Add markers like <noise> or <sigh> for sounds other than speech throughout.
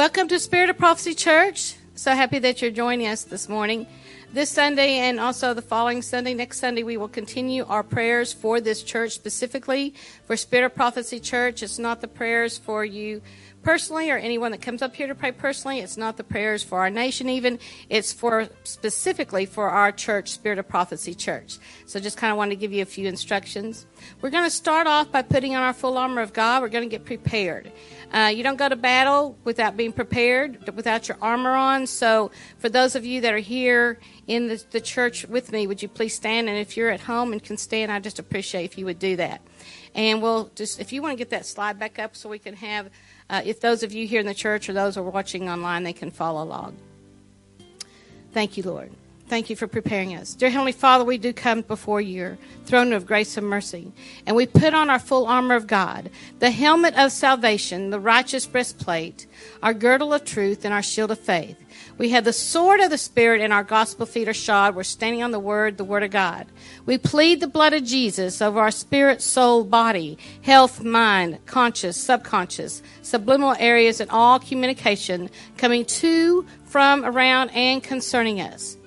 Welcome to Spirit of Prophecy Church. So happy that you're joining us this morning. This Sunday and also the following Sunday, next Sunday, we will continue our prayers for this church specifically for Spirit of Prophecy Church. It's not the prayers for you personally or anyone that comes up here to pray personally. It's not the prayers for our nation even. It's for specifically for our church, Spirit of Prophecy Church. So just kind of want to give you a few instructions. We're going to start off by putting on our full armor of God. We're going to get prepared. Uh, you don't go to battle without being prepared, without your armor on. So for those of you that are here in the, the church with me, would you please stand? And if you're at home and can stand, I just appreciate if you would do that. And we'll just, if you want to get that slide back up so we can have uh, if those of you here in the church or those who are watching online, they can follow along. Thank you, Lord. Thank you for preparing us. Dear Heavenly Father, we do come before your throne of grace and mercy, and we put on our full armor of God, the helmet of salvation, the righteous breastplate, our girdle of truth, and our shield of faith. We have the sword of the Spirit and our gospel feet are shod. We're standing on the word, the word of God. We plead the blood of Jesus over our spirit, soul, body, health, mind, conscious, subconscious, subliminal areas, and all communication coming to, from, around, and concerning us.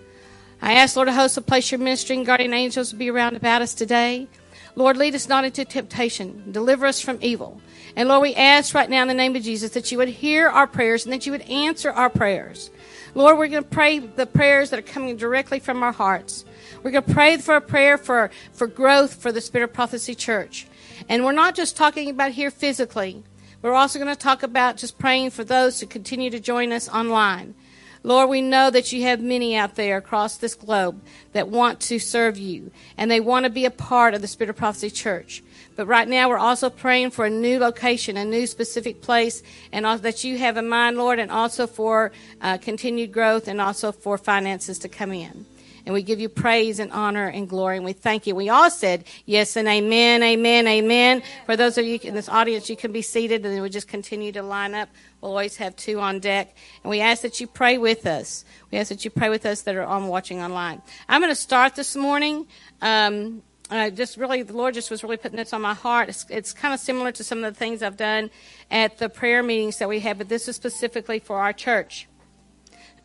I ask, Lord of hosts, to place your ministering guardian angels to be around about us today. Lord, lead us not into temptation. Deliver us from evil. And Lord, we ask right now in the name of Jesus that you would hear our prayers and that you would answer our prayers. Lord, we're going to pray the prayers that are coming directly from our hearts. We're going to pray for a prayer for, for growth for the Spirit of Prophecy Church. And we're not just talking about here physically. We're also going to talk about just praying for those who continue to join us online. Lord, we know that you have many out there across this globe that want to serve you and they want to be a part of the Spirit of Prophecy Church. But right now, we're also praying for a new location, a new specific place, and that you have in mind, Lord, and also for uh, continued growth and also for finances to come in. And we give you praise and honor and glory, and we thank you. We all said yes and amen, amen, amen. For those of you in this audience, you can be seated, and we just continue to line up. We'll always have two on deck. And we ask that you pray with us. We ask that you pray with us that are on watching online. I'm going to start this morning. Um, just really, the Lord just was really putting this on my heart. It's, it's kind of similar to some of the things I've done at the prayer meetings that we have, but this is specifically for our church.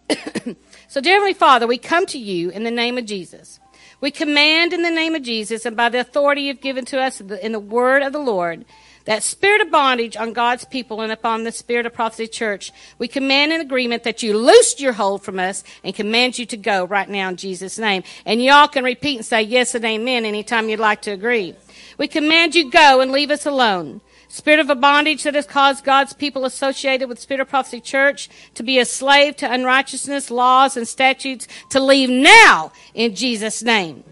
<coughs> so, dear Heavenly Father, we come to you in the name of Jesus. We command in the name of Jesus and by the authority you've given to us in the word of the Lord that spirit of bondage on God's people and upon the spirit of prophecy church, we command an agreement that you loosed your hold from us and command you to go right now in Jesus' name. And y'all can repeat and say yes and amen anytime you'd like to agree. We command you go and leave us alone. Spirit of a bondage that has caused God's people associated with Spirit of Prophecy Church to be a slave to unrighteousness, laws, and statutes to leave now in Jesus' name.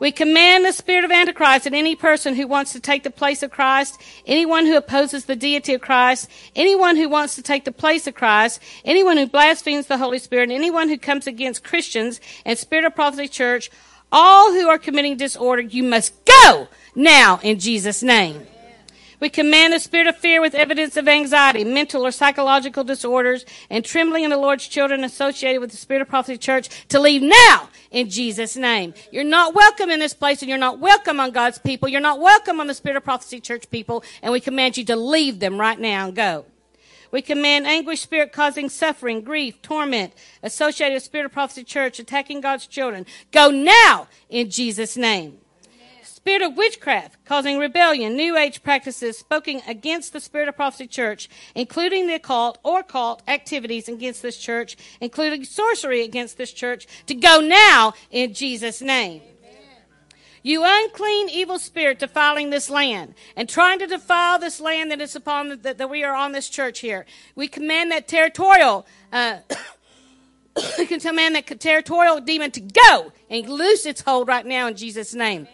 We command the spirit of Antichrist and any person who wants to take the place of Christ, anyone who opposes the deity of Christ, anyone who wants to take the place of Christ, anyone who blasphemes the Holy Spirit, and anyone who comes against Christians and Spirit of Prophecy Church, all who are committing disorder, you must go now in Jesus' name. We command the spirit of fear with evidence of anxiety, mental or psychological disorders, and trembling in the Lord's children associated with the Spirit of Prophecy Church to leave now in Jesus' name. You're not welcome in this place and you're not welcome on God's people. You're not welcome on the Spirit of Prophecy Church people, and we command you to leave them right now and go. We command anguish spirit causing suffering, grief, torment associated with Spirit of Prophecy Church attacking God's children. Go now in Jesus' name spirit of witchcraft, causing rebellion, New Age practices spoken against the Spirit of Prophecy Church, including the occult or cult activities against this church, including sorcery against this church, to go now in Jesus' name. You unclean evil spirit defiling this land and trying to defile this land that is upon the, that, that we are on this church here. We command that territorial, uh, <coughs> we can command that territorial demon to go and loose its hold right now in Jesus' name.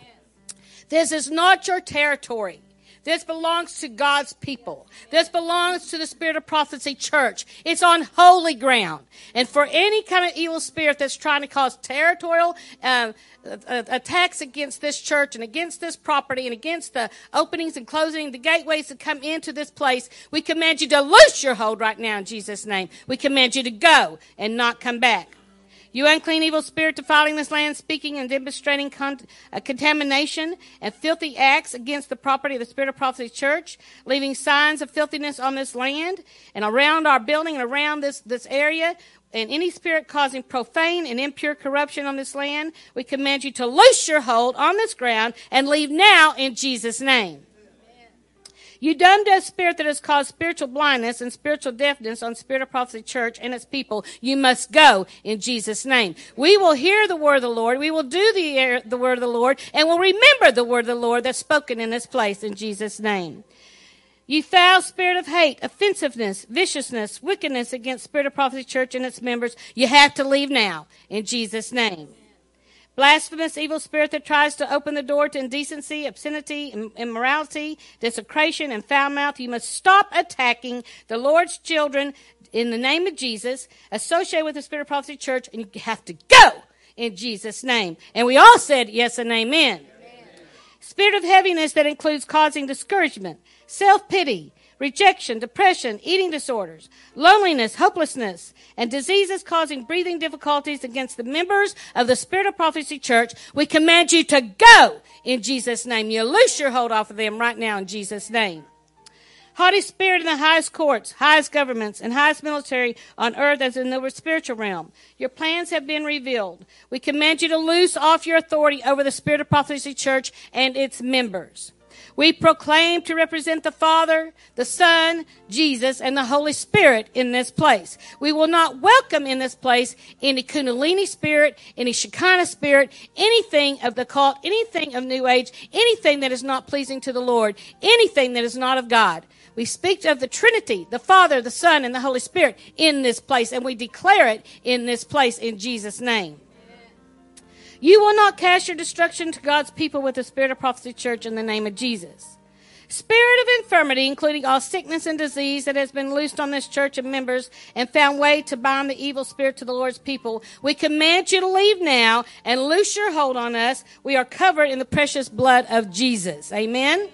This is not your territory. This belongs to God's people. This belongs to the Spirit of Prophecy Church. It's on holy ground. And for any kind of evil spirit that's trying to cause territorial uh, attacks against this church and against this property and against the openings and closing, the gateways that come into this place, we command you to loose your hold right now in Jesus' name. We command you to go and not come back. You unclean evil spirit defiling this land, speaking and demonstrating con- uh, contamination and filthy acts against the property of the Spirit of Prophecy Church, leaving signs of filthiness on this land and around our building and around this, this area. And any spirit causing profane and impure corruption on this land, we command you to loose your hold on this ground and leave now in Jesus' name. You dumb deaf spirit that has caused spiritual blindness and spiritual deafness on Spirit of Prophecy Church and its people, you must go in Jesus' name. We will hear the word of the Lord. We will do the, the word of the Lord and we'll remember the word of the Lord that's spoken in this place in Jesus' name. You foul spirit of hate, offensiveness, viciousness, wickedness against Spirit of Prophecy Church and its members, you have to leave now in Jesus' name. Blasphemous evil spirit that tries to open the door to indecency, obscenity, immorality, desecration, and foul mouth, you must stop attacking the Lord's children in the name of Jesus, associate with the Spirit of Prophecy Church, and you have to go in Jesus' name. And we all said yes and amen. amen. Spirit of heaviness that includes causing discouragement, self pity, rejection, depression, eating disorders, loneliness, hopelessness, and diseases causing breathing difficulties against the members of the Spirit of Prophecy Church, we command you to go in Jesus' name. You loose your hold off of them right now in Jesus' name. Haughty spirit in the highest courts, highest governments, and highest military on earth as in the spiritual realm. Your plans have been revealed. We command you to loose off your authority over the Spirit of Prophecy Church and its members. We proclaim to represent the Father, the Son, Jesus, and the Holy Spirit in this place. We will not welcome in this place any Kundalini spirit, any Shekinah spirit, anything of the cult, anything of New Age, anything that is not pleasing to the Lord, anything that is not of God. We speak of the Trinity, the Father, the Son, and the Holy Spirit in this place, and we declare it in this place in Jesus' name. You will not cast your destruction to God's people with the spirit of prophecy church in the name of Jesus. Spirit of infirmity, including all sickness and disease that has been loosed on this church and members and found way to bind the evil spirit to the Lord's people, we command you to leave now and loose your hold on us. We are covered in the precious blood of Jesus. Amen.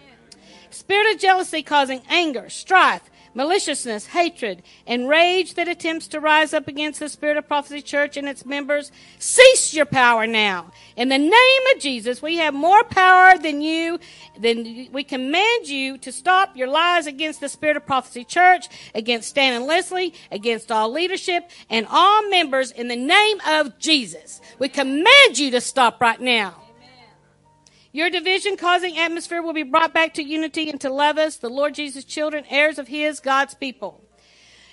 Spirit of jealousy causing anger, strife, maliciousness, hatred, and rage that attempts to rise up against the Spirit of Prophecy Church and its members, cease your power now. In the name of Jesus, we have more power than you. Then we command you to stop your lies against the Spirit of Prophecy Church, against Stan and Leslie, against all leadership and all members in the name of Jesus. We command you to stop right now. Your division causing atmosphere will be brought back to unity and to love us, the Lord Jesus' children, heirs of His, God's people.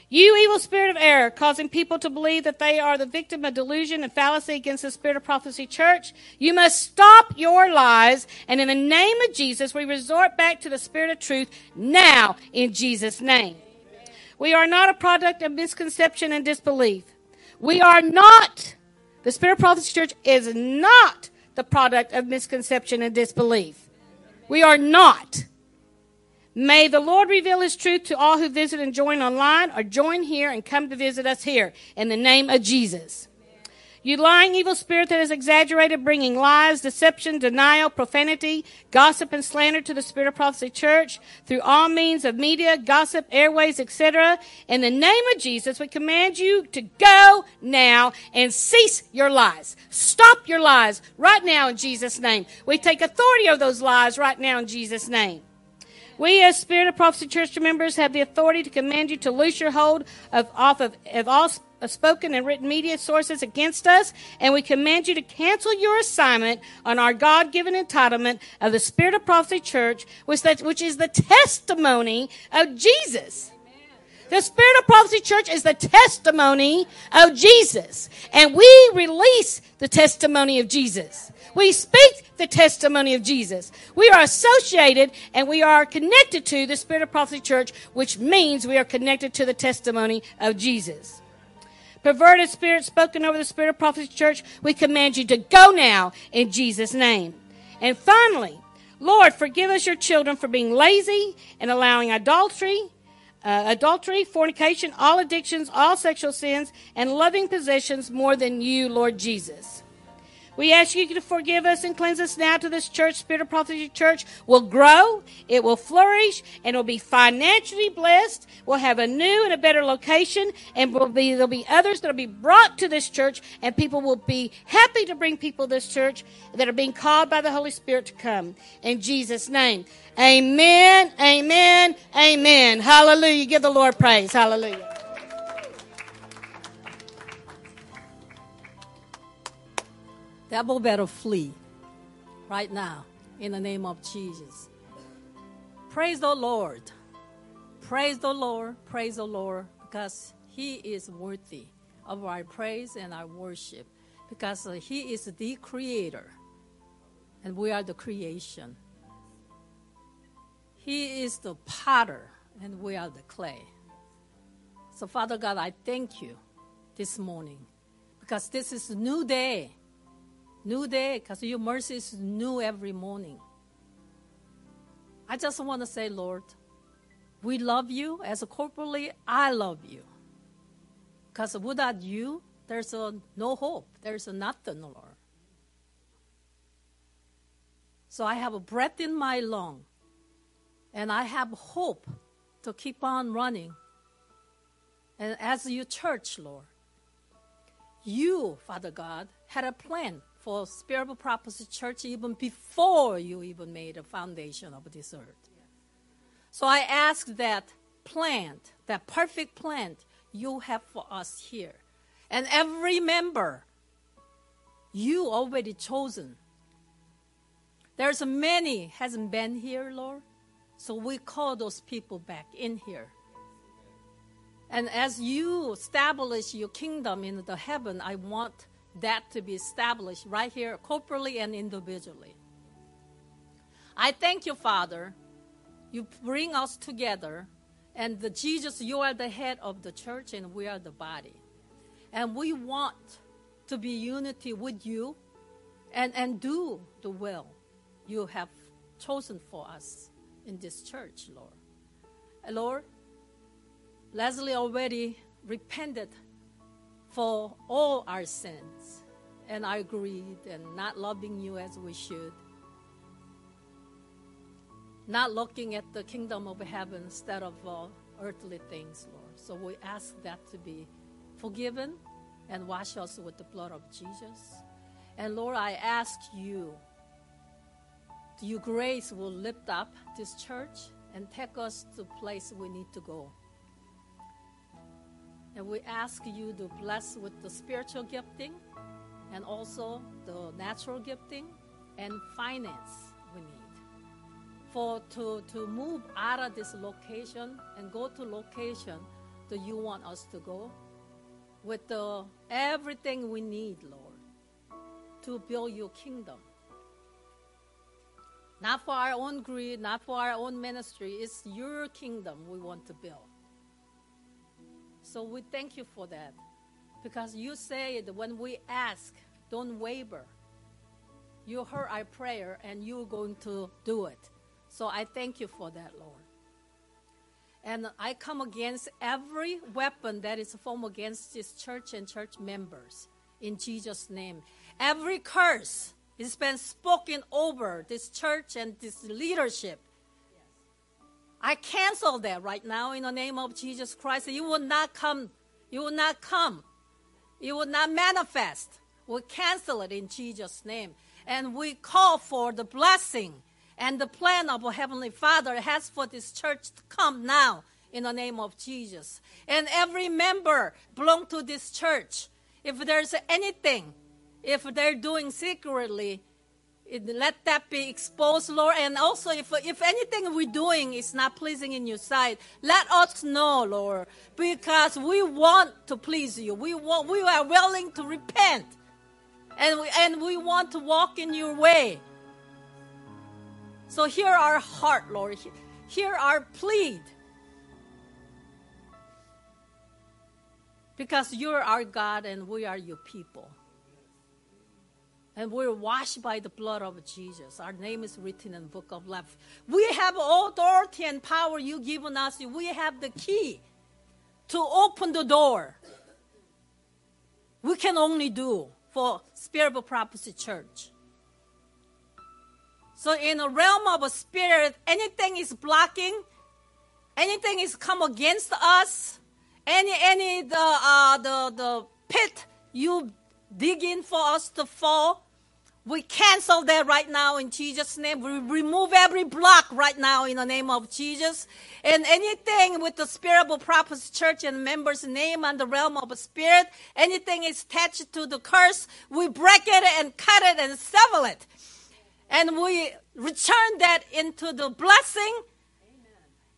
You evil spirit of error, causing people to believe that they are the victim of delusion and fallacy against the spirit of prophecy church, you must stop your lies. And in the name of Jesus, we resort back to the spirit of truth now in Jesus' name. We are not a product of misconception and disbelief. We are not, the spirit of prophecy church is not the product of misconception and disbelief. We are not. May the Lord reveal His truth to all who visit and join online or join here and come to visit us here in the name of Jesus. You lying evil spirit that is exaggerated, bringing lies, deception, denial, profanity, gossip, and slander to the Spirit of Prophecy Church through all means of media, gossip, airways, etc. In the name of Jesus, we command you to go now and cease your lies. Stop your lies right now in Jesus' name. We take authority over those lies right now in Jesus' name. We, as Spirit of Prophecy Church members, have the authority to command you to loose your hold of, off of, of all spoken and written media sources against us, and we command you to cancel your assignment on our God given entitlement of the Spirit of Prophecy Church, which, that, which is the testimony of Jesus. The Spirit of Prophecy Church is the testimony of Jesus. And we release the testimony of Jesus. We speak the testimony of Jesus. We are associated and we are connected to the Spirit of Prophecy Church, which means we are connected to the testimony of Jesus perverted spirit spoken over the spirit of prophecy church, we command you to go now in Jesus' name. And finally, Lord, forgive us your children for being lazy and allowing adultery, uh, adultery, fornication, all addictions, all sexual sins, and loving possessions more than you, Lord Jesus. We ask you to forgive us and cleanse us now to this church. Spirit of Prophecy Church will grow, it will flourish, and will be financially blessed. We'll have a new and a better location, and will be, there'll be others that will be brought to this church, and people will be happy to bring people to this church that are being called by the Holy Spirit to come. In Jesus' name. Amen, amen, amen. Hallelujah. Give the Lord praise. Hallelujah. Devil better flee right now in the name of Jesus. Praise the Lord. Praise the Lord. Praise the Lord because He is worthy of our praise and our worship because He is the creator and we are the creation. He is the potter and we are the clay. So, Father God, I thank you this morning because this is a new day New day, because your mercy is new every morning. I just want to say, Lord, we love you as a corporately, I love you. Because without you, there's a, no hope. There's nothing, Lord. So I have a breath in my lung, and I have hope to keep on running. And as your church, Lord, you, Father God, had a plan for Spirit Prophecy Church even before you even made a foundation of this earth. So I ask that plant, that perfect plant you have for us here. And every member you already chosen. There's many hasn't been here, Lord. So we call those people back in here. And as you establish your kingdom in the heaven, I want that to be established right here, corporately and individually. I thank you, Father. You bring us together, and the Jesus, you are the head of the church, and we are the body. And we want to be unity with you and, and do the will you have chosen for us in this church, Lord. Lord, Leslie already repented for all our sins and our greed and not loving you as we should. Not looking at the kingdom of heaven instead of uh, earthly things, Lord. So we ask that to be forgiven and wash us with the blood of Jesus. And Lord, I ask you, your grace will lift up this church and take us to the place we need to go. And we ask you to bless with the spiritual gifting and also the natural gifting and finance we need. For to, to move out of this location and go to location that you want us to go with the, everything we need, Lord, to build your kingdom. Not for our own greed, not for our own ministry. It's your kingdom we want to build. So we thank you for that. Because you said when we ask, don't waver. You heard our prayer and you're going to do it. So I thank you for that, Lord. And I come against every weapon that is formed against this church and church members in Jesus' name. Every curse has been spoken over this church and this leadership I cancel that right now in the name of Jesus Christ. You will not come. You will not come. You will not manifest. We cancel it in Jesus' name. And we call for the blessing and the plan of our Heavenly Father has for this church to come now in the name of Jesus. And every member belong to this church. If there's anything, if they're doing secretly, let that be exposed, Lord. And also, if, if anything we're doing is not pleasing in your sight, let us know, Lord, because we want to please you. We, want, we are willing to repent, and we, and we want to walk in your way. So, hear our heart, Lord. Hear our plead. Because you're our God and we are your people and we're washed by the blood of Jesus. Our name is written in the book of life. We have authority and power you given us. We have the key to open the door. We can only do for Spirit of Prophecy Church. So in the realm of a spirit, anything is blocking, anything is come against us, any any the uh, the the pit you dig in for us to fall, we cancel that right now in Jesus' name. We remove every block right now in the name of Jesus. And anything with the Spirit of Prophecy Church and members' name on the realm of the Spirit, anything is attached to the curse, we break it and cut it and sever it. And we return that into the blessing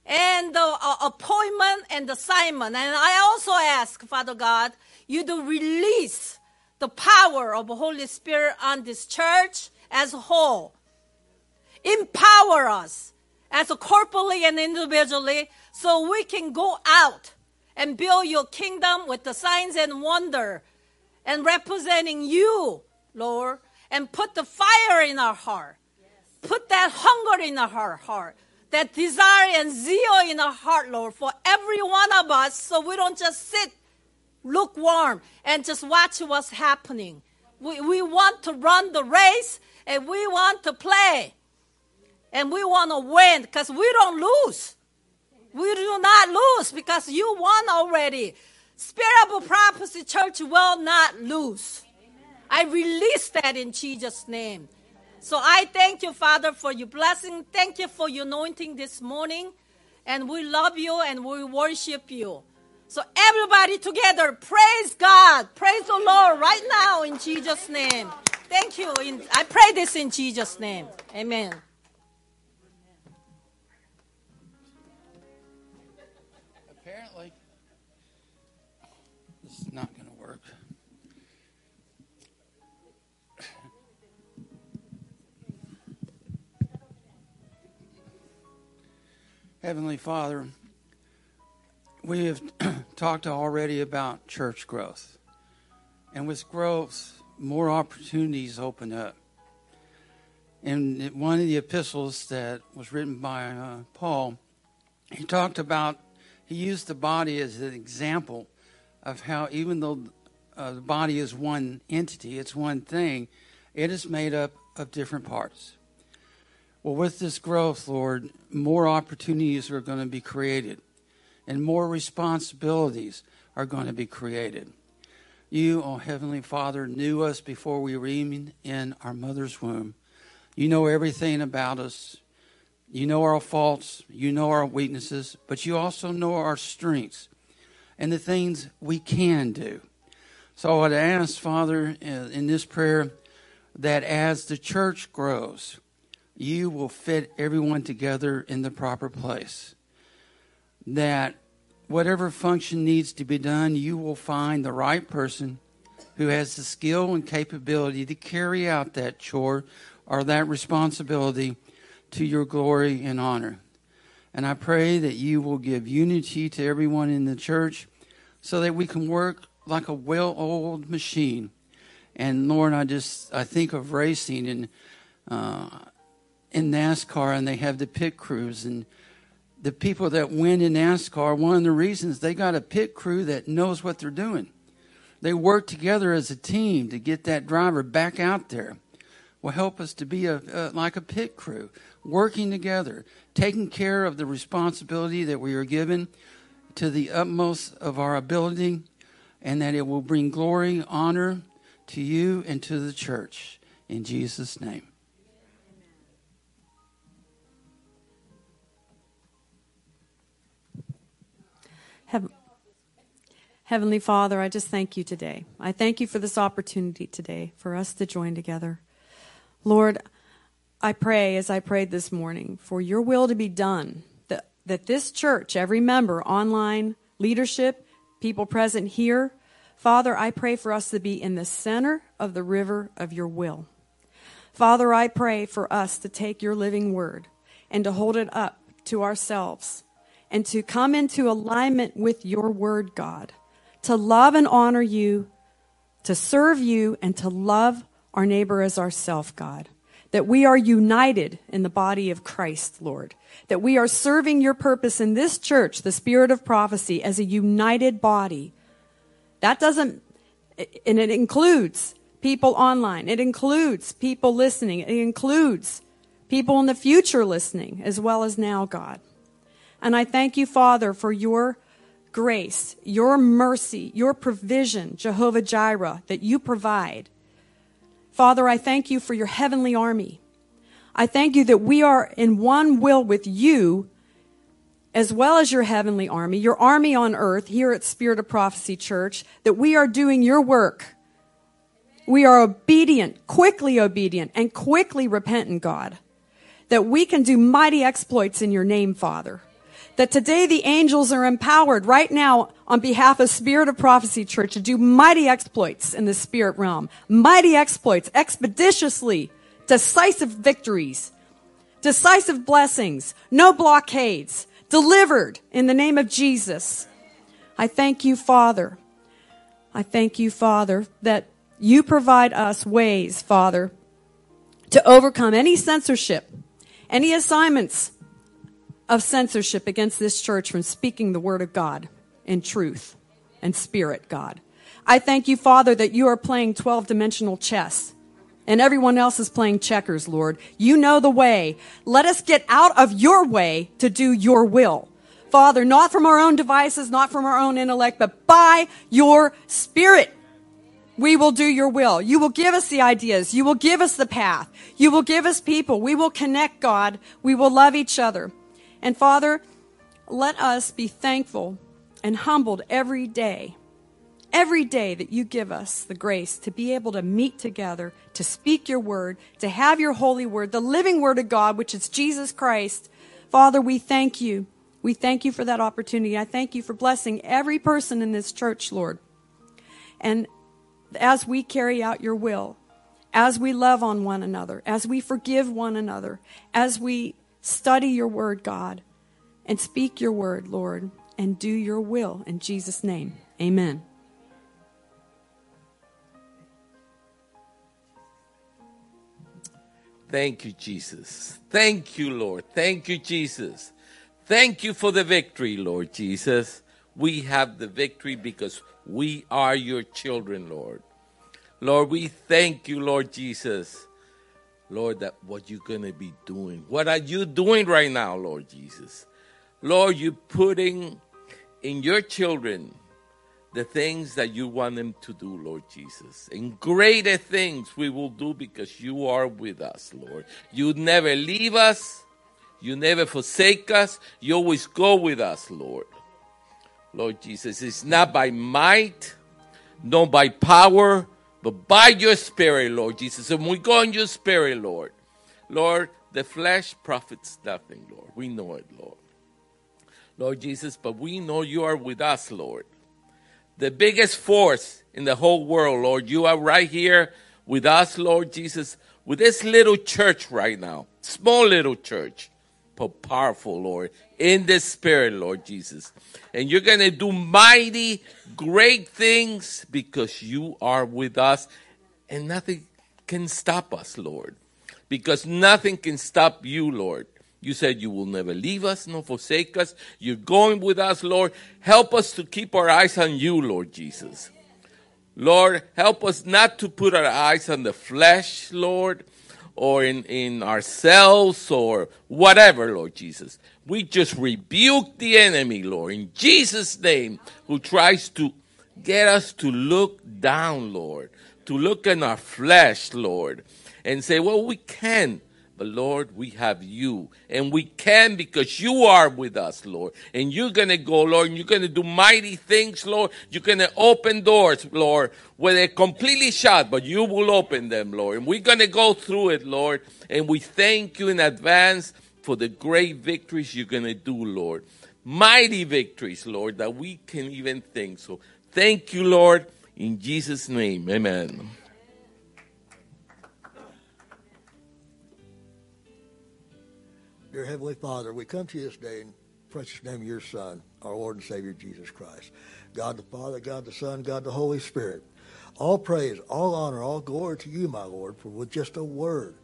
and the uh, appointment and assignment. And I also ask, Father God, you to release the power of the Holy Spirit on this church as a whole. Empower us as a corporately and individually so we can go out and build your kingdom with the signs and wonder and representing you, Lord, and put the fire in our heart. Yes. Put that hunger in our heart, that desire and zeal in our heart, Lord, for every one of us so we don't just sit lukewarm and just watch what's happening. We, we want to run the race and we want to play. And we want to win because we don't lose. We do not lose because you won already. Spirit of Prophecy Church will not lose. I release that in Jesus' name. So I thank you, Father, for your blessing. Thank you for your anointing this morning. And we love you and we worship you. So everybody together, praise God. Praise the Lord right now in Jesus' name. Thank you. In, I pray this in Jesus' name. Amen. Apparently, this is not going to work. Heavenly Father, we have <clears throat> talked already about church growth. And with growth, more opportunities open up. In one of the epistles that was written by uh, Paul, he talked about, he used the body as an example of how, even though uh, the body is one entity, it's one thing, it is made up of different parts. Well, with this growth, Lord, more opportunities are going to be created and more responsibilities are going to be created. You, oh Heavenly Father, knew us before we were even in our mother's womb. You know everything about us. You know our faults. You know our weaknesses, but you also know our strengths and the things we can do. So I'd ask, Father, in this prayer, that as the church grows, you will fit everyone together in the proper place that whatever function needs to be done, you will find the right person who has the skill and capability to carry out that chore or that responsibility to your glory and honor. And I pray that you will give unity to everyone in the church so that we can work like a well oiled machine. And Lord, I just I think of racing and uh, in NASCAR, and they have the pit crews, and the people that win in NASCAR, one of the reasons they got a pit crew that knows what they're doing. They work together as a team to get that driver back out there. Will help us to be a, like a pit crew, working together, taking care of the responsibility that we are given to the utmost of our ability, and that it will bring glory, honor to you and to the church. In Jesus' name. Heavenly Father, I just thank you today. I thank you for this opportunity today for us to join together. Lord, I pray as I prayed this morning for your will to be done, that, that this church, every member, online, leadership, people present here, Father, I pray for us to be in the center of the river of your will. Father, I pray for us to take your living word and to hold it up to ourselves and to come into alignment with your word, God, to love and honor you, to serve you, and to love our neighbor as ourself, God. That we are united in the body of Christ, Lord. That we are serving your purpose in this church, the spirit of prophecy, as a united body. That doesn't, and it includes people online. It includes people listening. It includes people in the future listening as well as now, God. And I thank you, Father, for your grace, your mercy, your provision, Jehovah Jireh, that you provide. Father, I thank you for your heavenly army. I thank you that we are in one will with you as well as your heavenly army, your army on earth here at Spirit of Prophecy Church, that we are doing your work. We are obedient, quickly obedient, and quickly repentant, God. That we can do mighty exploits in your name, Father. That today the angels are empowered right now on behalf of Spirit of Prophecy Church to do mighty exploits in the spirit realm. Mighty exploits, expeditiously, decisive victories, decisive blessings, no blockades, delivered in the name of Jesus. I thank you, Father. I thank you, Father, that you provide us ways, Father, to overcome any censorship, any assignments of censorship against this church from speaking the word of God in truth and spirit, God. I thank you, Father, that you are playing 12 dimensional chess and everyone else is playing checkers, Lord. You know the way. Let us get out of your way to do your will. Father, not from our own devices, not from our own intellect, but by your spirit. We will do your will. You will give us the ideas. You will give us the path. You will give us people. We will connect, God. We will love each other. And Father, let us be thankful and humbled every day every day that you give us the grace to be able to meet together, to speak your word, to have your holy word, the living word of God, which is Jesus Christ. Father, we thank you. We thank you for that opportunity. I thank you for blessing every person in this church, Lord. And as we carry out your will, as we love on one another, as we forgive one another, as we study your word, God, and speak your word, Lord, and do your will in Jesus' name. Amen. Thank you, Jesus. Thank you, Lord. Thank you, Jesus. Thank you for the victory, Lord Jesus. We have the victory because we are your children, Lord. Lord, we thank you, Lord Jesus. Lord, that what you're going to be doing. What are you doing right now, Lord Jesus? Lord, you're putting in your children the things that you want them to do, Lord Jesus. And greater things we will do because you are with us, Lord. You never leave us, you never forsake us, you always go with us, Lord. Lord Jesus, it's not by might, nor by power, but by your spirit, Lord Jesus. And we go in your spirit, Lord. Lord, the flesh profits nothing, Lord. We know it, Lord. Lord Jesus, but we know you are with us, Lord the biggest force in the whole world, Lord. You are right here with us, Lord Jesus, with this little church right now, small little church, but powerful, Lord, in the spirit, Lord Jesus. And you're going to do mighty, great things because you are with us and nothing can stop us, Lord. Because nothing can stop you, Lord. You said you will never leave us nor forsake us. You're going with us, Lord. Help us to keep our eyes on you, Lord Jesus. Lord, help us not to put our eyes on the flesh, Lord, or in, in ourselves or whatever, Lord Jesus. We just rebuke the enemy, Lord, in Jesus' name, who tries to get us to look down, Lord, to look in our flesh, Lord, and say, well, we can but Lord, we have you. And we can because you are with us, Lord. And you're going to go, Lord, and you're going to do mighty things, Lord. You're going to open doors, Lord, where they're completely shut, but you will open them, Lord. And we're going to go through it, Lord. And we thank you in advance for the great victories you're going to do, Lord. Mighty victories, Lord, that we can even think. So thank you, Lord. In Jesus' name, amen. Dear Heavenly Father, we come to you this day in precious name of your Son, our Lord and Savior Jesus Christ. God the Father, God the Son, God the Holy Spirit. All praise, all honor, all glory to you, my Lord, for with just a word,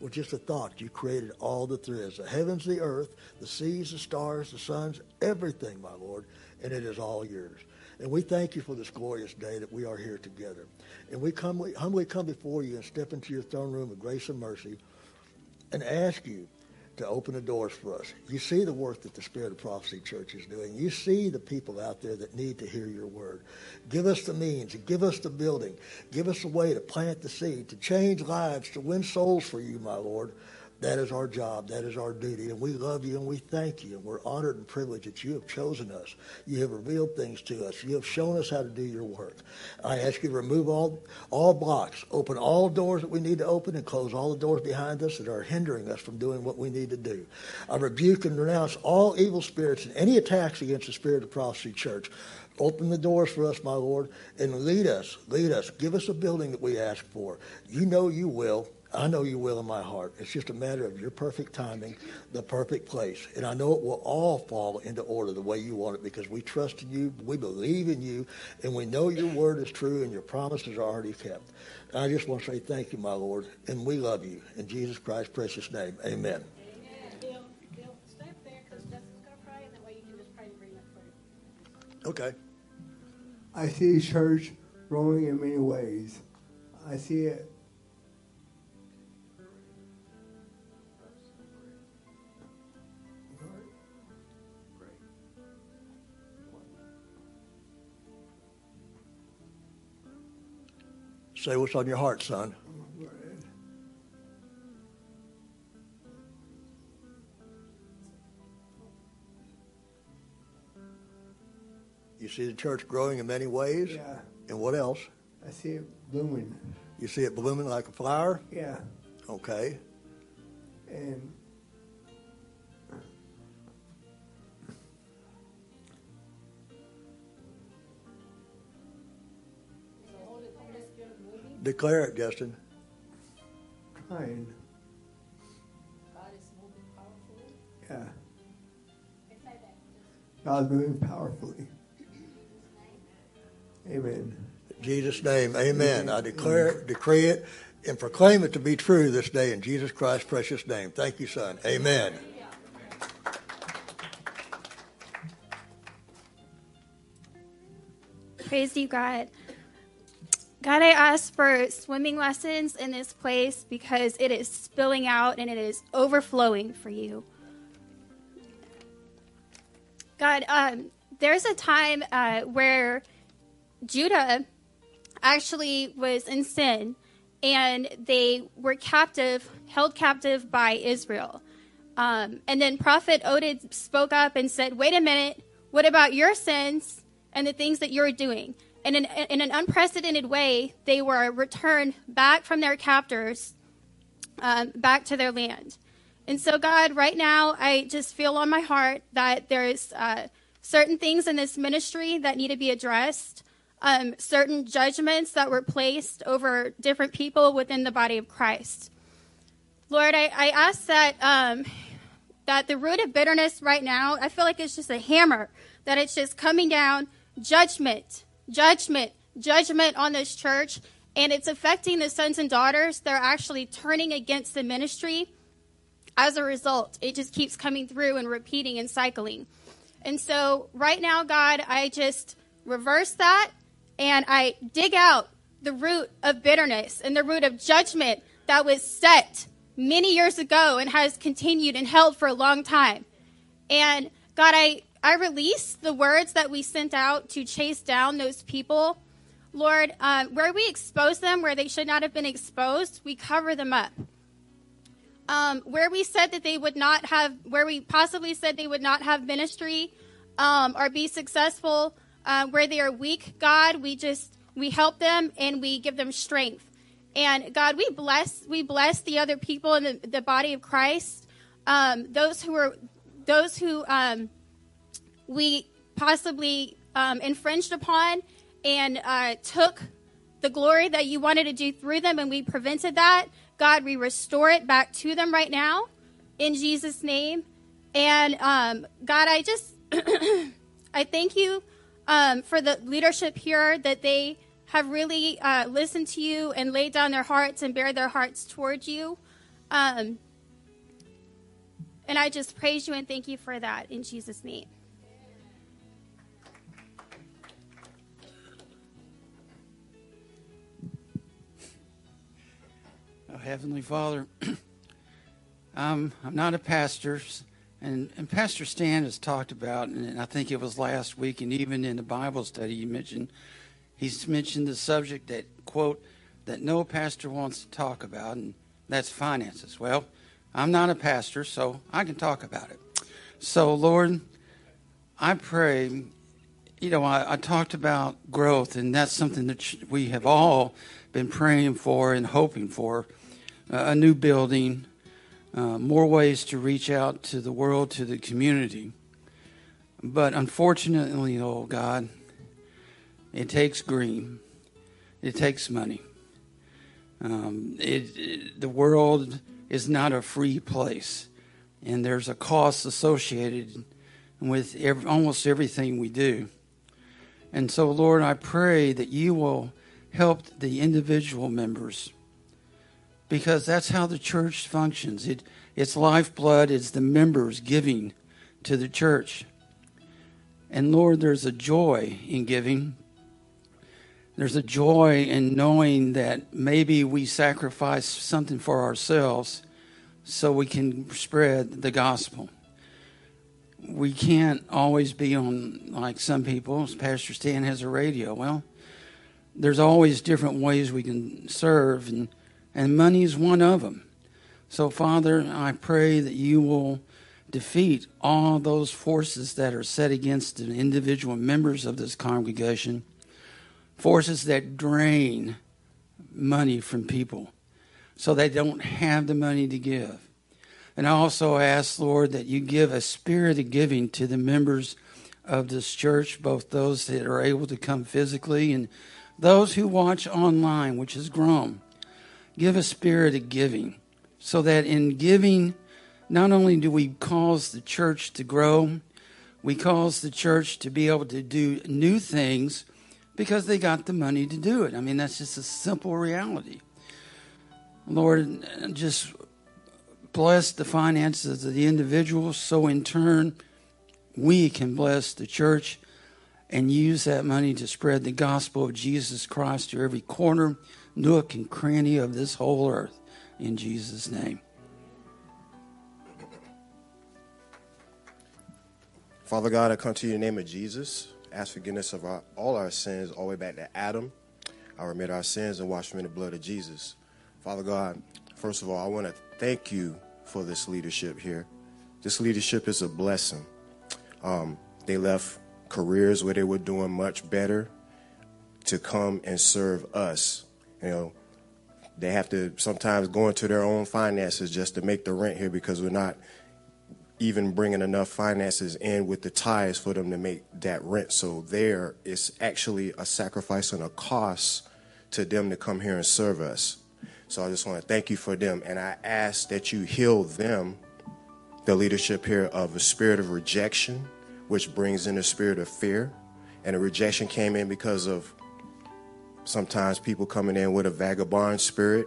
with just a thought, you created all that there is. The heavens, the earth, the seas, the stars, the suns, everything, my Lord, and it is all yours. And we thank you for this glorious day that we are here together. And we come, we humbly come before you and step into your throne room of grace and mercy and ask you to open the doors for us. You see the work that the Spirit of Prophecy Church is doing. You see the people out there that need to hear your word. Give us the means, give us the building, give us a way to plant the seed, to change lives, to win souls for you, my Lord. That is our job. That is our duty. And we love you and we thank you. And we're honored and privileged that you have chosen us. You have revealed things to us. You have shown us how to do your work. I ask you to remove all, all blocks, open all doors that we need to open, and close all the doors behind us that are hindering us from doing what we need to do. I rebuke and renounce all evil spirits and any attacks against the Spirit of Prophecy Church. Open the doors for us, my Lord, and lead us. Lead us. Give us a building that we ask for. You know you will. I know you will in my heart. It's just a matter of your perfect timing, the perfect place. And I know it will all fall into order the way you want it because we trust in you, we believe in you, and we know your word is true and your promises are already kept. And I just want to say thank you, my Lord, and we love you. In Jesus Christ's precious name, amen. Okay. I see church growing in many ways. I see it Say what's on your heart, son. You see the church growing in many ways? Yeah. And what else? I see it blooming. You see it blooming like a flower? Yeah. Okay. And Declare it, Justin. trying. God is moving powerfully. Yeah. God's moving powerfully. Amen. In Jesus' name, amen. I declare it, decree it, and proclaim it to be true this day in Jesus Christ's precious name. Thank you, son. Amen. Praise you, God. God, I ask for swimming lessons in this place because it is spilling out and it is overflowing for you. God, um, there's a time uh, where Judah actually was in sin and they were captive, held captive by Israel. Um, and then Prophet Oded spoke up and said, Wait a minute, what about your sins and the things that you're doing? And in, in an unprecedented way, they were returned back from their captors um, back to their land. And so, God, right now, I just feel on my heart that there's uh, certain things in this ministry that need to be addressed, um, certain judgments that were placed over different people within the body of Christ. Lord, I, I ask that um, that the root of bitterness right now, I feel like it's just a hammer, that it's just coming down, judgment, judgment, judgment on this church, and it's affecting the sons and daughters. They're actually turning against the ministry. As a result, it just keeps coming through and repeating and cycling. And so, right now, God, I just reverse that and I dig out the root of bitterness and the root of judgment that was set many years ago and has continued and held for a long time. And God, I, I release the words that we sent out to chase down those people. Lord, um, where we expose them, where they should not have been exposed, we cover them up. Um, where we said that they would not have, where we possibly said they would not have ministry um, or be successful, uh, where they are weak, God, we just we help them and we give them strength. And God, we bless we bless the other people in the, the body of Christ, um, those who are those who um, we possibly um, infringed upon and uh, took the glory that you wanted to do through them, and we prevented that. God, we restore it back to them right now in Jesus' name. And um, God, I just <clears throat> I thank you um, for the leadership here that they have really uh, listened to you and laid down their hearts and bare their hearts towards you. Um, and I just praise you and thank you for that in Jesus' name. Heavenly Father, <clears throat> I'm, I'm not a pastor, and, and Pastor Stan has talked about, and I think it was last week, and even in the Bible study, you mentioned, he's mentioned the subject that, quote, that no pastor wants to talk about, and that's finances. Well, I'm not a pastor, so I can talk about it. So, Lord, I pray, you know, I, I talked about growth, and that's something that we have all been praying for and hoping for a new building, uh, more ways to reach out to the world, to the community. But unfortunately, oh God, it takes green, it takes money. Um, it, it, the world is not a free place, and there's a cost associated with every, almost everything we do. And so, Lord, I pray that you will help the individual members because that's how the church functions. It, its lifeblood it's the members giving to the church. And Lord, there's a joy in giving. There's a joy in knowing that maybe we sacrifice something for ourselves so we can spread the gospel. We can't always be on, like some people, Pastor Stan has a radio. Well, there's always different ways we can serve, and, and money is one of them. So, Father, I pray that you will defeat all those forces that are set against the individual members of this congregation, forces that drain money from people so they don't have the money to give. And I also ask, Lord, that you give a spirit of giving to the members of this church, both those that are able to come physically and those who watch online, which has grown. Give a spirit of giving so that in giving, not only do we cause the church to grow, we cause the church to be able to do new things because they got the money to do it. I mean, that's just a simple reality. Lord, just bless the finances of the individuals so in turn we can bless the church and use that money to spread the gospel of Jesus Christ to every corner, nook, and cranny of this whole earth. In Jesus' name. Father God, I come to you in the name of Jesus. Ask forgiveness of our, all our sins, all the way back to Adam. I remit our sins and wash them in the blood of Jesus. Father God, first of all, I want to thank you for this leadership here. This leadership is a blessing. Um, they left careers where they were doing much better to come and serve us. You know, they have to sometimes go into their own finances just to make the rent here because we're not even bringing enough finances in with the tithes for them to make that rent. So there is actually a sacrifice and a cost to them to come here and serve us. So I just want to thank you for them. And I ask that you heal them, the leadership here, of a spirit of rejection which brings in a spirit of fear. And the rejection came in because of sometimes people coming in with a vagabond spirit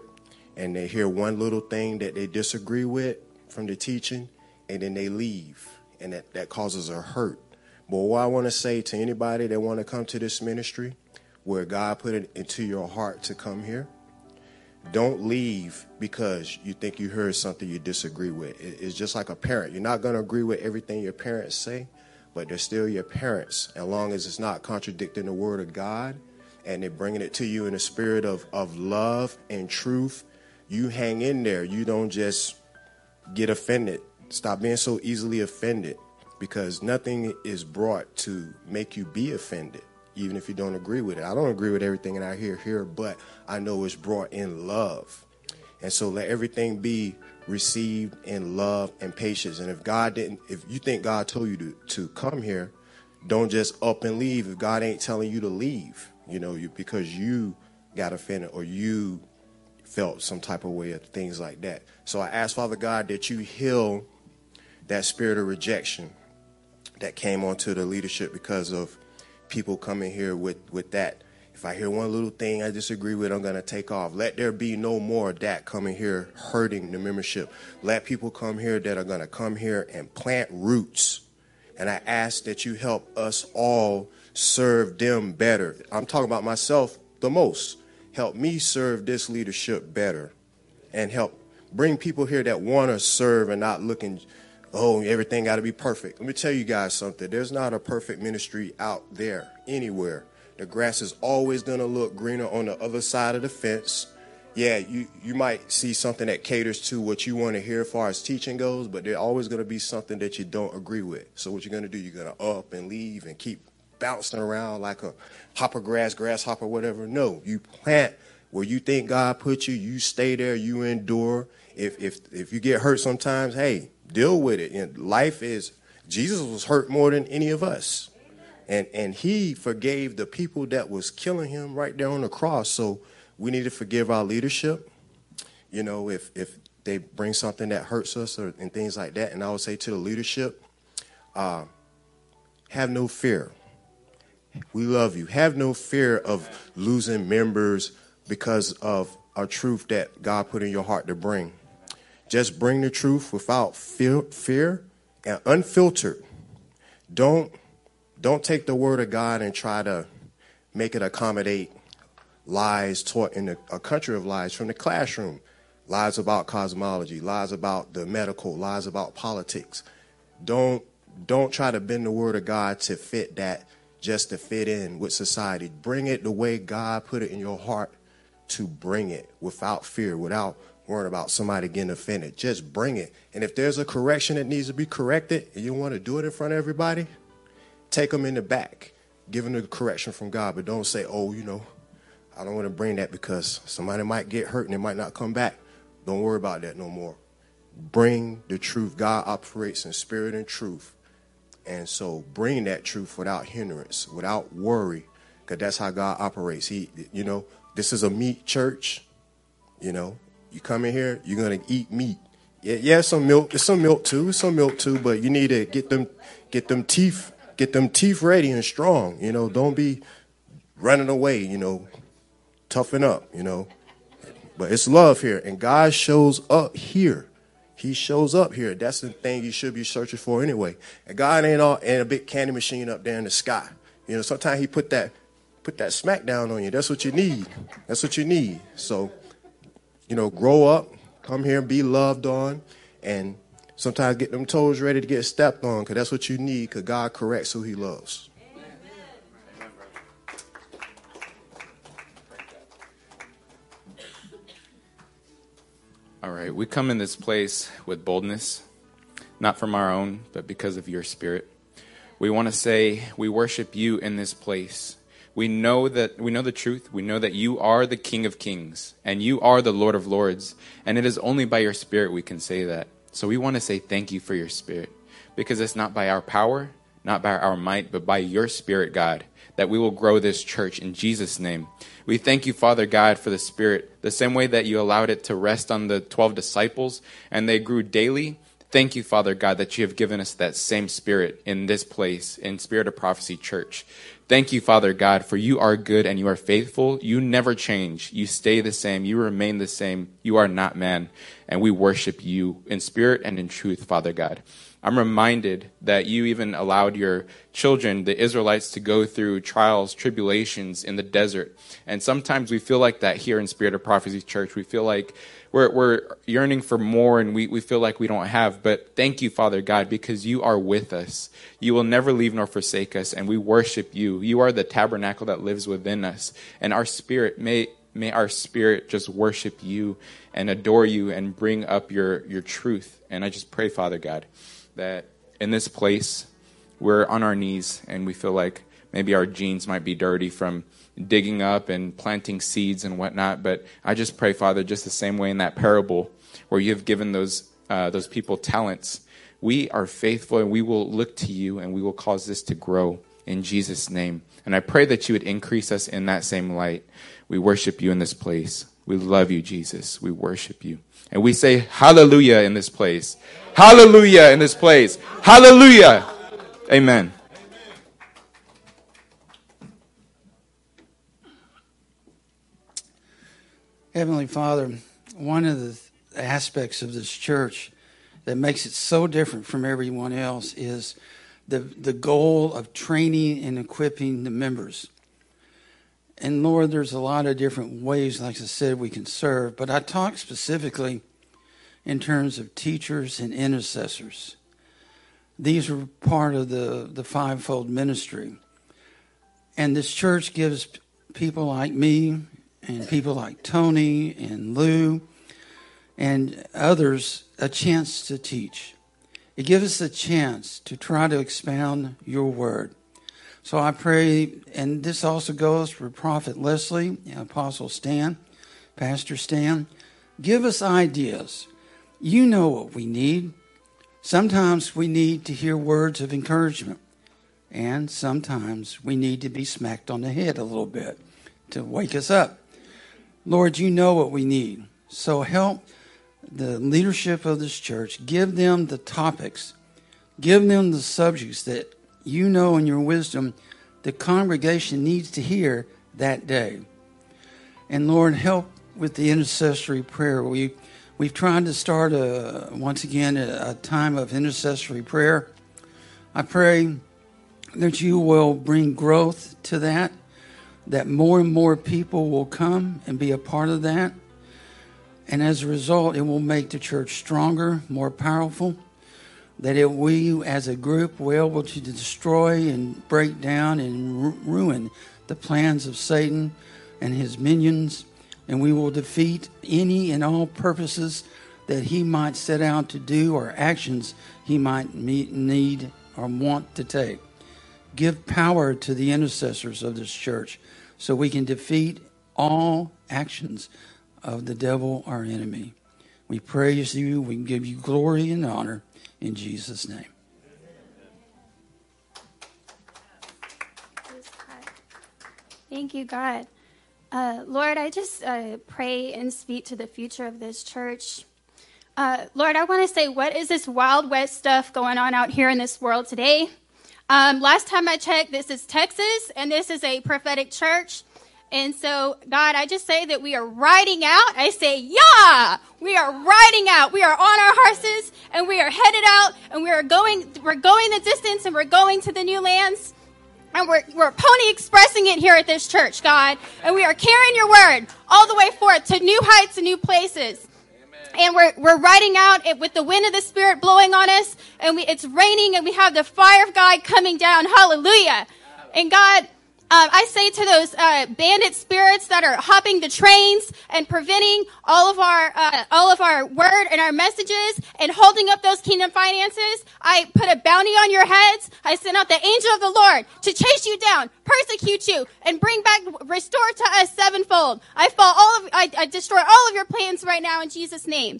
and they hear one little thing that they disagree with from the teaching and then they leave and that, that causes a hurt. But what I want to say to anybody that want to come to this ministry where God put it into your heart to come here, don't leave because you think you heard something you disagree with. It's just like a parent. You're not going to agree with everything your parents say, but they're still your parents as long as it's not contradicting the word of God and they're bringing it to you in a spirit of, of love and truth. You hang in there. You don't just get offended. Stop being so easily offended because nothing is brought to make you be offended, even if you don't agree with it. I don't agree with everything that I hear here, but I know it's brought in love. And so let everything be received in love and patience. And if God didn't, if you think God told you to, to come here, don't just up and leave if God ain't telling you to leave, you know, you, because you got offended or you felt some type of way of things like that. So I ask Father God that you heal that spirit of rejection that came onto the leadership because of people coming here with, with that if I hear one little thing I disagree with, I'm going to take off. Let there be no more of that coming here hurting the membership. Let people come here that are going to come here and plant roots. And I ask that you help us all serve them better. I'm talking about myself the most. Help me serve this leadership better. and help bring people here that want to serve and not looking, oh, everything got to be perfect. Let me tell you guys something. There's not a perfect ministry out there anywhere. The grass is always going to look greener on the other side of the fence. Yeah, you, you might see something that caters to what you want to hear as far as teaching goes, but there's always going to be something that you don't agree with. So what you're going to do, you're going to up and leave and keep bouncing around like a hopper grass, grasshopper, whatever. No, you plant where you think God put you, you stay there, you endure. If if if you get hurt sometimes, hey, deal with it. And life is Jesus was hurt more than any of us. And and he forgave the people that was killing him right there on the cross. So we need to forgive our leadership. You know, if if they bring something that hurts us or and things like that. And I would say to the leadership, uh, have no fear. We love you. Have no fear of losing members because of a truth that God put in your heart to bring. Just bring the truth without fear, and unfiltered. Don't don't take the word of God and try to make it accommodate lies taught in a country of lies from the classroom. Lies about cosmology, lies about the medical, lies about politics. Don't don't try to bend the word of God to fit that just to fit in with society. Bring it the way God put it in your heart to bring it without fear, without worrying about somebody getting offended. Just bring it. And if there's a correction that needs to be corrected and you want to do it in front of everybody, take them in the back. Give them the correction from God, but don't say, oh, you know, I don't want to bring that because somebody might get hurt and it might not come back. Don't worry about that no more. Bring the truth. God operates in spirit and truth. And so bring that truth without hindrance, without worry, because that's how God operates. He, you know, this is a meat church. You know, you come in here, you're gonna eat meat. Yeah, yeah, some milk. There's some milk too. Some milk too, but you need to get them, get them teeth, get them teeth ready and strong. You know, don't be running away. You know, toughen up. You know, but it's love here, and God shows up here. He shows up here. That's the thing you should be searching for anyway. And God ain't all ain't a big candy machine up there in the sky. You know, sometimes He put that put that smack down on you. That's what you need. That's what you need. So, you know, grow up, come here and be loved on, and sometimes get them toes ready to get stepped on, because that's what you need, because God corrects who He loves. All right, we come in this place with boldness, not from our own, but because of your spirit. We want to say we worship you in this place. We know that we know the truth. We know that you are the King of Kings and you are the Lord of Lords, and it is only by your spirit we can say that. So we want to say thank you for your spirit because it's not by our power, not by our might, but by your spirit, God, that we will grow this church in Jesus name. We thank you, Father God, for the Spirit, the same way that you allowed it to rest on the 12 disciples and they grew daily. Thank you, Father God, that you have given us that same Spirit in this place, in Spirit of Prophecy Church. Thank you, Father God, for you are good and you are faithful. You never change. You stay the same. You remain the same. You are not man. And we worship you in spirit and in truth, Father God. I'm reminded that you even allowed your children, the Israelites, to go through trials, tribulations in the desert. And sometimes we feel like that here in Spirit of Prophecy Church. We feel like we're, we're yearning for more and we, we feel like we don't have. But thank you, Father God, because you are with us. You will never leave nor forsake us, and we worship you. You are the tabernacle that lives within us. And our spirit, may, may our spirit just worship you and adore you and bring up your, your truth. And I just pray, Father God, that in this place, we're on our knees and we feel like maybe our jeans might be dirty from digging up and planting seeds and whatnot. But I just pray, Father, just the same way in that parable where you have given those uh, those people talents, we are faithful and we will look to you and we will cause this to grow in Jesus' name. And I pray that you would increase us in that same light. We worship you in this place. We love you, Jesus. We worship you. And we say hallelujah in this place. Hallelujah in this place. Hallelujah. Amen. Heavenly Father, one of the aspects of this church that makes it so different from everyone else is the, the goal of training and equipping the members. And Lord, there's a lot of different ways, like I said, we can serve. But I talk specifically in terms of teachers and intercessors. These are part of the, the fivefold ministry. And this church gives people like me and people like Tony and Lou and others a chance to teach. It gives us a chance to try to expound your word. So I pray, and this also goes for Prophet Leslie, uh, Apostle Stan, Pastor Stan. Give us ideas. You know what we need. Sometimes we need to hear words of encouragement, and sometimes we need to be smacked on the head a little bit to wake us up. Lord, you know what we need. So help the leadership of this church. Give them the topics, give them the subjects that you know in your wisdom the congregation needs to hear that day. And Lord, help with the intercessory prayer. We We've tried to start a, once again a, a time of intercessory prayer. I pray that you will bring growth to that, that more and more people will come and be a part of that. And as a result, it will make the church stronger, more powerful. That it, we as a group be able to destroy and break down and ru- ruin the plans of Satan and his minions and we will defeat any and all purposes that he might set out to do or actions he might meet, need or want to take. Give power to the intercessors of this church so we can defeat all actions of the devil, our enemy. We praise you. We give you glory and honor in Jesus' name. Thank you, God. Uh, Lord, I just uh, pray and speak to the future of this church. Uh, Lord, I want to say, what is this wild, West stuff going on out here in this world today? Um, last time I checked, this is Texas, and this is a prophetic church. And so, God, I just say that we are riding out. I say, yeah, we are riding out. We are on our horses, and we are headed out, and we are going. We're going the distance, and we're going to the new lands. And we're, we're pony expressing it here at this church, God. And we are carrying your word all the way forth to new heights and new places. And we're, we're riding out it with the wind of the Spirit blowing on us. And we, it's raining and we have the fire of God coming down. Hallelujah. And God, um, I say to those uh, bandit spirits that are hopping the trains and preventing all of our uh, all of our word and our messages and holding up those kingdom finances, I put a bounty on your heads. I send out the angel of the Lord to chase you down, persecute you, and bring back, restore to us sevenfold. I fall all of, I, I destroy all of your plans right now in Jesus' name.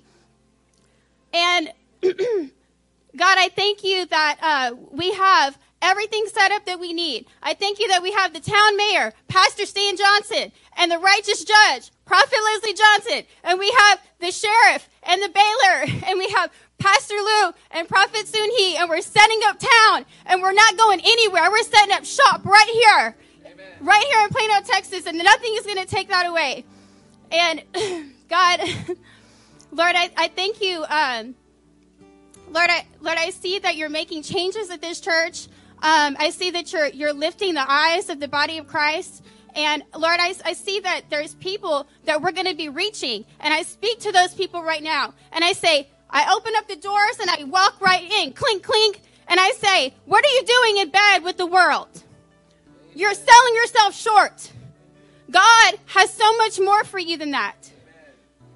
And <clears throat> God, I thank you that uh, we have everything set up that we need. I thank you that we have the town mayor, Pastor Stan Johnson, and the righteous judge, Prophet Leslie Johnson, and we have the sheriff and the bailiff, <laughs> and we have Pastor Lou and Prophet Sunhee, and we're setting up town, and we're not going anywhere. We're setting up shop right here, Amen. right here in Plano, Texas, and nothing is going to take that away. And <clears throat> God, <laughs> Lord, I, I thank you. Um, Lord, I, Lord, I see that you're making changes at this church. Um, I see that you're you're lifting the eyes of the body of Christ. And Lord, I, I see that there's people that we're going to be reaching. And I speak to those people right now. And I say, I open up the doors and I walk right in, clink, clink. And I say, What are you doing in bed with the world? You're selling yourself short. God has so much more for you than that.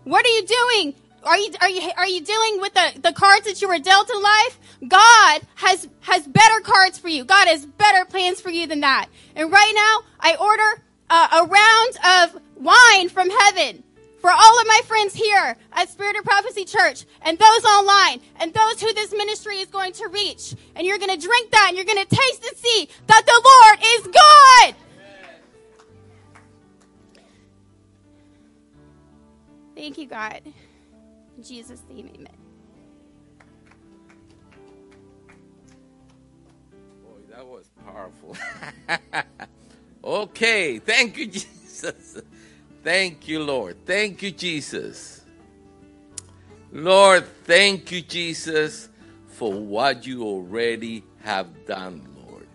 What are you doing? Are you, are you, are you dealing with the, the cards that you were dealt in life? God has, has better cards for you. God has better plans for you than that. And right now, I order uh, a round of wine from heaven for all of my friends here at Spirit of Prophecy Church and those online and those who this ministry is going to reach. And you're going to drink that and you're going to taste and see that the Lord is good. Thank you, God. In Jesus' name, amen. That was powerful. <laughs> okay, thank you, <laughs> Jesus. Thank you, Lord. Thank you, Jesus. Lord, thank you, Jesus, for what you already have done, Lord.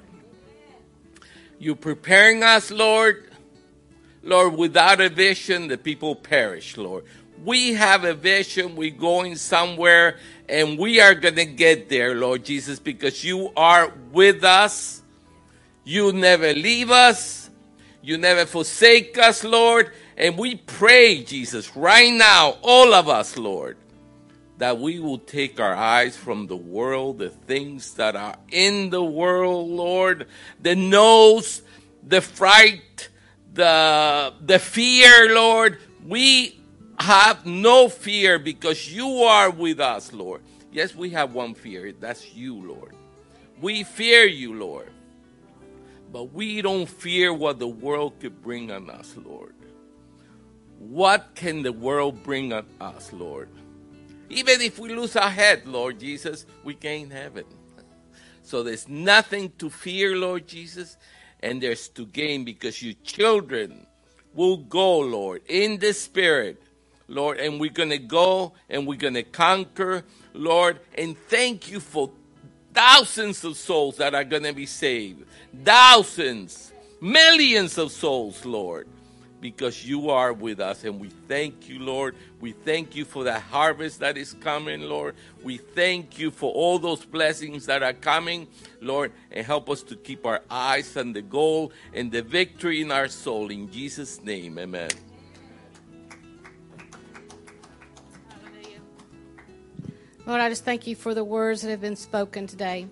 You're preparing us, Lord, Lord, without a vision, the people perish, Lord. We have a vision, we're going somewhere, and we are going to get there, Lord Jesus, because you are with us. You never leave us. You never forsake us, Lord. And we pray, Jesus, right now, all of us, Lord, that we will take our eyes from the world, the things that are in the world, Lord, the nose, the fright, the, the fear, Lord. We have no fear because you are with us, Lord. Yes, we have one fear. That's you, Lord. We fear you, Lord. But we don't fear what the world could bring on us, Lord. What can the world bring on us, Lord? Even if we lose our head, Lord Jesus, we gain heaven. So there's nothing to fear, Lord Jesus, and there's to gain because your children will go, Lord, in the Spirit, Lord, and we're going to go and we're going to conquer, Lord, and thank you for thousands of souls that are going to be saved. Thousands, millions of souls, Lord because you are with us. And we thank you, Lord. We thank you for the harvest that is coming, Lord. We thank you for all those blessings that are coming, Lord. And help us to keep our eyes on the goal and the victory in our soul. In Jesus' name, amen. Lord, I just thank you for the words that have been spoken today.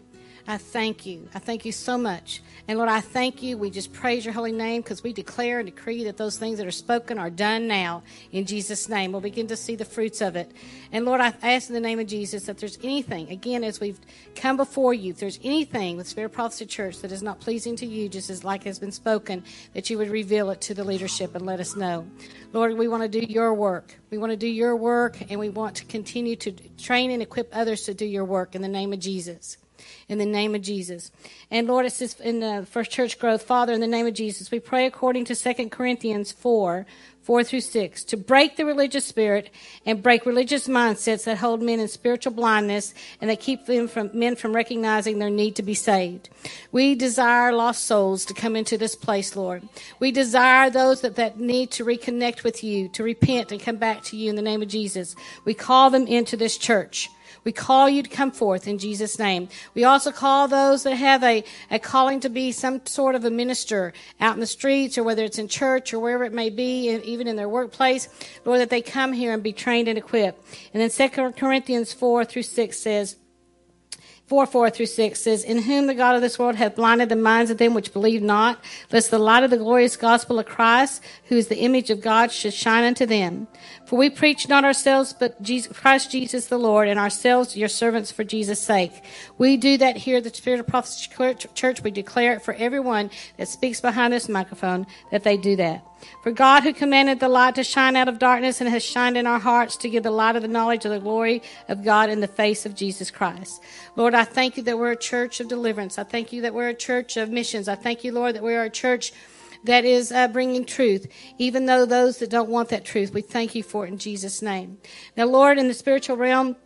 I thank you. I thank you so much. And Lord, I thank you. We just praise your holy name because we declare and decree that those things that are spoken are done now in Jesus' name. We'll begin to see the fruits of it. And Lord, I ask in the name of Jesus that there's anything, again, as we've come before you, if there's anything with Spirit Prophecy Church that is not pleasing to you, just as like has been spoken, that you would reveal it to the leadership and let us know. Lord, we want to do your work. We want to do your work, and we want to continue to train and equip others to do your work in the name of Jesus in the name of Jesus. And Lord, it says in the First Church Growth, Father, in the name of Jesus, we pray according to 2 Corinthians 4, 4 through 6, to break the religious spirit and break religious mindsets that hold men in spiritual blindness and that keep them from, men from recognizing their need to be saved. We desire lost souls to come into this place, Lord. We desire those that, that need to reconnect with you, to repent and come back to you in the name of Jesus. We call them into this church. We call you to come forth in Jesus' name. We also call those that have a, a calling to be some sort of a minister out in the streets or whether it's in church or wherever it may be, even in their workplace, Lord, that they come here and be trained and equipped. And then 2 Corinthians 4 through 6 says, 4 4 through 6 says, In whom the God of this world hath blinded the minds of them which believe not, lest the light of the glorious gospel of Christ, who is the image of God, should shine unto them. For we preach not ourselves, but Jesus, Christ Jesus the Lord, and ourselves your servants for Jesus' sake. We do that here the Spirit of Prophecy Church. We declare it for everyone that speaks behind this microphone that they do that. For God, who commanded the light to shine out of darkness and has shined in our hearts to give the light of the knowledge of the glory of God in the face of Jesus Christ. Lord, I thank you that we're a church of deliverance. I thank you that we're a church of missions. I thank you, Lord, that we are a church that is uh, bringing truth, even though those that don't want that truth, we thank you for it in Jesus' name. Now, Lord, in the spiritual realm,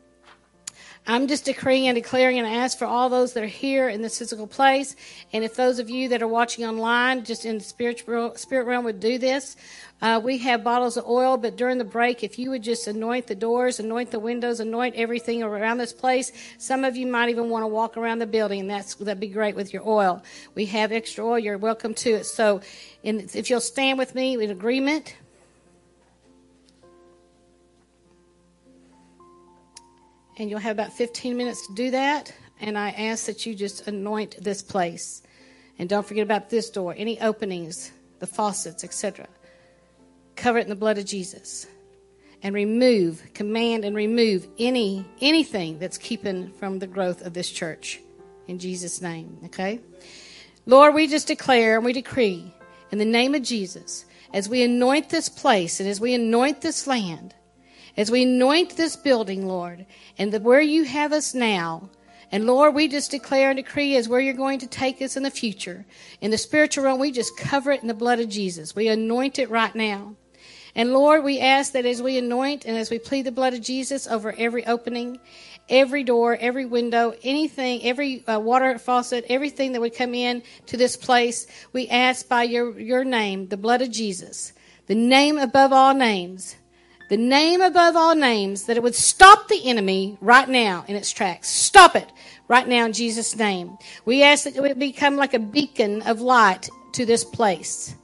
I'm just decreeing and declaring and I ask for all those that are here in this physical place. And if those of you that are watching online, just in the spiritual spirit realm, would do this. Uh, we have bottles of oil, but during the break, if you would just anoint the doors, anoint the windows, anoint everything around this place, some of you might even want to walk around the building, and that's that'd be great with your oil. We have extra oil. You're welcome to it. So, in, if you'll stand with me in agreement. And you'll have about 15 minutes to do that. And I ask that you just anoint this place. And don't forget about this door, any openings, the faucets, etc. Cover it in the blood of Jesus. And remove, command and remove any anything that's keeping from the growth of this church. In Jesus' name. Okay? Lord, we just declare and we decree in the name of Jesus, as we anoint this place and as we anoint this land, as we anoint this building, Lord, and the, where you have us now, and Lord, we just declare and decree as where you're going to take us in the future. In the spiritual realm, we just cover it in the blood of Jesus. We anoint it right now. And Lord, we ask that as we anoint and as we plead the blood of Jesus over every opening, every door, every window, anything, every uh, water faucet, everything that would come in to this place, we ask by your, your name, the blood of Jesus, the name above all names, the name above all names, that it would stop the enemy right now in its tracks. Stop it right now in Jesus' name. We ask that it would become like a beacon of light to this place,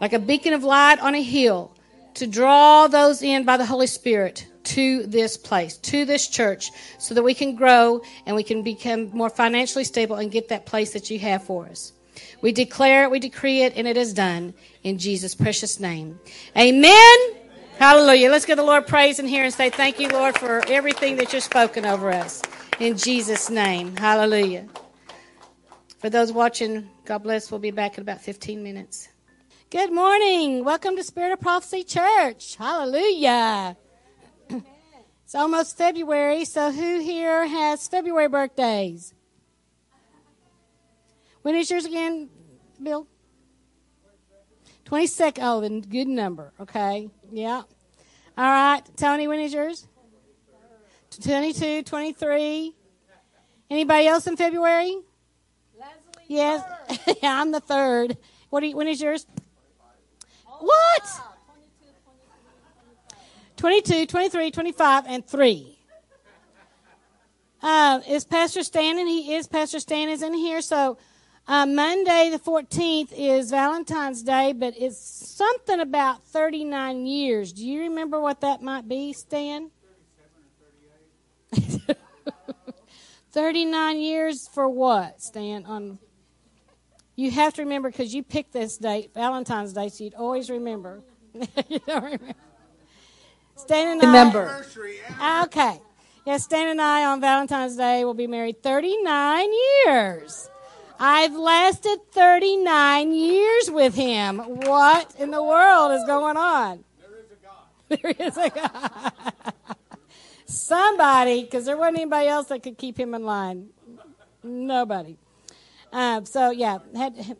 like a beacon of light on a hill to draw those in by the Holy Spirit to this place, to this church, so that we can grow and we can become more financially stable and get that place that you have for us. We declare it, we decree it, and it is done in Jesus' precious name. Amen. Hallelujah. Let's give the Lord praise in here and say thank you, Lord, for everything that you've spoken over us. In Jesus' name. Hallelujah. For those watching, God bless. We'll be back in about 15 minutes. Good morning. Welcome to Spirit of Prophecy Church. Hallelujah. <clears throat> it's almost February, so who here has February birthdays? When is yours again, Bill? 22nd. Oh, the good number. Okay. Yeah. All right. Tony, when is yours? 22, 23. Anybody else in February? Leslie Yes. <laughs> yeah, I'm the third. What do you, when is yours? what? 22, 23, 25, and 3. Uh, is Pastor Stan in? He is. Pastor Stan is in here. So uh, Monday the 14th is Valentine's Day, but it's something about 39 years. Do you remember what that might be, Stan? 37 or 38. 39 years for what, Stan? On you have to remember because you picked this date, Valentine's Day, so you'd always remember. <laughs> you don't remember. Stan and Remember. I. Remember. Okay. Yeah, Stan and I on Valentine's Day will be married 39 years. I've lasted 39 years with him. What in the world is going on? There is a God. <laughs> There is a God. Somebody, because there wasn't anybody else that could keep him in line. Nobody. Um, so yeah, had,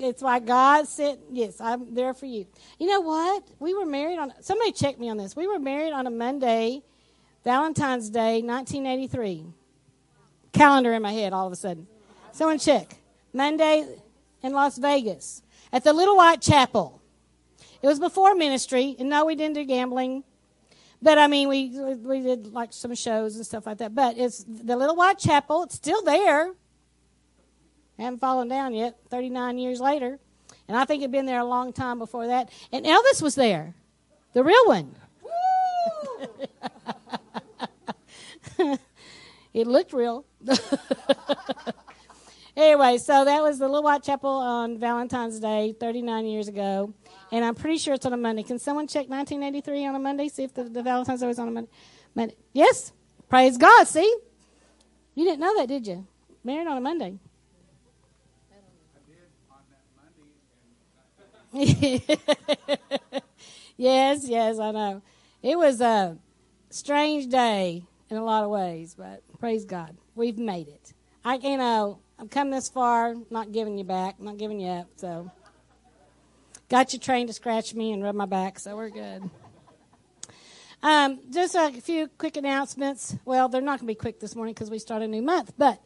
it's why God said, "Yes, I'm there for you." You know what? We were married on. Somebody check me on this. We were married on a Monday, Valentine's Day, 1983. Calendar in my head, all of a sudden. Someone check. Monday in Las Vegas at the Little White Chapel. It was before ministry, and no, we didn't do gambling. But I mean, we we did like some shows and stuff like that. But it's the Little White Chapel. It's still there. Haven't fallen down yet. Thirty nine years later, and I think it'd been there a long time before that. And Elvis was there, the real one. <laughs> it looked real. <laughs> anyway, so that was the Little White Chapel on Valentine's Day, 39 years ago. And I'm pretty sure it's on a Monday. Can someone check 1983 on a Monday? See if the, the Valentine's Day was on a Monday. Monday. Yes? Praise God. See? You didn't know that, did you? Married on a Monday. <laughs> yes, yes, I know. It was a strange day in a lot of ways, but praise God, we've made it. I, you know, I've come this far, not giving you back, not giving you up. So, got you trained to scratch me and rub my back, so we're good. Um, just a few quick announcements. Well, they're not going to be quick this morning because we start a new month, but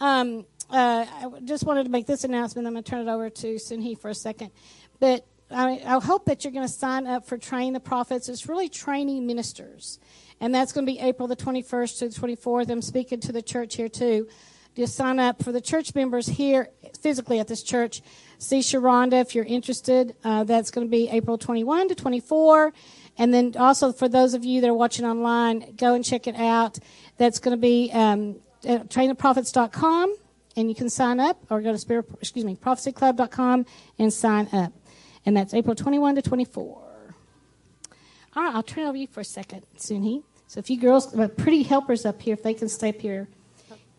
um, uh, I just wanted to make this announcement. I'm going to turn it over to Sunhee for a second. But I, I hope that you're going to sign up for Train the Prophets. It's really training ministers. And that's going to be April the 21st to the 24th. I'm speaking to the church here too. Just sign up for the church members here physically at this church. See Sharonda if you're interested. Uh, that's going to be April 21 to 24. And then also for those of you that are watching online, go and check it out. That's going to be um, at traintheprophets.com and you can sign up or go to spirit, excuse me, prophecyclub.com and sign up. And that's April 21 to 24. All right, I'll turn over to you for a second, Sunhee. So if you girls, uh, pretty helpers up here, if they can stay up here.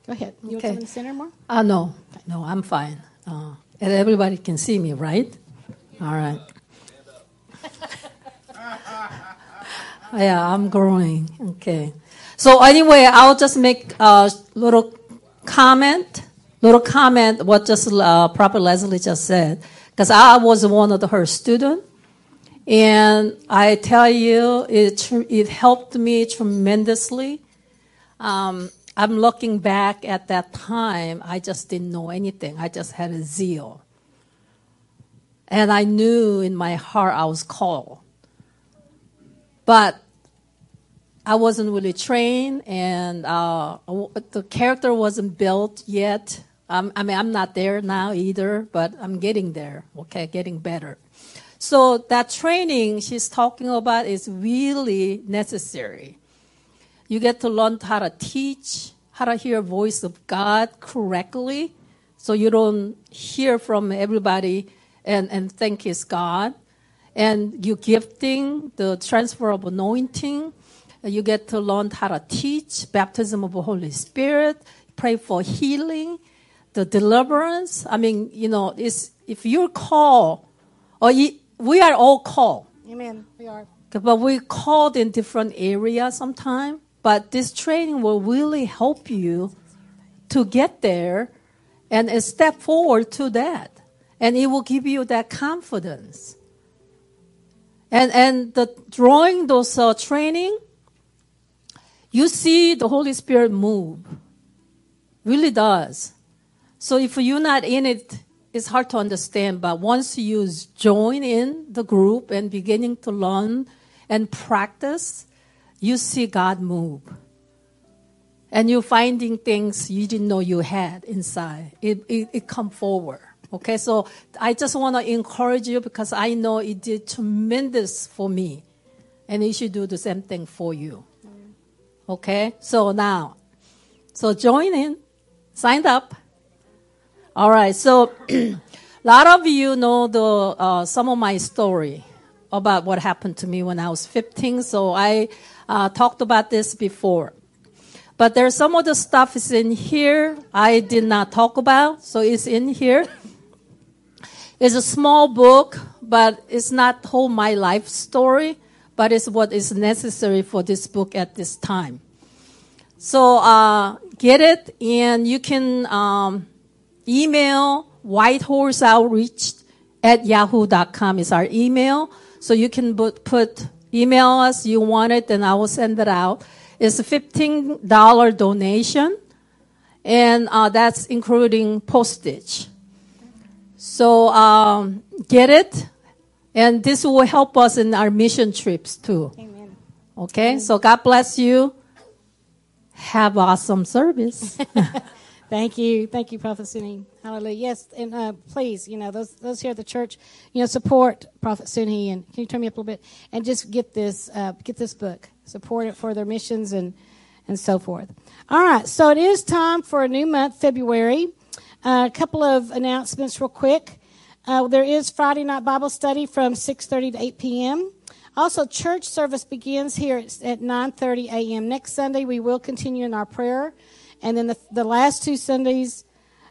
Go ahead. You want Okay. to come in the center more? Uh, no, no, I'm fine. Uh, and everybody can see me, right? All right. <laughs> yeah, I'm growing. Okay. So anyway, I'll just make a little comment, little comment what just uh, Prophet Leslie just said, because I was one of the, her student, And I tell you, it, tr- it helped me tremendously. Um, I'm looking back at that time, I just didn't know anything. I just had a zeal. And I knew in my heart I was called. But I wasn't really trained, and uh, the character wasn't built yet. Um, I mean, I'm not there now either, but I'm getting there. Okay, getting better. So that training she's talking about is really necessary. You get to learn how to teach, how to hear voice of God correctly, so you don't hear from everybody and, and think it's God. And you gifting, the transfer of anointing, you get to learn how to teach, baptism of the Holy Spirit, pray for healing, the deliverance. I mean, you know, it's, if you're called, or you, we are all called. Amen. We are. But we're called in different areas sometimes. But this training will really help you to get there and step forward to that. And it will give you that confidence. And, and the drawing those uh, training, you see the Holy Spirit move. Really does. So if you're not in it, it's hard to understand. But once you join in the group and beginning to learn and practice, you see God move. And you're finding things you didn't know you had inside. It, it, it come forward. Okay, so I just want to encourage you because I know it did tremendous for me. And it should do the same thing for you. Okay, so now, so join in, signed up. All right, so a <clears throat> lot of you know the uh, some of my story about what happened to me when I was 15. So I uh, talked about this before. But there's some of the stuff is in here I did not talk about, so it's in here. It's a small book, but it's not whole my life story but it's what is necessary for this book at this time. So uh, get it, and you can um, email Whitehorse Outreach at yahoo.com is our email. So you can put email us, you want it, and I will send it out. It's a $15 donation, and uh, that's including postage. So um, get it, and this will help us in our mission trips too. Amen. Okay, so God bless you. Have awesome service. <laughs> Thank you. Thank you, Prophet Sunhee. Hallelujah. Yes, and uh, please, you know, those those here at the church, you know, support Prophet Sunhee and can you turn me up a little bit and just get this uh, get this book. Support it for their missions and and so forth. All right, so it is time for a new month, February. Uh, a couple of announcements real quick. Uh, there is Friday night Bible study from 6:30 to 8 p.m. Also, church service begins here at 9:30 a.m. Next Sunday, we will continue in our prayer, and then the, the last two Sundays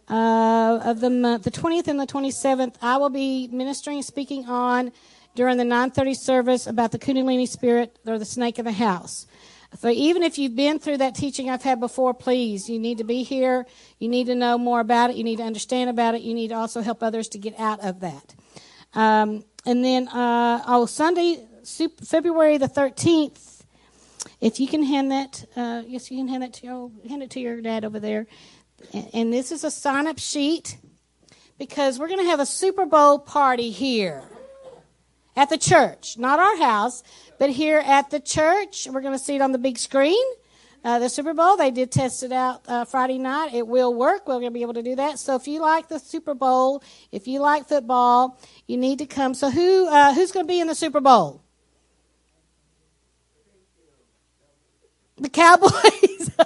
uh, of the month, the 20th and the 27th, I will be ministering, and speaking on during the 9:30 service about the Kundalini spirit or the snake of the house. So even if you've been through that teaching I've had before, please, you need to be here. You need to know more about it. You need to understand about it. You need to also help others to get out of that. Um, and then, uh, oh, Sunday, February the 13th, if you can hand that, uh, yes, you can hand that to your, hand it to your dad over there. And, this is a sign up sheet because we're going to have a Super Bowl party here at the church, not our house, but here at the church. We're going to see it on the big screen. Uh, the Super Bowl, they did test it out uh, Friday night. It will work. We're going to be able to do that. So if you like the Super Bowl, if you like football, you need to come. So who uh, who's going to be in the Super Bowl? The Cowboys. <laughs>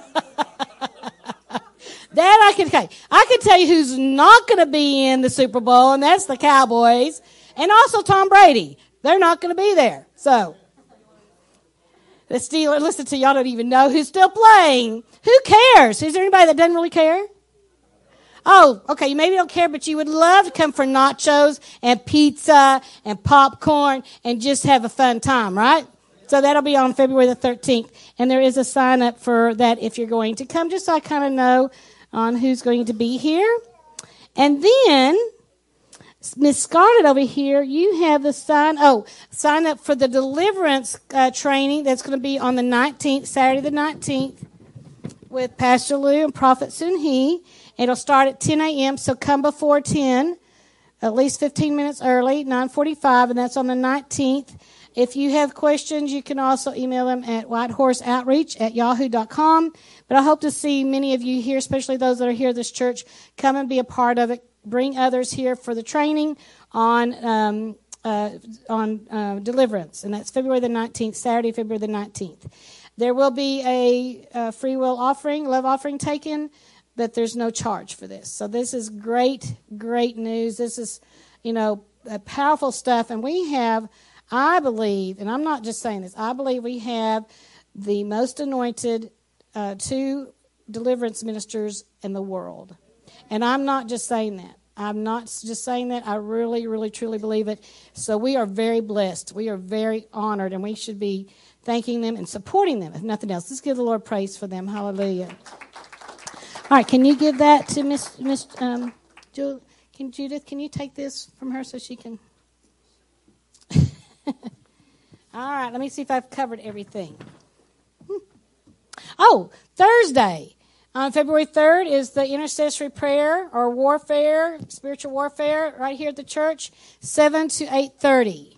that I can okay. I can tell you who's not going to be in the Super Bowl, and that's the Cowboys, and also Tom Brady. They're not going to be there. So the Steelers. Listen to y'all don't even know who's still playing. Who cares? Is there anybody that doesn't really care? Oh, okay. You maybe don't care, but you would love to come for nachos and pizza and popcorn and just have a fun time, right? So that'll be on February the 13th. And there is a sign up for that if you're going to come, just so I kind of know on who's going to be here. And then Miss Scarlett over here, you have the sign. Oh, sign up for the deliverance uh, training that's going to be on the 19th, Saturday the 19th, with Pastor Lou and Prophet Sunhee. It'll start at 10 a.m. So come before 10, at least 15 minutes early, 9:45, and that's on the 19th. If you have questions, you can also email them at whitehorseoutreach at yahoo.com. But I hope to see many of you here, especially those that are here at this church, come and be a part of it bring others here for the training on um, uh, on uh, deliverance, and that's February the 19th, Saturday, February the 19th. There will be a, a free will offering, love offering taken, but there's no charge for this. So this is great, great news. This is, you know, powerful stuff, and we have, I believe, and I'm not just saying this, I believe we have the most anointed uh, two deliverance ministers in the world. And I'm not just saying that. I'm not just saying that. I really, really, truly believe it. So we are very blessed. We are very honored, and we should be thanking them and supporting them, if nothing else. Let's give the Lord praise for them. Hallelujah. All right, can you give that to Miss Miss um, Jewel, can Judith? Can you take this from her so she can? <laughs> All right, let me see if I've covered everything. Oh, Thursday. On February 3rd is the intercessory prayer or warfare, spiritual warfare, right here at the church, 7 to 8.30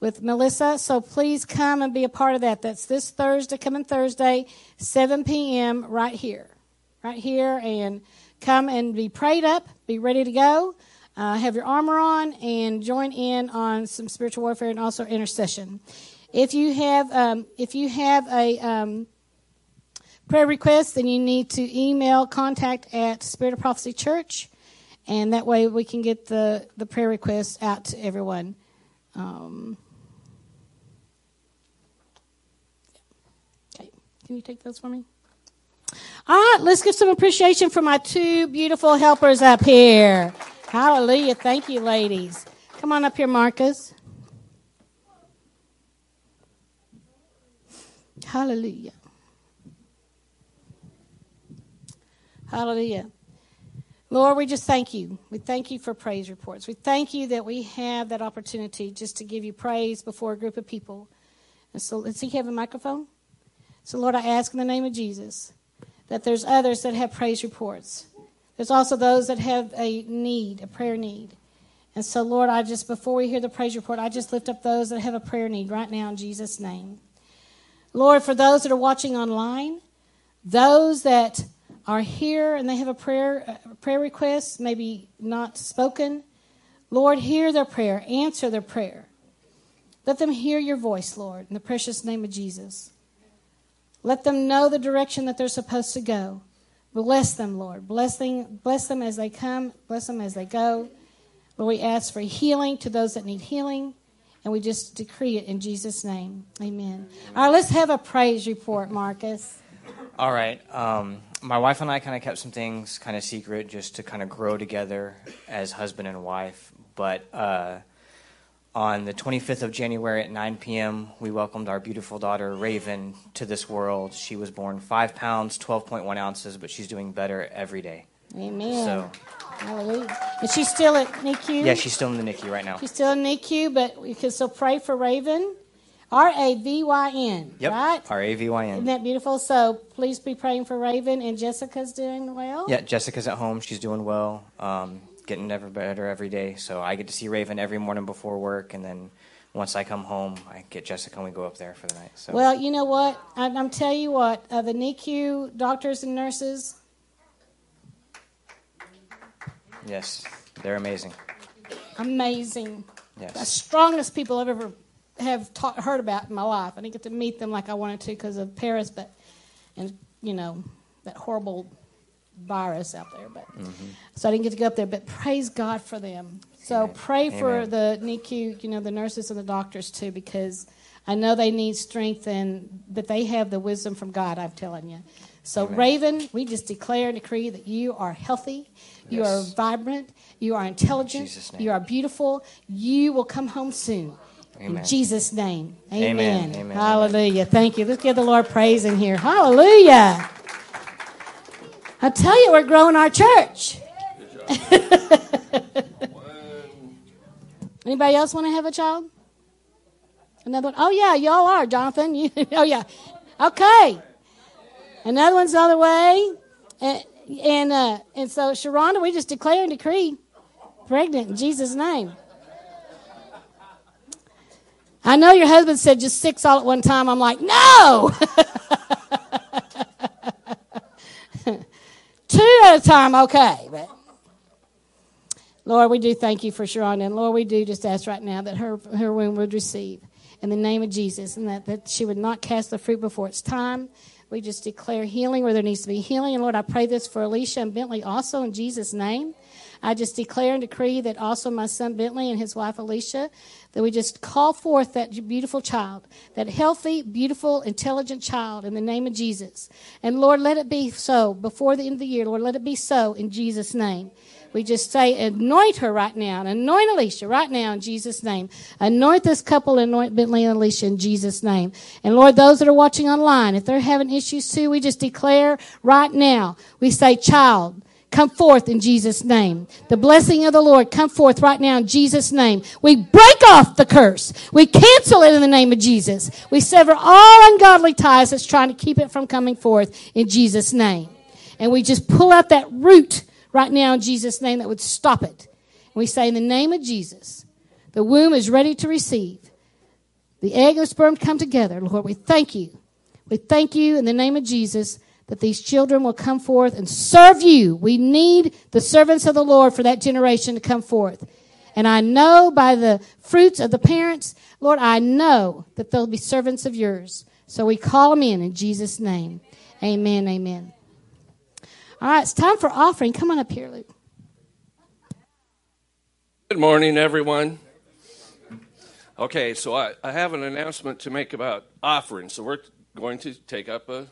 with Melissa. So please come and be a part of that. That's this Thursday, coming Thursday, 7 p.m. right here. Right here. And come and be prayed up, be ready to go. Uh, have your armor on and join in on some spiritual warfare and also intercession. If you have, um, if you have a, um, prayer request, then you need to email contact at Spirit of Prophecy Church, and that way we can get the, the prayer requests out to everyone. Um, okay, can you take those for me? All right, let's give some appreciation for my two beautiful helpers up here. Hallelujah. Thank you, ladies. Come on up here, Marcus. Hallelujah. Hallelujah. Lord, we just thank you. We thank you for praise reports. We thank you that we have that opportunity just to give you praise before a group of people. And so, let's see, have a microphone? So, Lord, I ask in the name of Jesus that there's others that have praise reports. There's also those that have a need, a prayer need. And so, Lord, I just, before we hear the praise report, I just lift up those that have a prayer need right now in Jesus' name. Lord, for those that are watching online, those that are here and they have a prayer a prayer request, maybe not spoken, Lord, hear their prayer, answer their prayer. Let them hear your voice, Lord, in the precious name of Jesus. Let them know the direction that they're supposed to go. Bless them, Lord. Bless them, bless them as they come, bless them as they go. Lord, we ask for healing to those that need healing, and we just decree it in Jesus' name. Amen. All right, let's have a praise report, Marcus. All right. Um, my wife and I kind of kept some things kind of secret just to kind of grow together as husband and wife. But uh, on the 25th of January at 9 p.m., we welcomed our beautiful daughter, Ravyn, to this world. She was born 5 pounds, 12.1 ounces, but she's doing better every day. Amen. So, Hallelujah. Is she still at NICU? yeah, she's still in the NICU right now. She's still in NICU, but we can still pray for Ravyn. R A V Y N. Yep. Right? R A V Y Isn't that beautiful? So please be praying for Ravyn and Jessica's doing well. Yeah, Jessica's at home. She's doing well. Um, getting ever better every day. So I get to see Ravyn every morning before work, and then once I come home, I get Jessica and we go up there for the night. So Well, you know what? I, I'm telling you what. Uh, the NICU doctors and nurses, yes, they're amazing. amazing. The strongest people I've ever have taught, heard about in my life. I didn't get to meet them like I wanted to because of Paris, but and you know that horrible virus out there. But so I didn't get to go up there. But praise God for them. So Amen. pray for Amen. the NICU, you know, the nurses and the doctors too, because I know they need strength and but they have the wisdom from God. I'm telling you. So Amen. Ravyn, we just declare and decree that you are healthy, you are vibrant, you are intelligent, name. you are beautiful. You will come home soon. Amen. In Jesus' name. Amen. Amen. Amen. Hallelujah. Thank you. Let's give the Lord praise in here. Hallelujah. I tell you, we're growing our church. <laughs> Anybody else want to have a child? Another one? Oh, yeah, y'all are, Jonathan. <laughs> Oh, yeah. Okay. Another one's the other way. And, and, uh, and so, Sharonda, we just declare and decree pregnant in Jesus' name. I know your husband said just six all at one time. I'm like, no! <laughs> Two at a time, okay. But Lord, we do thank you for Sharonda. And Lord, we do just ask right now that her, her womb would receive in the name of Jesus and that, that she would not cast the fruit before its time. We just declare healing where there needs to be healing. And Lord, I pray this for Alicia and Bentley also in Jesus' name. I just declare and decree that also my son Bentley and his wife Alicia, that we just call forth that beautiful child, that healthy, beautiful, intelligent child in the name of Jesus. And Lord, let it be so before the end of the year. Lord, let it be so in Jesus' name. We just say, anoint her right now, anoint Alicia right now in Jesus' name. Anoint this couple, anoint Bentley and Alicia in Jesus' name. And Lord, those that are watching online, if they're having issues too, we just declare right now, we say, child, come forth in Jesus' name. The blessing of the Lord come forth right now in Jesus' name. We break off the curse. We cancel it in the name of Jesus. We sever all ungodly ties that's trying to keep it from coming forth in Jesus' name. And we just pull out that root right now in Jesus' name that would stop it. And we say, in the name of Jesus, the womb is ready to receive. The egg and the sperm come together. Lord, we thank you. We thank you in the name of Jesus that these children will come forth and serve you. We need the servants of the Lord for that generation to come forth. And I know by the fruits of the parents, Lord, I know that they'll be servants of yours. So we call them in in Jesus' name. Amen. Amen. All right, it's time for offering. Come on up here, Luke. Good morning, everyone. Okay, so I, I have an announcement to make about offering. So we're going to take up a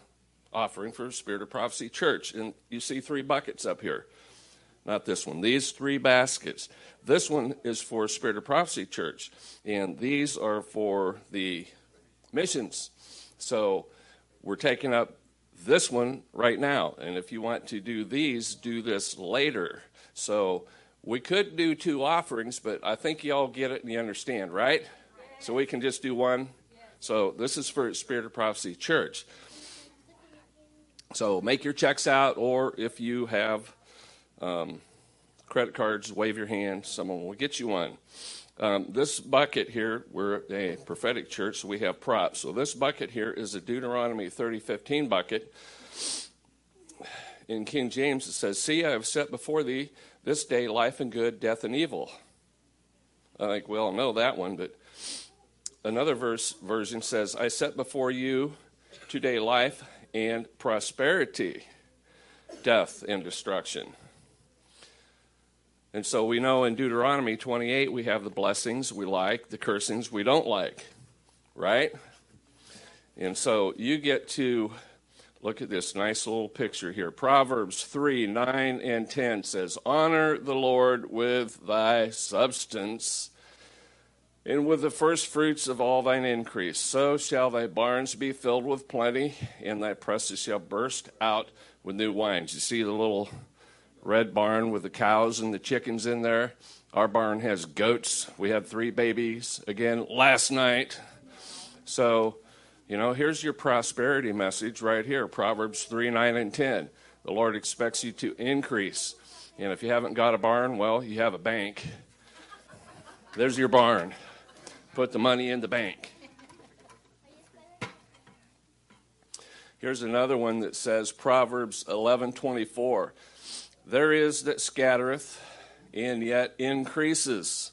offering for Spirit of Prophecy Church, and you see three buckets up here. Not this one. These three baskets. This one is for Spirit of Prophecy Church, and these are for the missions. So we're taking up this one right now. And if you want to do these, do this later. So we could do two offerings, but I think y'all get it and you understand, right? So we can just do one. So this is for Spirit of Prophecy Church. So make your checks out, or if you have um, credit cards, wave your hand. Someone will get you one. Um, this bucket here, we're a prophetic church, so we have props. So this bucket here is a Deuteronomy 30:15 bucket. In King James, it says, "See, I have set before thee this day life and good, death and evil." I think we all know that one, but another verse version says, "I set before you today life and prosperity, death and destruction." And so we know in Deuteronomy 28 we have the blessings we like, the cursings we don't like, right? And so you get to look at this nice little picture here. Proverbs 3 9 and 10 says, Honor the Lord with thy substance and with the first fruits of all thine increase. So shall thy barns be filled with plenty, and thy presses shall burst out with new wines. You see the little red barn with the cows and the chickens in there. Our barn has goats. We had three babies again last night. So, you know, here's your prosperity message right here Proverbs 3 9 and 10. The Lord expects you to increase. And if you haven't got a barn, well, you have a bank. There's your barn. Put the money in the bank. Here's another one that says Proverbs 11:24. There is that scattereth, and yet increases.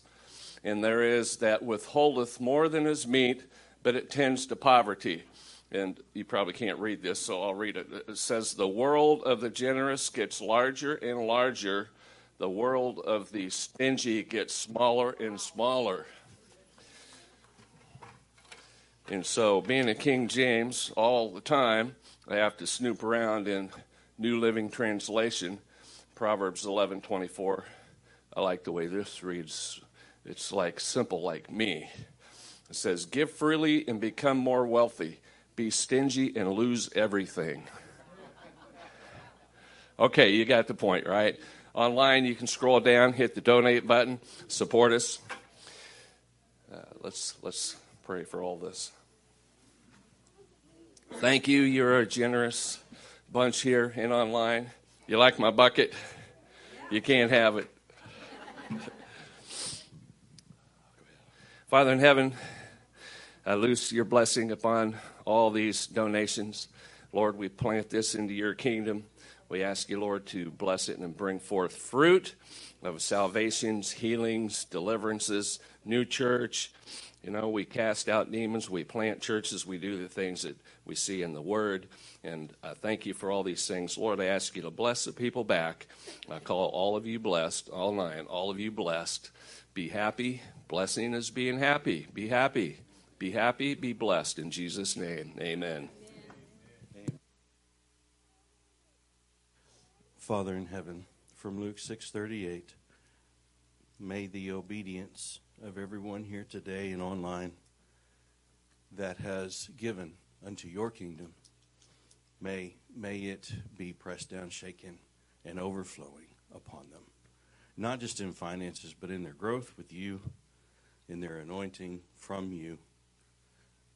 And there is that withholdeth more than is meet, but it tends to poverty. And you probably can't read this, so I'll read it. It says, The world of the generous gets larger and larger, the world of the stingy gets smaller and smaller. And so, being a King James all the time, I have to snoop around in New Living Translation Proverbs 11:24. I like the way this reads. It's like simple like me. It says, "Give freely and become more wealthy. Be stingy and lose everything." okay, you got the point, right? Online, you can scroll down, hit the donate button, support us. Uh, let's let's pray for all this. Thank you. You're a generous bunch here and online. You like my bucket? You can't have it. Father in heaven, I loose your blessing upon all these donations. Lord, we plant this into your kingdom. We ask you, Lord, to bless it and bring forth fruit of salvations, healings, deliverances, new church. You know, we cast out demons, we plant churches, we do the things that we see in the Word. And I thank you for all these things. Lord, I ask you to bless the people back. I call all of you blessed, all nine, all of you blessed. Be happy. Blessing is being happy. Be happy. Be happy. Be blessed. In Jesus' name, amen. Father in heaven, from Luke 6:38, may the obedience of everyone here today and online that has given unto your kingdom may may it be pressed down, shaken, and overflowing upon them. Not just in finances, but in their growth with you, in their anointing from you.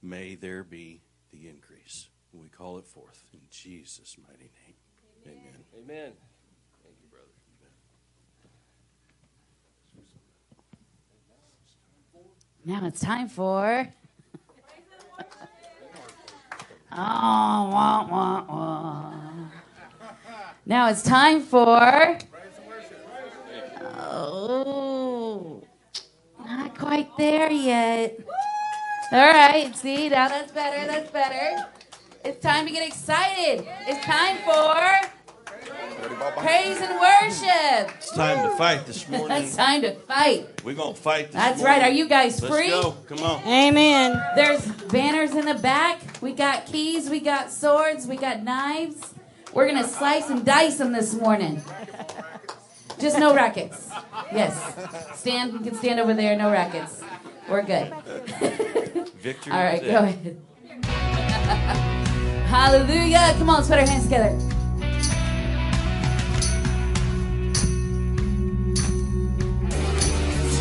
May there be the increase. We call it forth in Jesus' mighty name. Amen. Amen. Thank you, brother. Now it's time for. oh, wah, wah, wah. Now it's time for. Oh, not quite there yet. All right, see, now that's better, that's better. It's time to get excited. It's time for praise and worship. It's time to fight this <laughs> morning. It's time to fight. We're going to fight this That's morning. right. Are you guys free? Let's free? go. Come on. Amen. There's banners in the back. We got keys, we got swords, we got knives. We're going to slice and dice them this morning. Just no rackets. Yes. Stand, you can stand over there, no rackets. We're good. <laughs> Victory All right, go ahead. <laughs> Hallelujah. Come on, let's put our hands together.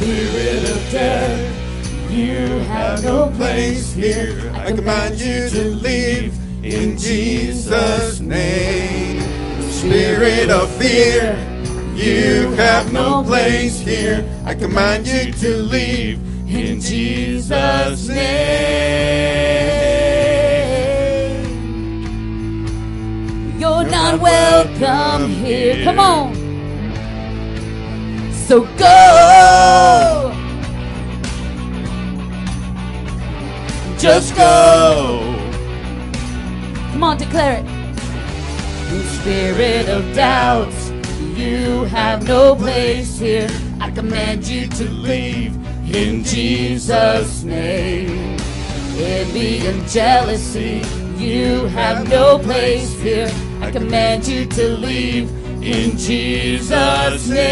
Spirit of death, you have no place here. I command you to leave in Jesus' name. Spirit of fear, you have no place here. I command you to leave in Jesus' name. You're not welcome here. Come on. So go. Just go. Come on, declare it. Spirit of doubt, you have no place here. I command you to leave in Jesus' name. Envy and jealousy, you have no place here. I command you to leave in Jesus' name.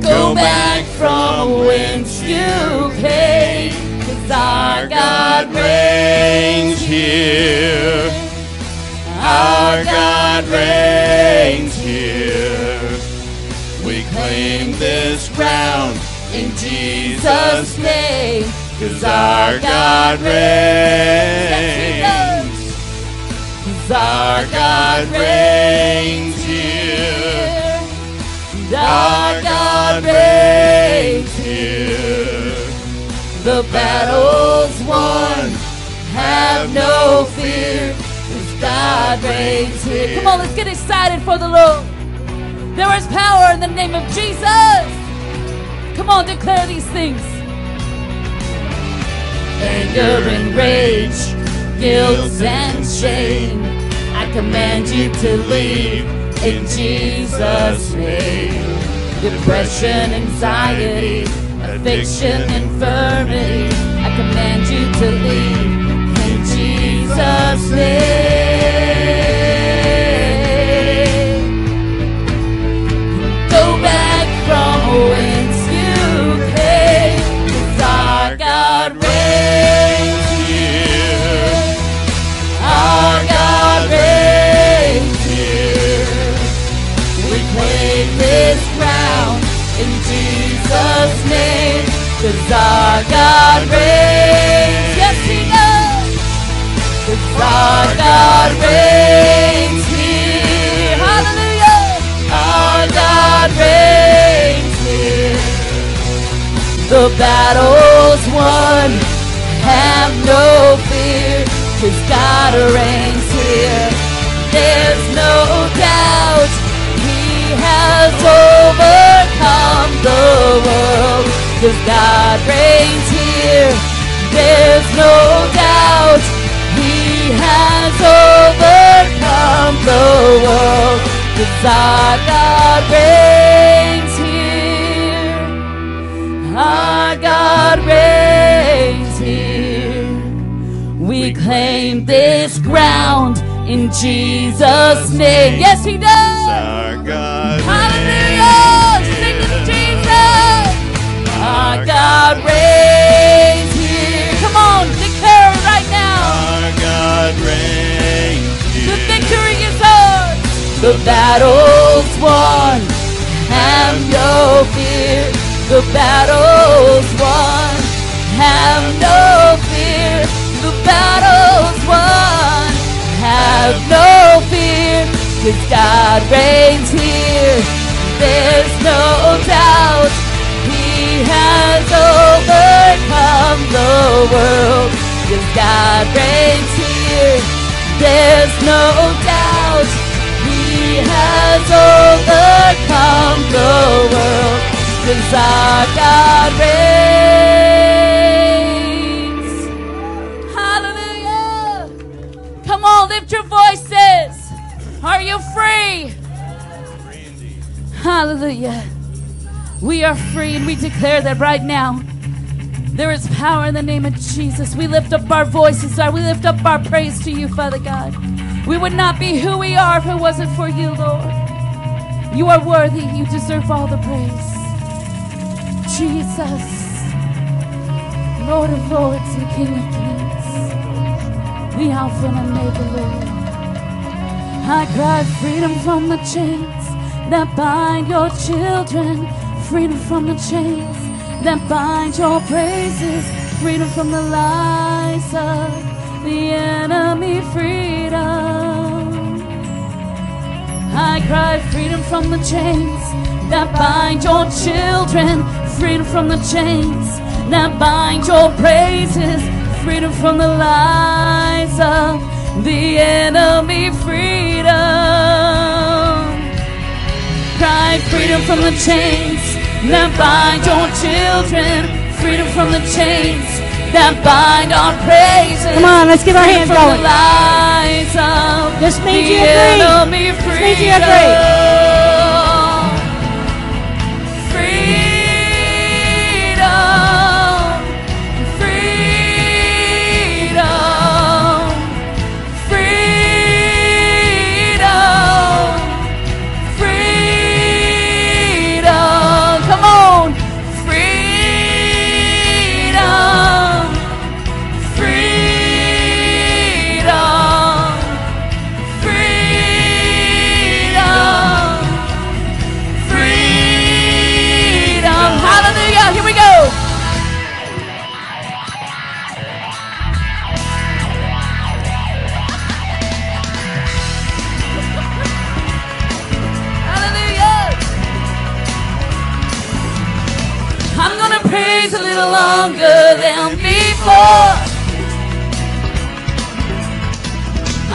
Go back from whence you came, 'cause our God reigns here. Our God reigns here. We claim this ground in Jesus' name, 'cause our God reigns. Our God reigns here. Our God reigns here. The battle's won. Have no fear. fear. 'cause God reigns here. Come on, let's get excited for the Lord. There is power in the name of Jesus. Come on, declare these things. anger and rage, guilt and shame. I command you to leave in Jesus' name. Depression, anxiety, addiction, infirmity. I command you to leave in Jesus' name. Jesus' name, cause our God reigns. Yes, He does. Cause our God reigns here. Hallelujah. Our God reigns here. The battle's won. Have no fear. Cause God reigns here. There's no overcome the world. Cause God reigns here. There's no doubt He has overcome the world. Cause our God reigns here. Our God reigns here. We claim this ground in Jesus' name. Yes, He does. God reigns here. Come on, declare it right now. Our God reigns here. The victory is ours. The battle's won. Have no fear. The battle's won. Have no fear. The battle's won. Have no fear. Cause God reigns here. There's no doubt. Has overcome the world. Cause God reigns here. There's no doubt. He has overcome the world. Cause our God reigns. Hallelujah. Come on, lift your voices. Are you free? Hallelujah. We are free and we declare that right now. There is power in the name of Jesus. We lift up our voices, God. We lift up our praise to you, Father God. We would not be who we are if it wasn't for you, Lord. You are worthy. You deserve all the praise. Jesus, Lord of lords and King of kings, the Alpha and Omega, Lord. I cry freedom from the chains that bind your children, freedom from the chains that bind your praises, freedom from the lies of the enemy, freedom. I cry freedom from the chains that bind your children, freedom from the chains that bind your praises, freedom from the lies of the enemy, freedom. Cry freedom from the chains that bind your children, freedom from the chains that bind our praises. Come on, let's get our hands going. The lies of Just means you agree. Just means you agree.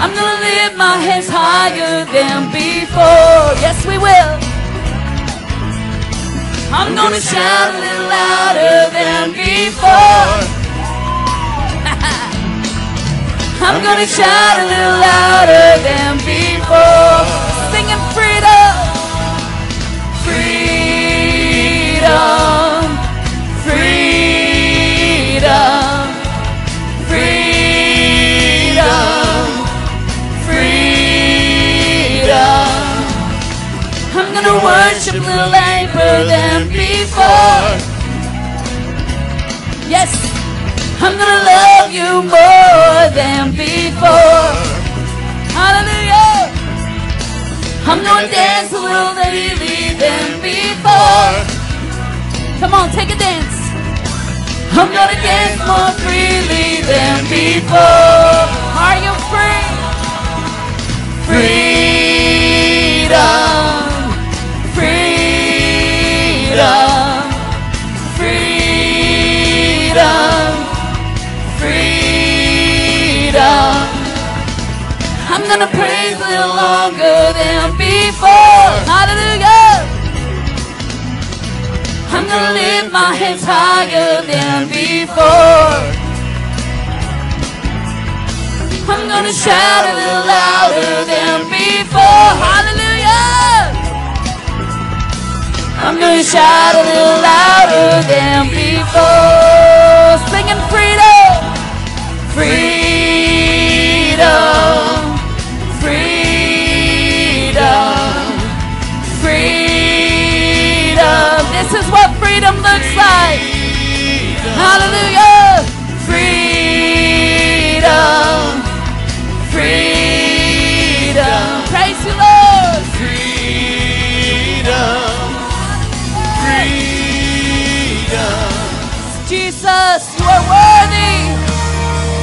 I'm gonna lift my hands higher than before. Yes, we will. I'm gonna shout a little louder than before. <laughs> I'm gonna shout a little louder than before. Singing freedom. Freedom. Freedom. Freedom. I'm gonna worship little louder than before. Yes, I'm gonna love you more than before. Hallelujah. I'm gonna dance a little lately than before. Come on, take a dance. I'm gonna dance more freely than before. Are you free? Gonna praise a little longer than before. Hallelujah. I'm gonna lift my hands higher than before. I'm gonna shout a little louder than before. Hallelujah. I'm gonna shout a little louder than before. Singing freedom. Freedom. This is what freedom looks like. Hallelujah. Freedom. Freedom. Praise you, Lord. Freedom. Freedom. Jesus, you are worthy.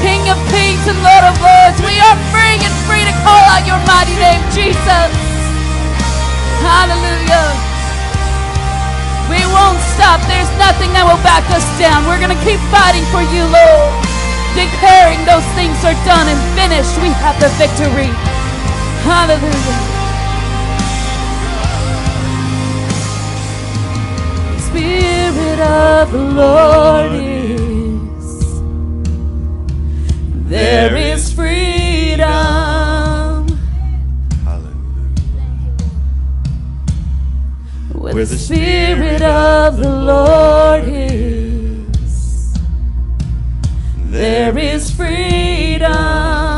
King of kings and Lord of lords. We are free and free to call out your mighty name, Jesus. Hallelujah. Won't stop. There's nothing that will back us down. We're going to keep fighting for you, Lord. Declaring those things are done and finished. We have the victory. Hallelujah. Spirit of the Lord is. There is freedom. Where the Spirit of the Lord is, there is freedom.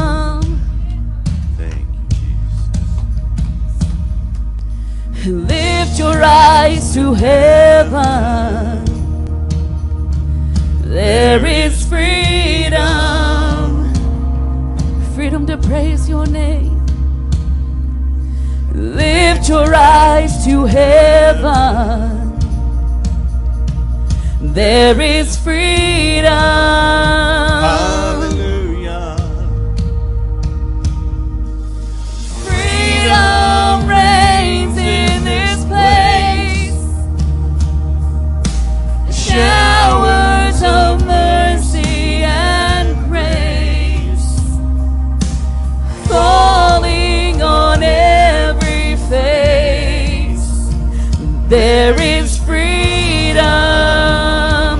Lift your eyes to heaven. There is freedom. Freedom to praise your name. Lift your eyes to heaven. There is freedom. There is freedom.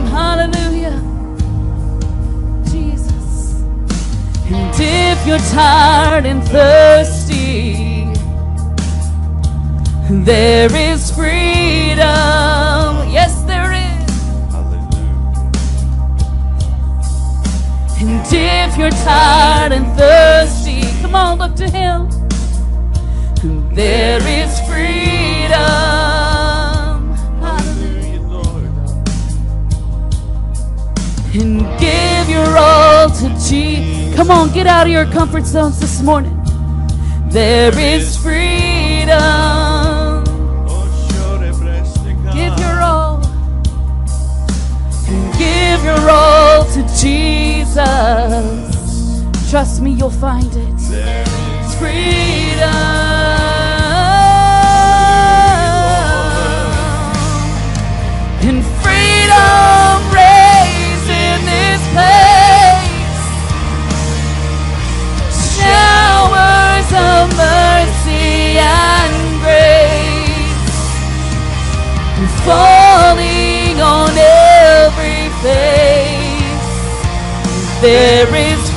Hallelujah. Jesus. And if you're tired and thirsty, there is freedom. Yes, there is. Hallelujah. And if you're tired and thirsty, come on, look to Him. There is Come on, get out of your comfort zones this morning. There is freedom. Give your all. Give your all to Jesus. Trust me, you'll find it. It's freedom. Mercy and grace falling on every face. There is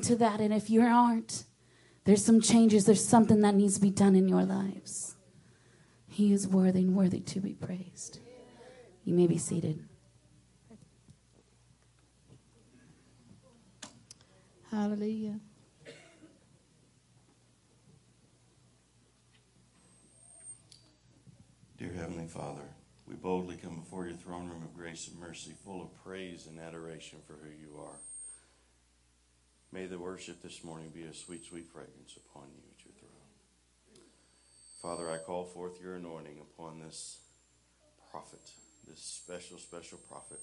Grab onto that, and if you aren't, there's some changes, there's something that needs to be done in your lives. He is worthy and worthy to be praised. You may be seated. Hallelujah. Dear Heavenly Father, we boldly come before your throne room of grace and mercy, full of praise and adoration for who you are. May the worship this morning be a sweet, sweet fragrance upon you at your throne. Father, I call forth your anointing upon this prophet, this special, special prophet.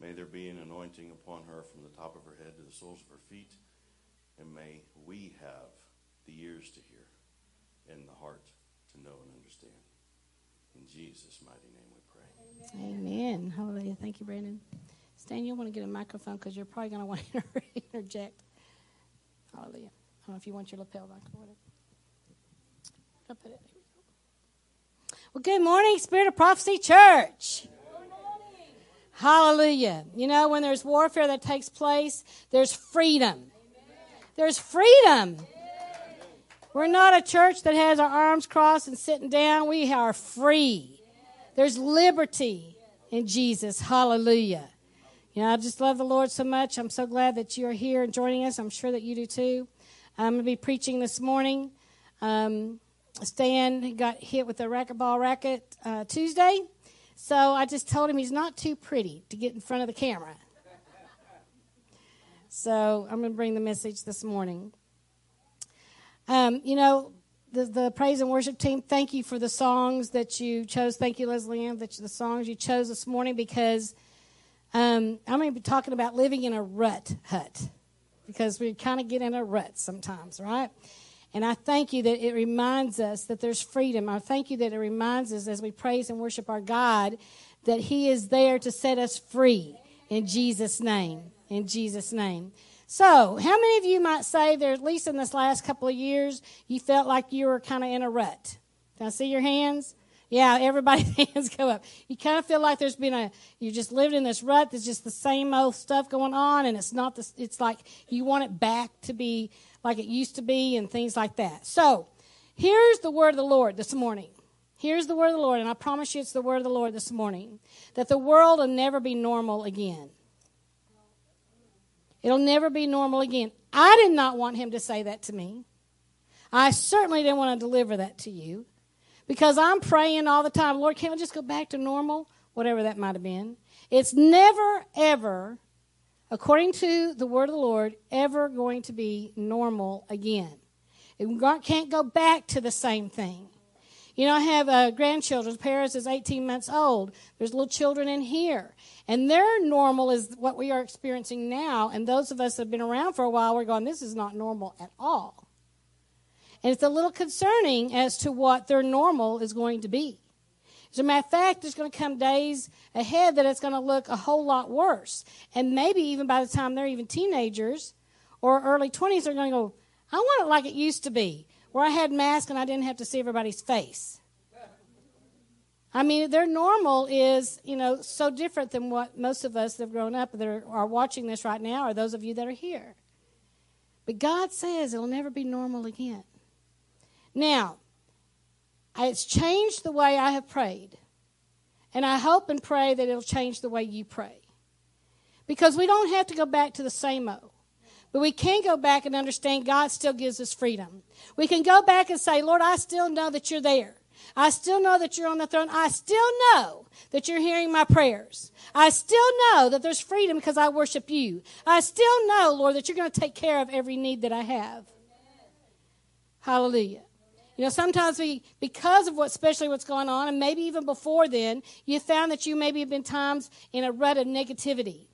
May there be an anointing upon her from the top of her head to the soles of her feet, and may we have the ears to hear and the heart to know and understand. In Jesus' mighty name we pray. Amen. Hallelujah. Thank you, Brandon. Stan, you'll want to get a microphone because you're probably going to want to interject. Hallelujah. I don't know if you want your lapel back or whatever. I'll put it. We go. Well, good morning, Spirit of Prophecy Church. Hallelujah. You know, when there's warfare that takes place, there's freedom. There's freedom. We're not a church that has our arms crossed and sitting down. We are free. There's liberty in Jesus. Hallelujah. You know, I just love the Lord so much. I'm so glad that you're here and joining us. I'm sure that you do too. I'm going to be preaching this morning. Um, Stan got hit with a racquetball racket uh, Tuesday. So I just told him he's not too pretty to get in front of the camera. So I'm going to bring the message this morning. Um, you know, the, the praise and worship team, thank you for the songs that you chose. Thank you, Leslie Ann, that the songs you chose this morning because um, I'm going to be talking about living in a rut hut because we kind of get in a rut sometimes, right? And I thank you that it reminds us that there's freedom. I thank you that it reminds us as we praise and worship our God that He is there to set us free in Jesus' name. In Jesus' name. So, how many of you might say there, at least in this last couple of years, you felt like you were kind of in a rut? Can I see your hands? Yeah, everybody's <laughs> hands go up. You kind of feel like there's been a, you just lived in this rut. There's just the same old stuff going on, and it's not this, it's like you want it back to be like it used to be and things like that. So, here's the word of the Lord this morning. Here's the word of the Lord, and I promise you it's the word of the Lord this morning that the world will never be normal again. It'll never be normal again. I did not want him to say that to me. I certainly didn't want to deliver that to you because I'm praying all the time, Lord, can't we just go back to normal? Whatever that might have been. It's never, ever, according to the word of the Lord, ever going to be normal again. It can't go back to the same thing. You know, I have uh, grandchildren. Paris is 18 months old. There's little children in here. And their normal is what we are experiencing now. And those of us that have been around for a while, we're going, this is not normal at all. And it's a little concerning as to what their normal is going to be. As a matter of fact, there's going to come days ahead that it's going to look a whole lot worse. And maybe even by the time they're even teenagers or early 20s, they're going to go, I want it like it used to be, where I had masks and I didn't have to see everybody's face. I mean, their normal is, you know, so different than what most of us that have grown up that are, are watching this right now, or those of you that are here. But God says it'll never be normal again. Now, it's changed the way I have prayed. And I hope and pray that it'll change the way you pray. Because we don't have to go back to the same old. But we can go back and understand God still gives us freedom. We can go back and say, Lord, I still know that you're there. I still know that you're on the throne. I still know that you're hearing my prayers. I still know that there's freedom because I worship you. I still know, Lord, that you're going to take care of every need that I have. Hallelujah. You know, sometimes we, because of what, especially what's going on, and maybe even before then, you found that you maybe have been times in a rut of negativity.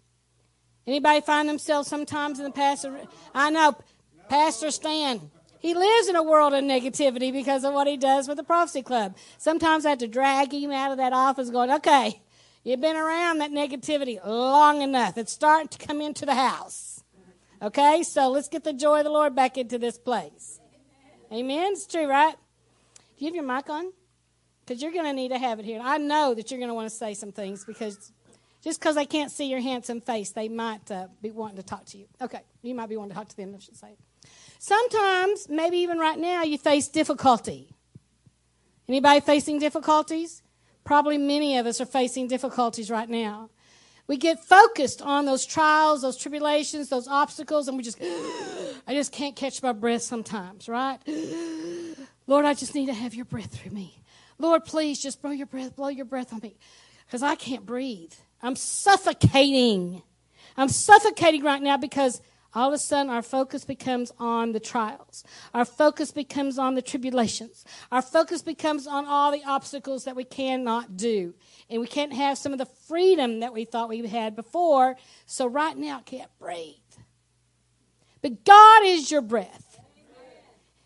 Anybody find themselves sometimes in the past? I know, Pastor Stan. He lives in a world of negativity because of what he does with the Prophecy Club. Sometimes I have to drag him out of that office going, okay, you've been around that negativity long enough. It's starting to come into the house. Okay, so let's get the joy of the Lord back into this place. Amen. It's true, right? Do you have your mic on? Because you're going to need to have it here. I know that you're going to want to say some things because just because they can't see your handsome face, they might uh, be wanting to talk to you. Okay, you might be wanting to talk to them, I should say. Sometimes, maybe even right now, you face difficulty. Anybody facing difficulties? Probably many of us are facing difficulties right now. We get focused on those trials, those tribulations, those obstacles, and we just, <gasps> I just can't catch my breath sometimes, right? <gasps> Lord, I just need to have your breath through me. Lord, please just blow your breath, blow your breath on me, because I can't breathe. I'm suffocating. I'm suffocating right now because all of a sudden our focus becomes on the trials. Our focus becomes on the tribulations. Our focus becomes on all the obstacles that we cannot do. And we can't have some of the freedom that we thought we had before. So right now I can't breathe. But God is your breath.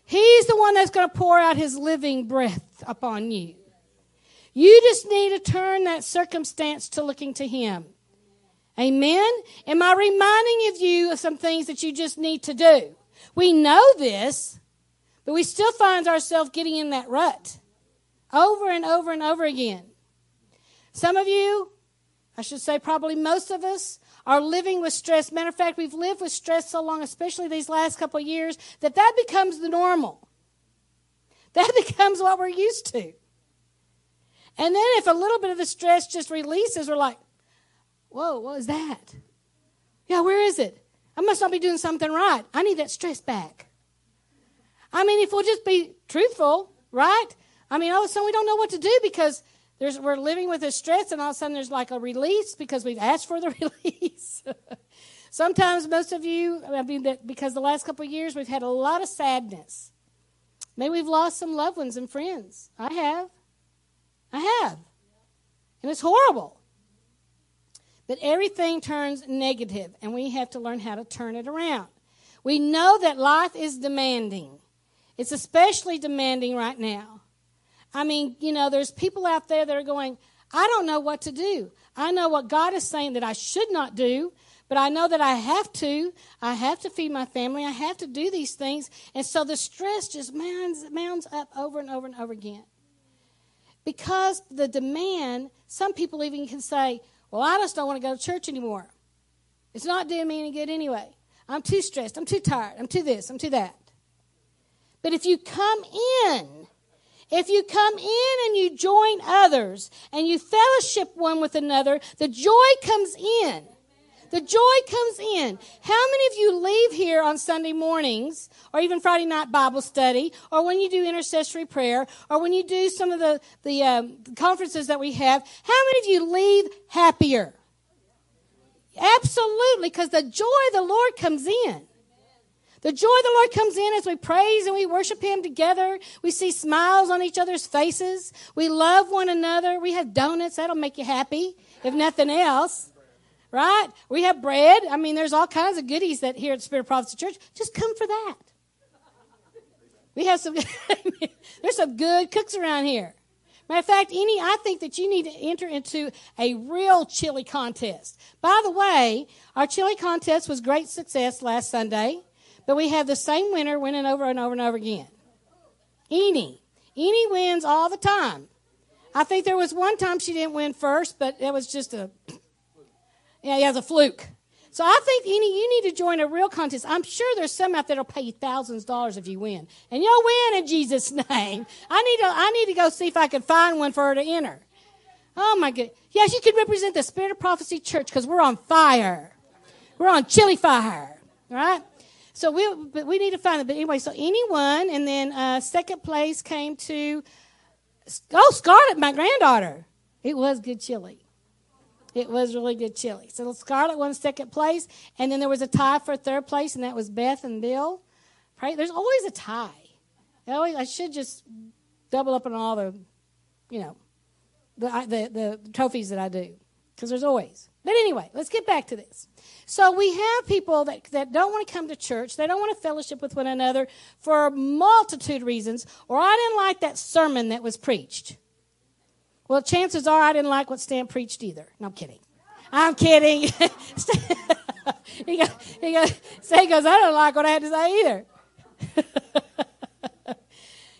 He's the one that's going to pour out his living breath upon you. You just need to turn that circumstance to looking to him. Amen? Am I reminding of you of some things that you just need to do? We know this, but we still find ourselves getting in that rut over and over and over again. Some of you, I should say probably most of us, are living with stress. Matter of fact, we've lived with stress so long, especially these last couple of years, that that becomes the normal. That <laughs> becomes what we're used to. And then if a little bit of the stress just releases, we're like, Whoa, what was that? Yeah, where is it? I must not be doing something right. I need that stress back. I mean, if we'll just be truthful, right? I mean, all of a sudden we don't know what to do because there's, we're living with this stress, and all of a sudden there's like a release because we've asked for the <laughs> release. Sometimes, most of you, I mean, because the last couple of years we've had a lot of sadness. Maybe we've lost some loved ones and friends. I have. I have. And it's horrible. But everything turns negative, and we have to learn how to turn it around. We know that life is demanding. It's especially demanding right now. I mean, you know, there's people out there that are going, I don't know what to do. I know what God is saying that I should not do, but I know that I have to. I have to feed my family. I have to do these things. And so the stress just mounds, mounds up over and over and over again. Because the demand, some people even can say, well, I just don't want to go to church anymore. It's not doing me any good anyway. I'm too stressed. I'm too tired. I'm too this. I'm too that. But if you come in, if you come in and you join others and you fellowship one with another, the joy comes in. The joy comes in. How many of you leave here on Sunday mornings or even Friday night Bible study or when you do intercessory prayer or when you do some of the, the um, conferences that we have? How many of you leave happier? Absolutely, because the joy of the Lord comes in. The joy of the Lord comes in as we praise and we worship Him together. We see smiles on each other's faces. We love one another. We have donuts. That'll make you happy, if nothing else. Right? We have bread. I mean, there's all kinds of goodies that here at Spirit of Prophecy Church. Just come for that. We have some, <laughs> there's some good cooks around here. Matter of fact, any, I think that you need to enter into a real chili contest. By the way, our chili contest was great success last Sunday, but we have the same winner winning over and over and over again. Eni. Eni wins all the time. I think there was one time she didn't win first, but it was just a, yeah, he has a fluke. So I think you need, you need to join a real contest. I'm sure there's some out there that'll pay you thousands of dollars if you win. And you'll win in Jesus' <laughs> name. I need to, I need to go see if I can find one for her to enter. Oh my God. Yes, you can represent the Spirit of Prophecy Church because we're on fire. We're on chili fire. Right? So we, but we need to find it. But anyway, so anyone, and then uh, second place came to, oh, Scarlett, my granddaughter. It was good chili. It was really good chili. So Scarlett won second place, and then there was a tie for third place, and that was Beth and Bill. Right? There's always a tie. I, always, I should just double up on all the, you know, the the, the trophies that I do, because there's always. But anyway, let's get back to this. So we have people that, that don't want to come to church. They don't want to fellowship with one another for a multitude of reasons. Or I didn't like that sermon that was preached. Well, chances are I didn't like what Stan preached either. No, I'm kidding. I'm kidding. <laughs> he goes, he goes, Stan goes, I don't like what I had to say either. <laughs>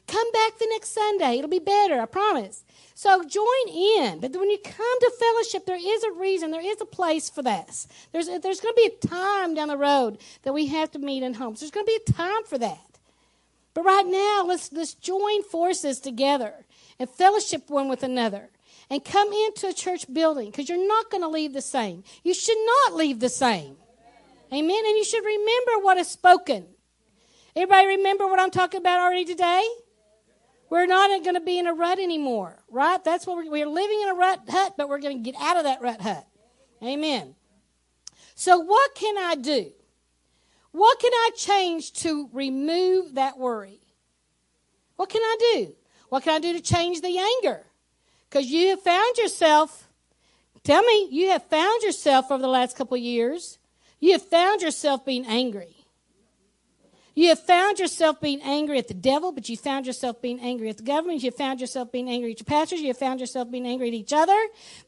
come back the next Sunday. It'll be better, I promise. So join in. But when you come to fellowship, there is a reason, there is a place for this. There's, there's going to be a time down the road that we have to meet in homes. There's going to be a time for that. But right now, let's, let's join forces together and fellowship one with another and come into a church building because you're not going to leave the same. You should not leave the same. Amen. And you should remember what is spoken. Everybody remember what I'm talking about already today? We're not going to be in a rut anymore, right? That's what we're, we're living in a rut hut, but we're going to get out of that rut hut. Amen. So, what can I do? What can I change to remove that worry? What can I do? What can I do to change the anger? Because you have found yourself, tell me, you have found yourself over the last couple years, you have found yourself being angry. You have found yourself being angry at the devil, but you found yourself being angry at the government. You found yourself being angry at your pastors. You found yourself being angry at each other.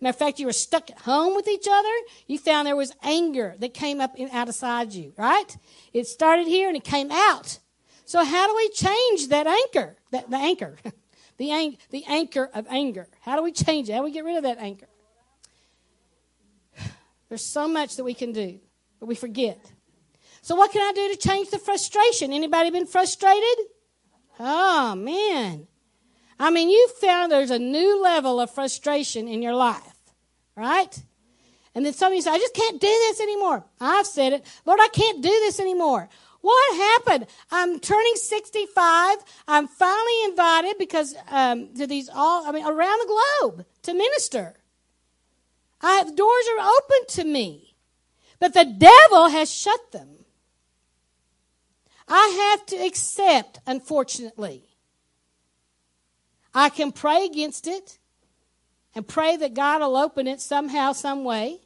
Matter of fact, you were stuck at home with each other. You found there was anger that came up in, out inside you, right? It started here and it came out. So how do we change that anchor? That, the anchor. <laughs> the, the anchor of anger. How do we change it? How do we get rid of that anchor? <sighs> There's so much that we can do, but we forget. So what can I do to change the frustration? Anybody been frustrated? Oh man. I mean, you found there's a new level of frustration in your life, right? And then somebody says, I just can't do this anymore. I've said it. Lord, I can't do this anymore. What happened? I'm turning 65. I'm finally invited because um, to these all, I mean, around the globe to minister. I, doors are open to me, but the devil has shut them. I have to accept, unfortunately. I can pray against it and pray that God will open it somehow, some way.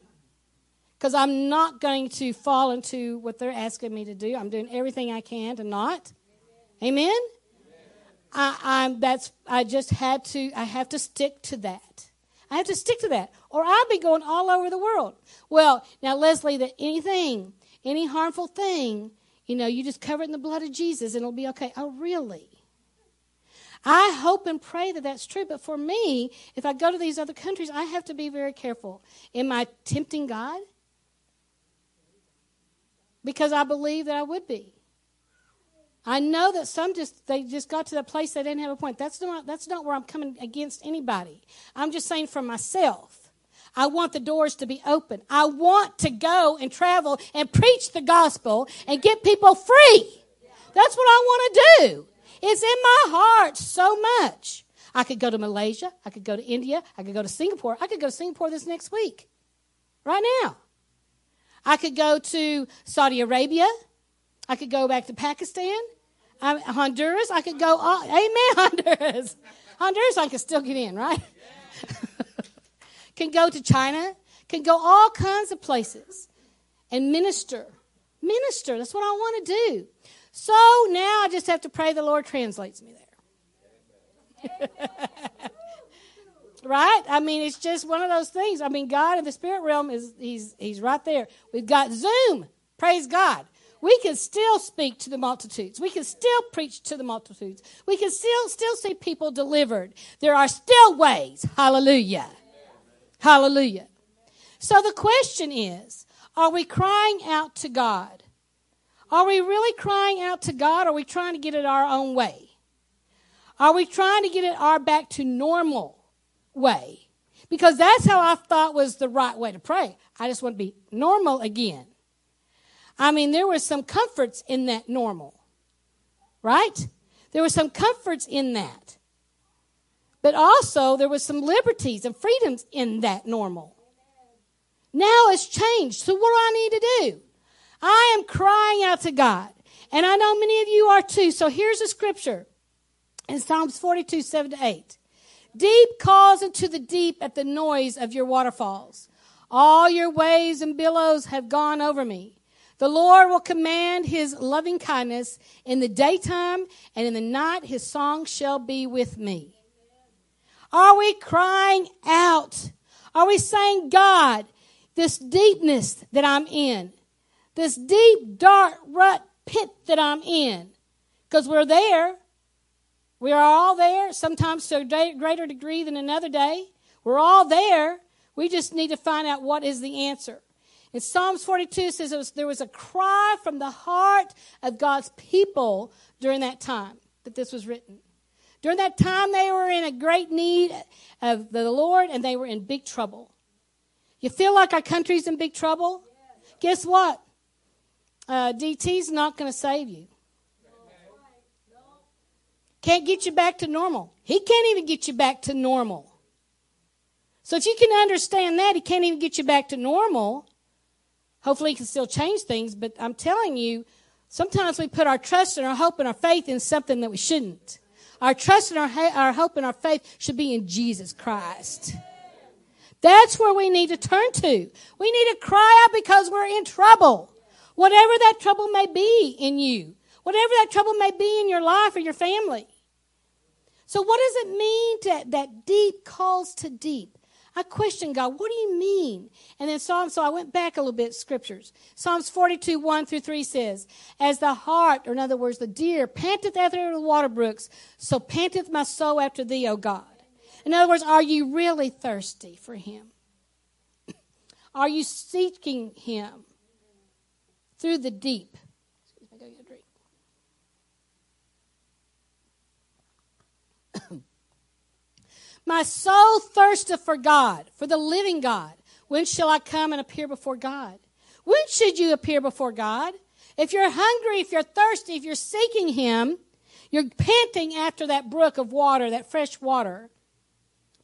Because I'm not going to fall into what they're asking me to do. I'm doing everything I can to not. Amen. I, I'm that's I just had to I have to stick to that. I have to stick to that. Or I'll be going all over the world. Well, now Leslie, that anything, any harmful thing you know, you just cover it in the blood of Jesus and it'll be okay. Oh, really? I hope and pray that that's true. But for me, if I go to these other countries, I have to be very careful. Am I tempting God? Because I believe that I would be. I know that some just they just got to the place they didn't have a point. That's not that's not where I'm coming against anybody. I'm just saying for myself. I want the doors to be open. I want to go and travel and preach the gospel and get people free. That's what I want to do. It's in my heart so much. I could go to Malaysia. I could go to India. I could go to Singapore. I could go to Singapore this next week. Right now. I could go to Saudi Arabia. I could go back to Pakistan, I, Honduras. I could go, all, amen, <laughs> Honduras. Honduras, I can still get in, right? <laughs> can go to China, can go all kinds of places and minister. Minister, that's what I want to do. So now I just have to pray the Lord translates me there. <laughs> right? I mean, it's just one of those things. I mean, God in the spirit realm is he's he's right there. We've got Zoom. Praise God. We can still speak to the multitudes. We can still preach to the multitudes. We can still still see people delivered. There are still ways. Hallelujah. Hallelujah. So the question is, are we crying out to God? Are we really crying out to God? Are we trying to get it our own way? Are we trying to get it our back to normal way? Because that's how I thought was the right way to pray. I just want to be normal again. I mean, there were some comforts in that normal, right? There were some comforts in that. But also, there was some liberties and freedoms in that normal. Now it's changed. So, what do I need to do? I am crying out to God. And I know many of you are too. So, here's a scripture in Psalms 42 7 to 8. Deep calls into the deep at the noise of your waterfalls. All your waves and billows have gone over me. The Lord will command his loving kindness in the daytime, and in the night his song shall be with me. Are we crying out? Are we saying, God, this deepness that I'm in, this deep, dark rut pit that I'm in? Because we're there. We are all there, sometimes to a greater degree than another day. We're all there. We just need to find out what is the answer. In Psalms 42 says was, there was a cry from the heart of God's people during that time that this was written. During that time, they were in a great need of the Lord and they were in big trouble. You feel like our country's in big trouble? Guess what? Uh, DT's not going to save you. Can't get you back to normal. He can't even get you back to normal. So if you can understand that, he can't even get you back to normal. Hopefully, he can still change things, but I'm telling you, sometimes we put our trust and our hope and our faith in something that we shouldn't. Our trust and our, our hope and our faith should be in Jesus Christ. That's where we need to turn to. We need to cry out because we're in trouble. Whatever that trouble may be in you, whatever that trouble may be in your life or your family. So, what does it mean that deep calls to deep? I questioned God, what do you mean? And then Psalms, so I went back a little bit, scriptures. Psalms 42, 1 through 3 says, As the hart, or in other words, the deer, panteth after the water brooks, so panteth my soul after thee, O God. In other words, are you really thirsty for him? <clears throat> Are you seeking him through the deep? <coughs> My soul thirsteth for God, for the living God. When shall I come and appear before God? When should you appear before God? If you're hungry, if you're thirsty, if you're seeking Him, you're panting after that brook of water, that fresh water,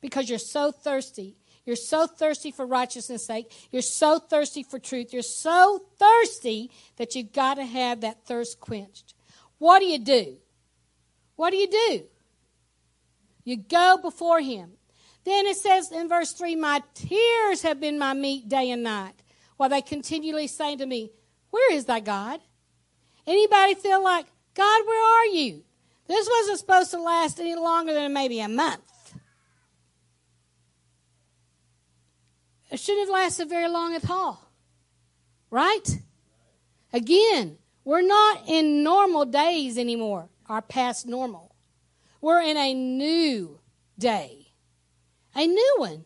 because you're so thirsty. You're so thirsty for righteousness' sake. You're so thirsty for truth. You're so thirsty that you've got to have that thirst quenched. What do you do? What do you do? You go before him. Then it says in verse 3 My tears have been my meat day and night, while they continually say to me, Where is thy God? Anybody feel like, God, where are you? This wasn't supposed to last any longer than maybe a month. It shouldn't have lasted very long at all. Right? Again, we're not in normal days anymore, our past normal. We're in a new day, a new one.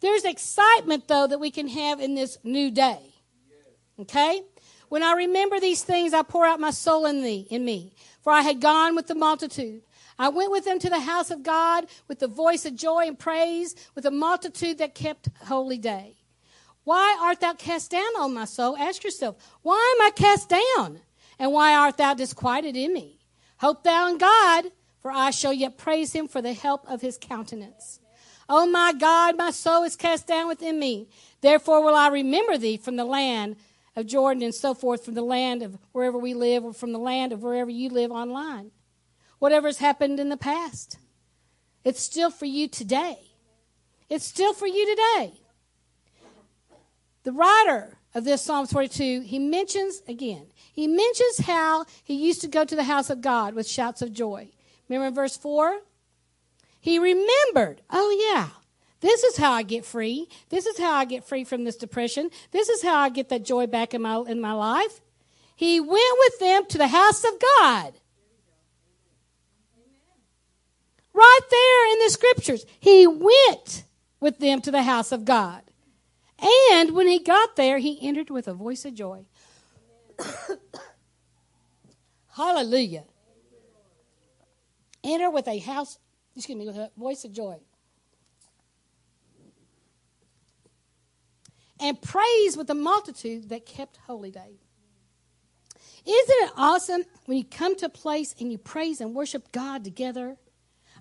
There's excitement, though, that we can have in this new day. Okay? When I remember these things, I pour out my soul in thee, in me. For I had gone with the multitude. I went with them to the house of God with the voice of joy and praise, with a multitude that kept holy day. Why art thou cast down, O my soul? Ask yourself, why am I cast down? And why art thou disquieted in me? Hope thou in God, for I shall yet praise him for the help of his countenance. O oh my God, my soul is cast down within me. Therefore will I remember thee from the land of Jordan and so forth from the land of wherever we live or from the land of wherever you live online. Whatever's happened in the past, it's still for you today. It's still for you today. The writer of this Psalm 42, he mentions again, he mentions how he used to go to the house of God with shouts of joy. Remember in verse 4? He remembered, oh yeah, this is how I get free. This is how I get free from this depression. This is how I get that joy back in my, in my life. He went with them to the house of God. Right there in the scriptures. He went with them to the house of God. And when he got there, he entered with a voice of joy. <coughs> Hallelujah. Enter with a house, excuse me, with a voice of joy. and praise with the multitude that kept holy day. Isn't it awesome when you come to a place and you praise and worship God together?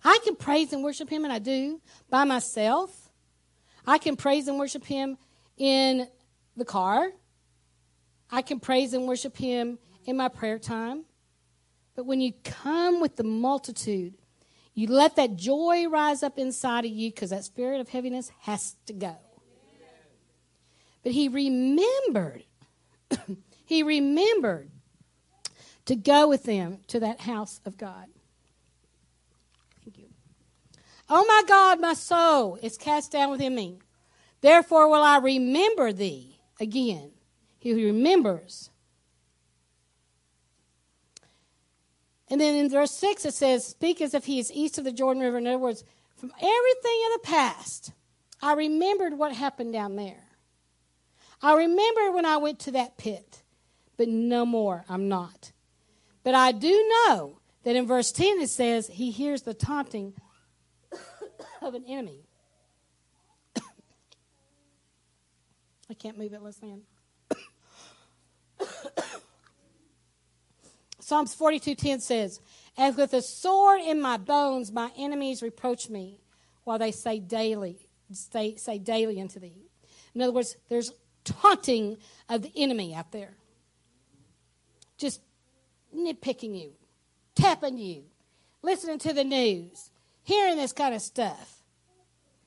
I can praise and worship Him, and I do by myself. I can praise and worship Him in the car. I can praise and worship Him in my prayer time. But when you come with the multitude, you let that joy rise up inside of you because that spirit of heaviness has to go. But he remembered, <clears throat> he remembered to go with them to that house of God. Thank you. Oh my God, my soul is cast down within me. Therefore will I remember thee again. He remembers. And then in verse 6 it says, Speak as if he is east of the Jordan River. In other words, from everything in the past, I remembered what happened down there. I remember when I went to that pit, but no more, I'm not. But I do know that in verse 10 it says, He hears the taunting <coughs> of an enemy. <coughs> I can't move it, let's. Psalms 42:10 says, "As with a sword in my bones, my enemies reproach me, while they say daily, say, say daily unto thee." In other words, there's taunting of the enemy out there. Just nitpicking you, tapping you, listening to the news, hearing this kind of stuff.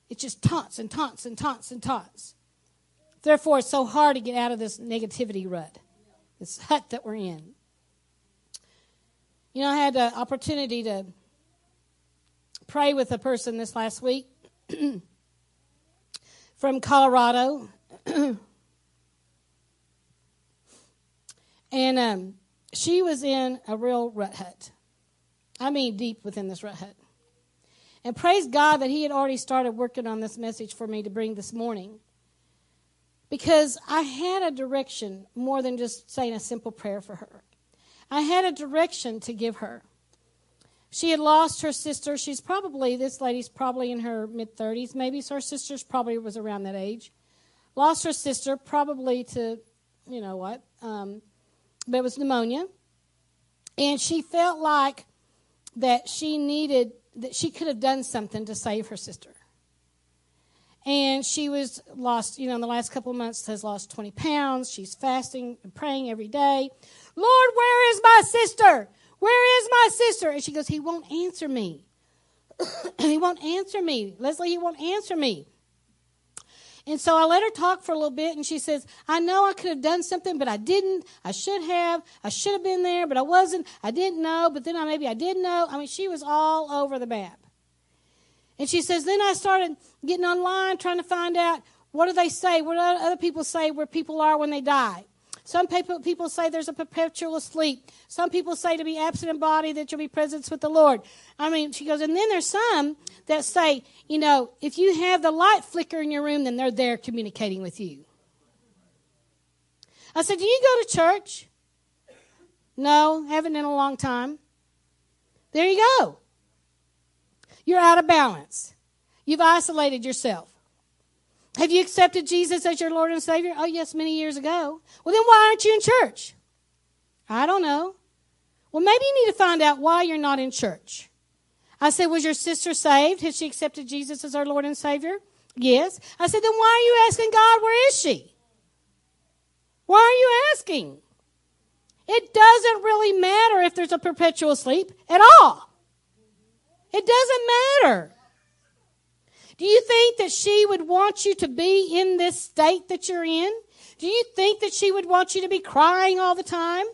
It just taunts and taunts and taunts and taunts. Therefore, it's so hard to get out of this negativity rut, this hut that we're in. You know, I had the opportunity to pray with a person this last week <clears throat> from Colorado. <clears throat> And um, she was in a real rut hut. I mean, deep within this rut hut. And praise God that He had already started working on this message for me to bring this morning. Because I had a direction more than just saying a simple prayer for her. I had a direction to give her. She had lost her sister. She's probably, this lady's probably in her mid 30s, maybe. So her sister's probably was around that age. Lost her sister, probably to, you know what, um, but it was pneumonia. And she felt like that she needed, that she could have done something to save her sister. And she was lost, you know, in the last couple of months has lost 20 pounds. She's fasting and praying every day. Lord, where is my sister? Where is my sister? And she goes, He won't answer me. <clears throat> he won't answer me. Leslie, he won't answer me. And so I let her talk for a little bit, and she says, I know I could have done something, but I didn't. I should have. I should have been there, but I wasn't. I didn't know, but then I, maybe I did know. I mean, she was all over the map. And she says, then I started getting online trying to find out what do they say? What do other people say where people are when they die? Some people, people say there's a perpetual sleep. Some people say to be absent in body that you'll be present with the Lord. I mean, she goes, and then there's some that say, you know, if you have the light flicker in your room, then they're there communicating with you. I said, do you go to church? No, haven't in a long time. There you go. You're out of balance. You've isolated yourself. Have you accepted Jesus as your Lord and Savior? Oh, yes, many years ago. Well, then why aren't you in church? I don't know. Well, maybe you need to find out why you're not in church. I said, Was your sister saved? Has she accepted Jesus as our Lord and Savior? Yes. I said, Then why are you asking God, where is she? Why are you asking? It doesn't really matter if there's a perpetual sleep at all. It doesn't matter. Do you think that she would want you to be in this state that you're in? Do you think that she would want you to be crying all the time?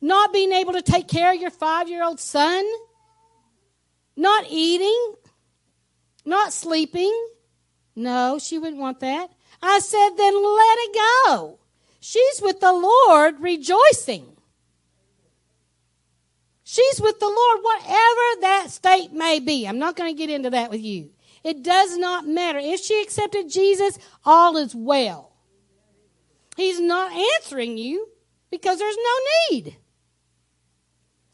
Not being able to take care of your five year old son? Not eating? Not sleeping? No, she wouldn't want that. I said, then let it go. She's with the Lord rejoicing. She's with the Lord, whatever that state may be. I'm not going to get into that with you. It does not matter. If she accepted Jesus, all is well. He's not answering you because there's no need.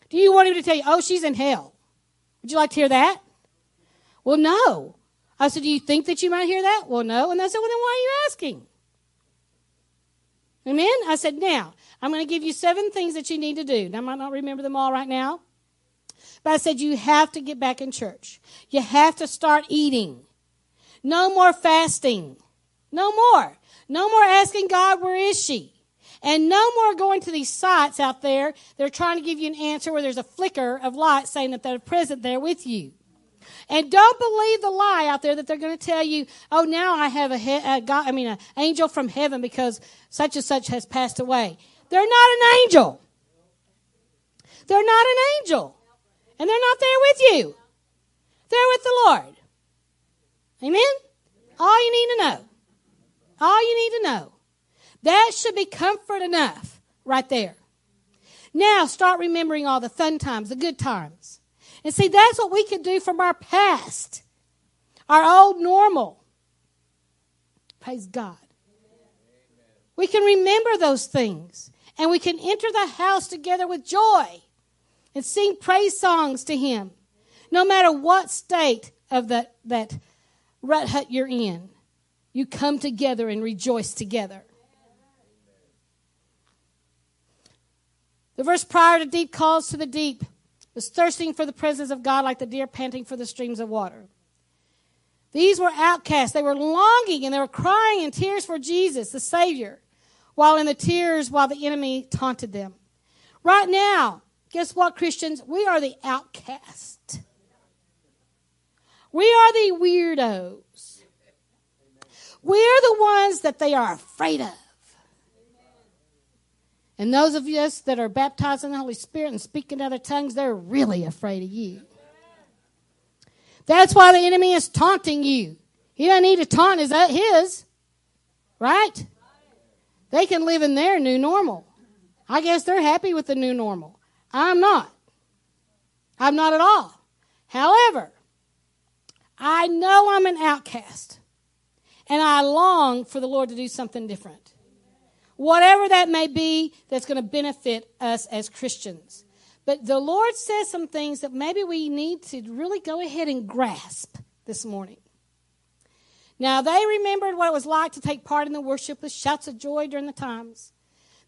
Do you want him to tell you, oh, she's in hell? Would you like to hear that? Well, no. I said, do you think that you might hear that? Well, no. And I said, well, then why are you asking? Amen? I said, now, I'm going to give you seven things that you need to do. Now, I might not remember them all right now. But I said, you have to get back in church. You have to start eating. No more fasting. No more. No more asking God, where is she? And no more going to these sites out there. They're trying to give you an answer where there's a flicker of light saying that they're present there with you. And don't believe the lie out there that they're going to tell you, oh, now I have a, he- a God, I mean, an angel from heaven because such and such has passed away. They're not an angel. They're not an angel. And they're not there with you. They're with the Lord. Amen? All you need to know. All you need to know. That should be comfort enough right there. Now start remembering all the fun times, the good times. And see, that's what we can do from our past, our old normal. Praise God. We can remember those things and we can enter the house together with joy and sing praise songs to Him, no matter what state of the, that rut hut you're in. You come together and rejoice together. The verse prior to deep calls to the deep was thirsting for the presence of God like the deer panting for the streams of water. These were outcasts. They were longing and they were crying in tears for Jesus, the Savior, while in the tears while the enemy taunted them. Right now, Guess what, Christians? We are the outcast. We are the weirdos. We're the ones that they are afraid of. And those of us that are baptized in the Holy Spirit and speak in other tongues, they're really afraid of you. That's why the enemy is taunting you. He doesn't need to taunt his, his right? They can live in their new normal. I guess they're happy with the new normal. I'm not. I'm not at all. However, I know I'm an outcast, and I long for the Lord to do something different. Whatever that may be, that's going to benefit us as Christians. But the Lord says some things that maybe we need to really go ahead and grasp this morning. Now, they remembered what it was like to take part in the worship with shouts of joy during the times.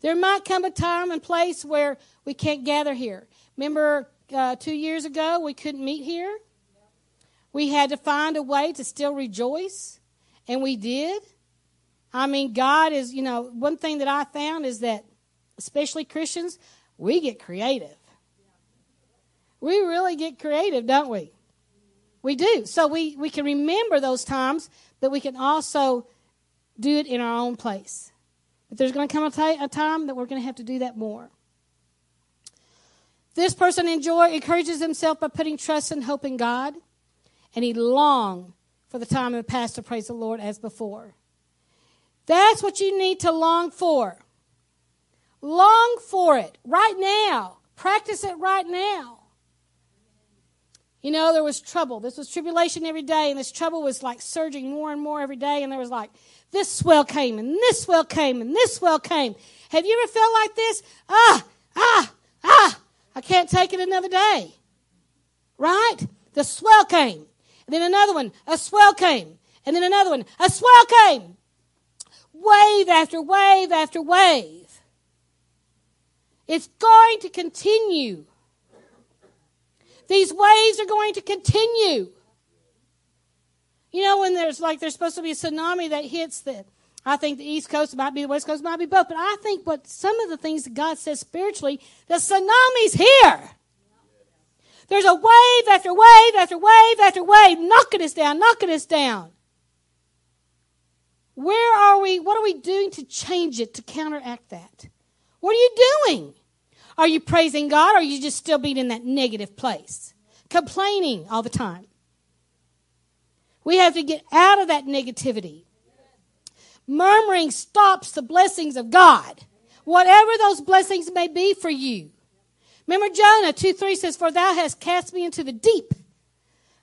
There might come a time and place where we can't gather here. Remember uh, two years ago we couldn't meet here? We had to find a way to still rejoice, and we did. I mean, God is, you know, one thing that I found is that, especially Christians, we get creative. We really get creative, don't we? We do. So we, we can remember those times, but we can also do it in our own place. But there's going to come a, t- a time that we're going to have to do that more. This person enjoy encourages himself by putting trust and hope in God, and he long for the time of the past to praise the Lord as before. That's what you need to long for. Long for it right now. Practice it right now. You know, there was trouble. This was tribulation every day, and this trouble was like surging more and more every day, and there was like this swell came and this swell came and this swell came. Have you ever felt like this? Ah, ah, ah, I can't take it another day. Right? The swell came. And then another one, a swell came. And then another one, a swell came. Wave after wave after wave. It's going to continue. These waves are going to continue. You know, when there's like there's supposed to be a tsunami that hits the I think the East Coast might be the West Coast, might be both. But I think what some of the things that God says spiritually, the tsunami's here. There's a wave after wave after wave after wave knocking us down, knocking us down. Where are we? What are we doing to change it, to counteract that? What are you doing? Are you praising God or are you just still being in that negative place? Complaining all the time. We have to get out of that negativity. Murmuring stops the blessings of God, whatever those blessings may be for you. Remember Jonah 2 3 says, For thou hast cast me into the deep.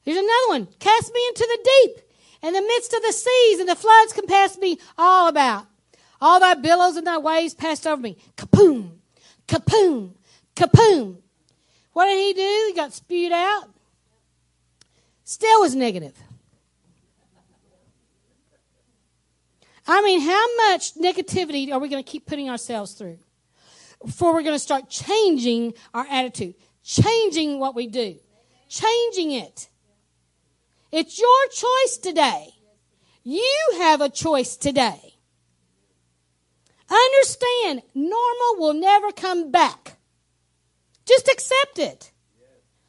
Here's another one cast me into the deep. In the midst of the seas, and the floods compassed me all about. All thy billows and thy waves passed over me. Kapoom, kapoom, kapoom. What did he do? He got spewed out. Still was negative. I mean, how much negativity are we going to keep putting ourselves through before we're going to start changing our attitude, changing what we do, changing it? It's your choice today. You have a choice today. Understand, normal will never come back. Just accept it.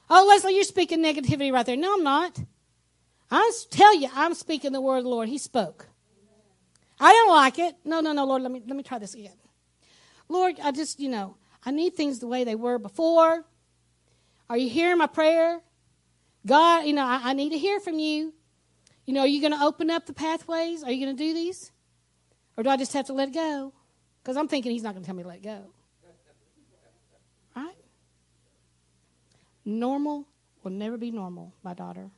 Oh, Leslie, you're speaking negativity right there. No, I'm not. I tell you, I'm speaking the word of the Lord. He spoke. I don't like it. No, no, no, Lord, let me let me try this again. Lord, I just, you know, I need things the way they were before. Are you hearing my prayer? God, you know, I, I need to hear from you. You know, are you going to open up the pathways? Are you going to do these? Or do I just have to let go? Because I'm thinking he's not going to tell me to let go. Right? Normal will never be normal, my daughter.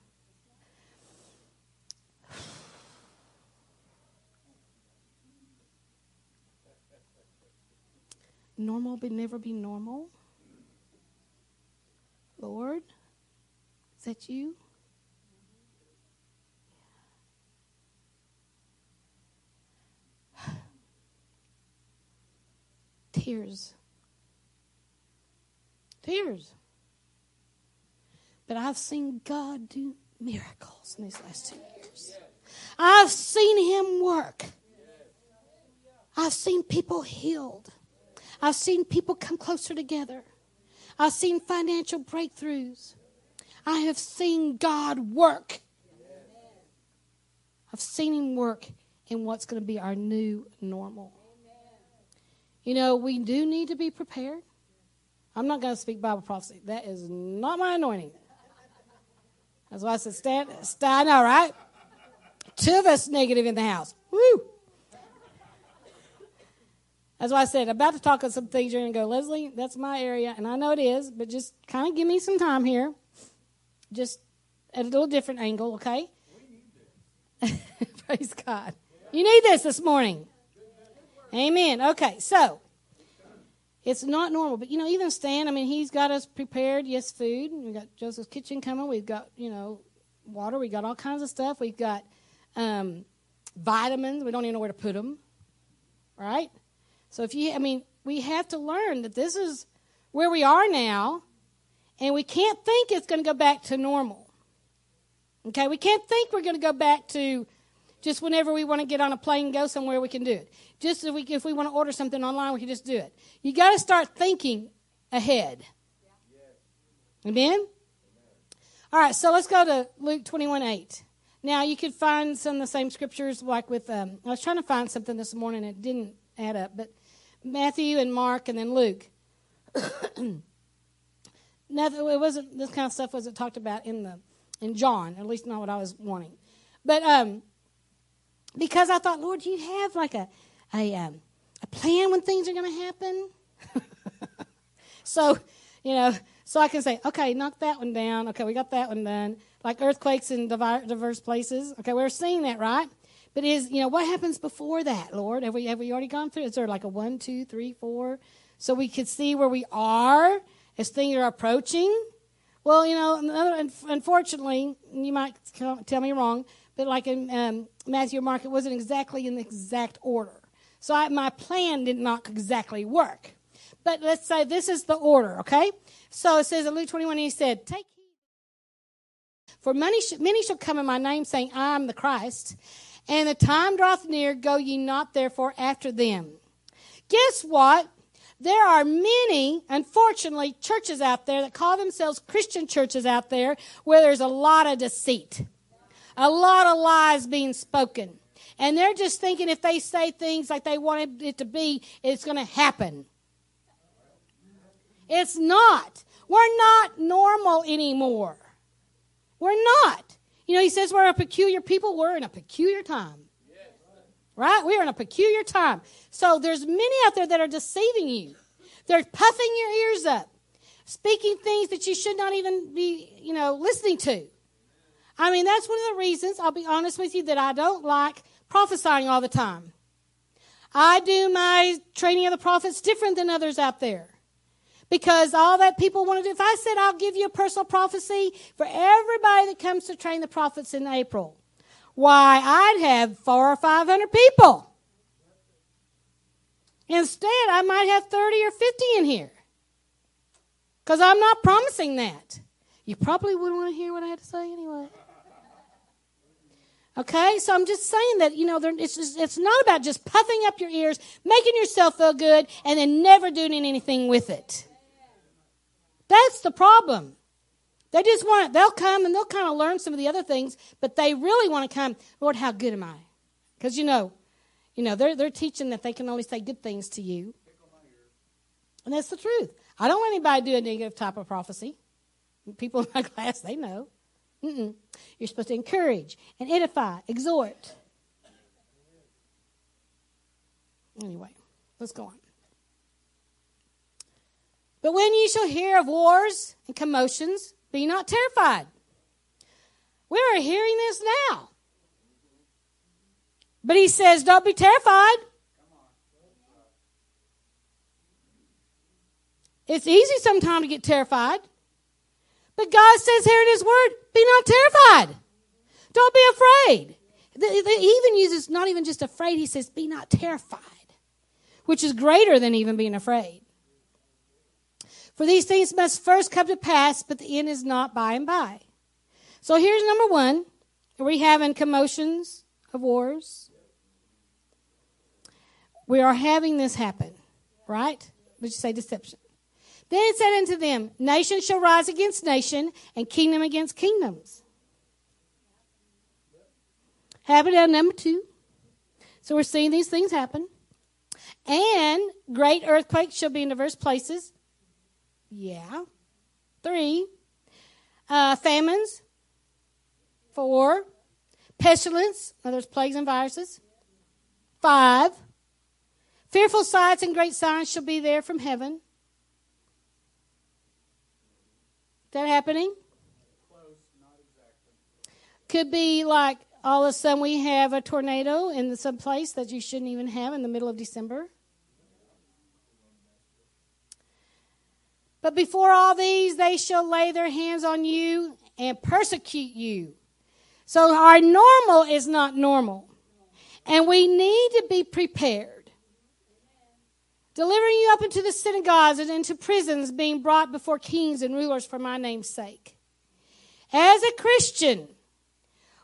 normal will never be normal? Lord, that you? <sighs> Tears. Tears. But I've seen God do miracles in these last two years. I've seen Him work. I've seen people healed. I've seen people come closer together. I've seen financial breakthroughs. I have seen God work. I've seen Him work in what's going to be our new normal. You know, we do need to be prepared. I'm not going to speak Bible prophecy. That is not my anointing. That's why I said, stand, stand, all right? Two of us negative in the house. Woo! That's why I said, about to talk on some things, you're going to go, Leslie, that's my area. And I know it is, but just kind of give me some time here. Just at a little different angle, okay? <laughs> Praise God. You need this this morning. Amen. Okay, so it's not normal, but you know, even Stan, I mean, he's got us prepared. Yes, food. We've got Joseph's Kitchen coming. We've got, you know, water. We've got all kinds of stuff. We've got um, vitamins. We don't even know where to put them, right? So if you, I mean, we have to learn that this is where we are now, and we can't think it's going to go back to normal. Okay, we can't think we're going to go back to just whenever we want to get on a plane and go somewhere, we can do it. Just if we, if we want to order something online, we can just do it. You got to start thinking ahead. Amen? All right, so let's go to Luke 21 8. Now, you could find some of the same scriptures, like with, um, I was trying to find something this morning, it didn't add up, but Matthew and Mark and then Luke. <clears throat> Nothing, it wasn't this kind of stuff wasn't talked about in the in John, at least not what I was wanting. But um, because I thought, Lord, you have like a a um, a plan when things are going to happen. <laughs> so, you know, so I can say, okay, knock that one down. Okay, we got that one done. Like earthquakes in diverse places. Okay, we're seeing that, right? But is, you know, what happens before that, Lord? Have we, have we already gone through? Is there like a one, two, three, four? So we could see where we are as things are approaching? Well, you know, unfortunately, you might tell me wrong, but like in um, Matthew Mark, it wasn't exactly in the exact order. So I, my plan did not exactly work. But let's say this is the order, okay? So it says in Luke 21, he said, Take heed. For many, sh- many shall come in my name saying, I am the Christ and the time draweth near, go ye not therefore after them. Guess what? There are many, unfortunately, churches out there that call themselves Christian churches out there where there's a lot of deceit, a lot of lies being spoken. And they're just thinking if they say things like they want it to be, it's going to happen. It's not. We're not normal anymore. We're not. You know, he says we're a peculiar people. We're in a peculiar time. Right? We're in a peculiar time. So there's many out there that are deceiving you. They're puffing your ears up, speaking things that you should not even be, you know, listening to. I mean, that's one of the reasons, I'll be honest with you, that I don't like prophesying all the time. I do my training of the prophets different than others out there. Because all that people want to do, if I said I'll give you a personal prophecy for everybody that comes to train the prophets in April, why, I'd have four or five hundred people. Instead, I might have 30 or 50 in here. Because I'm not promising that. You probably wouldn't want to hear what I had to say anyway. Okay, so I'm just saying that, you know, it's, just, it's not about just puffing up your ears, making yourself feel good, and then never doing anything with it. That's the problem. They just want, they'll come and they'll kind of learn some of the other things, but they really want to come, Lord, how good am I? Because, you know, you know, they're, they're teaching that they can only say good things to you. And that's the truth. I don't want anybody to do a negative type of prophecy. People <laughs> in my class, they know. Mm-mm. You're supposed to encourage and edify, exhort. Anyway, let's go on. But when ye shall hear of wars and commotions, be not terrified. We are hearing this now. But he says, don't be terrified. It's easy sometimes to get terrified. But God says here in his word, be not terrified. Don't be afraid. He even uses not even just afraid, he says, be not terrified, which is greater than even being afraid. For these things must first come to pass, but the end is not by and by. So here's number one. Are we having commotions of wars? We are having this happen, right? Would you say deception? Then it said unto them, Nation shall rise against nation, and kingdom against kingdoms. Habit at number two. So we're seeing these things happen. And great earthquakes shall be in diverse places, yeah. Three. Uh, famines. Four. Pestilence. Now plagues and viruses. Five. Fearful sights and great signs shall be there from heaven. That happening? Could be like all of a sudden we have a tornado in some place that you shouldn't even have in the middle of December. But before all these, they shall lay their hands on you and persecute you. So our normal is not normal. And we need to be prepared. Delivering you up into the synagogues and into prisons, being brought before kings and rulers for my name's sake. As a Christian,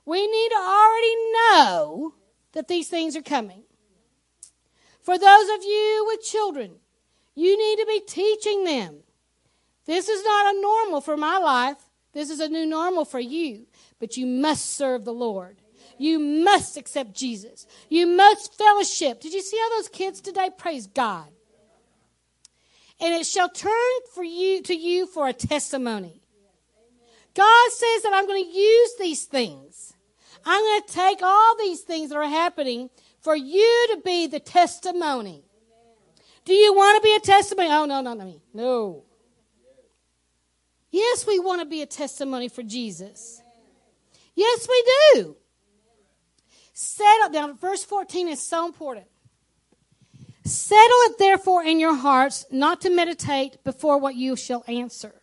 we need to already know that these things are coming. For those of you with children, you need to be teaching them this is not a normal for my life. This is a new normal for you. But you must serve the Lord. You must accept Jesus. You must fellowship. Did you see all those kids today? Praise God. And it shall turn for you to you for a testimony. God says that I'm going to use these things. I'm going to take all these things that are happening for you to be the testimony. Do you want to be a testimony? Oh, no, no, no, no. Yes, we want to be a testimony for Jesus. Yes, we do. Settle down. Verse 14 is so important. Settle it therefore in your hearts not to meditate before what you shall answer.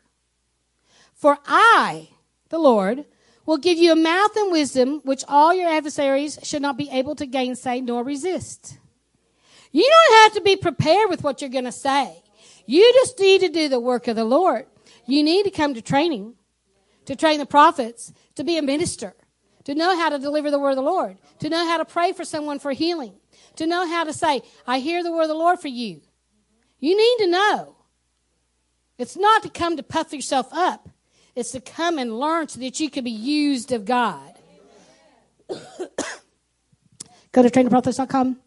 For I, the Lord, will give you a mouth and wisdom which all your adversaries should not be able to gainsay nor resist. You don't have to be prepared with what you're going to say. You just need to do the work of the Lord. You need to come to training, to train the prophets, to be a minister, to know how to deliver the word of the Lord, to know how to pray for someone for healing, to know how to say, I hear the word of the Lord for you. You need to know. It's not to come to puff yourself up, it's to come and learn so that you can be used of God. <coughs> Go to traintheprophets.com.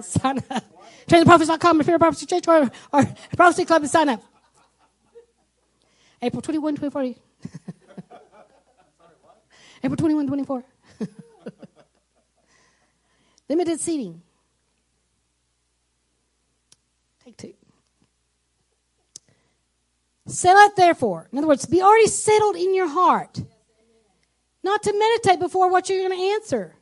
<laughs> sign up. Traintheprophets.com, Spirit Prophecy Church, or, or Prophecy Club and sign up. April 21, 24. <laughs> April 21, 24. <laughs> Limited seating. Take two. Settle it therefore. In other words, be already settled in your heart. Not to meditate before what you're going to answer.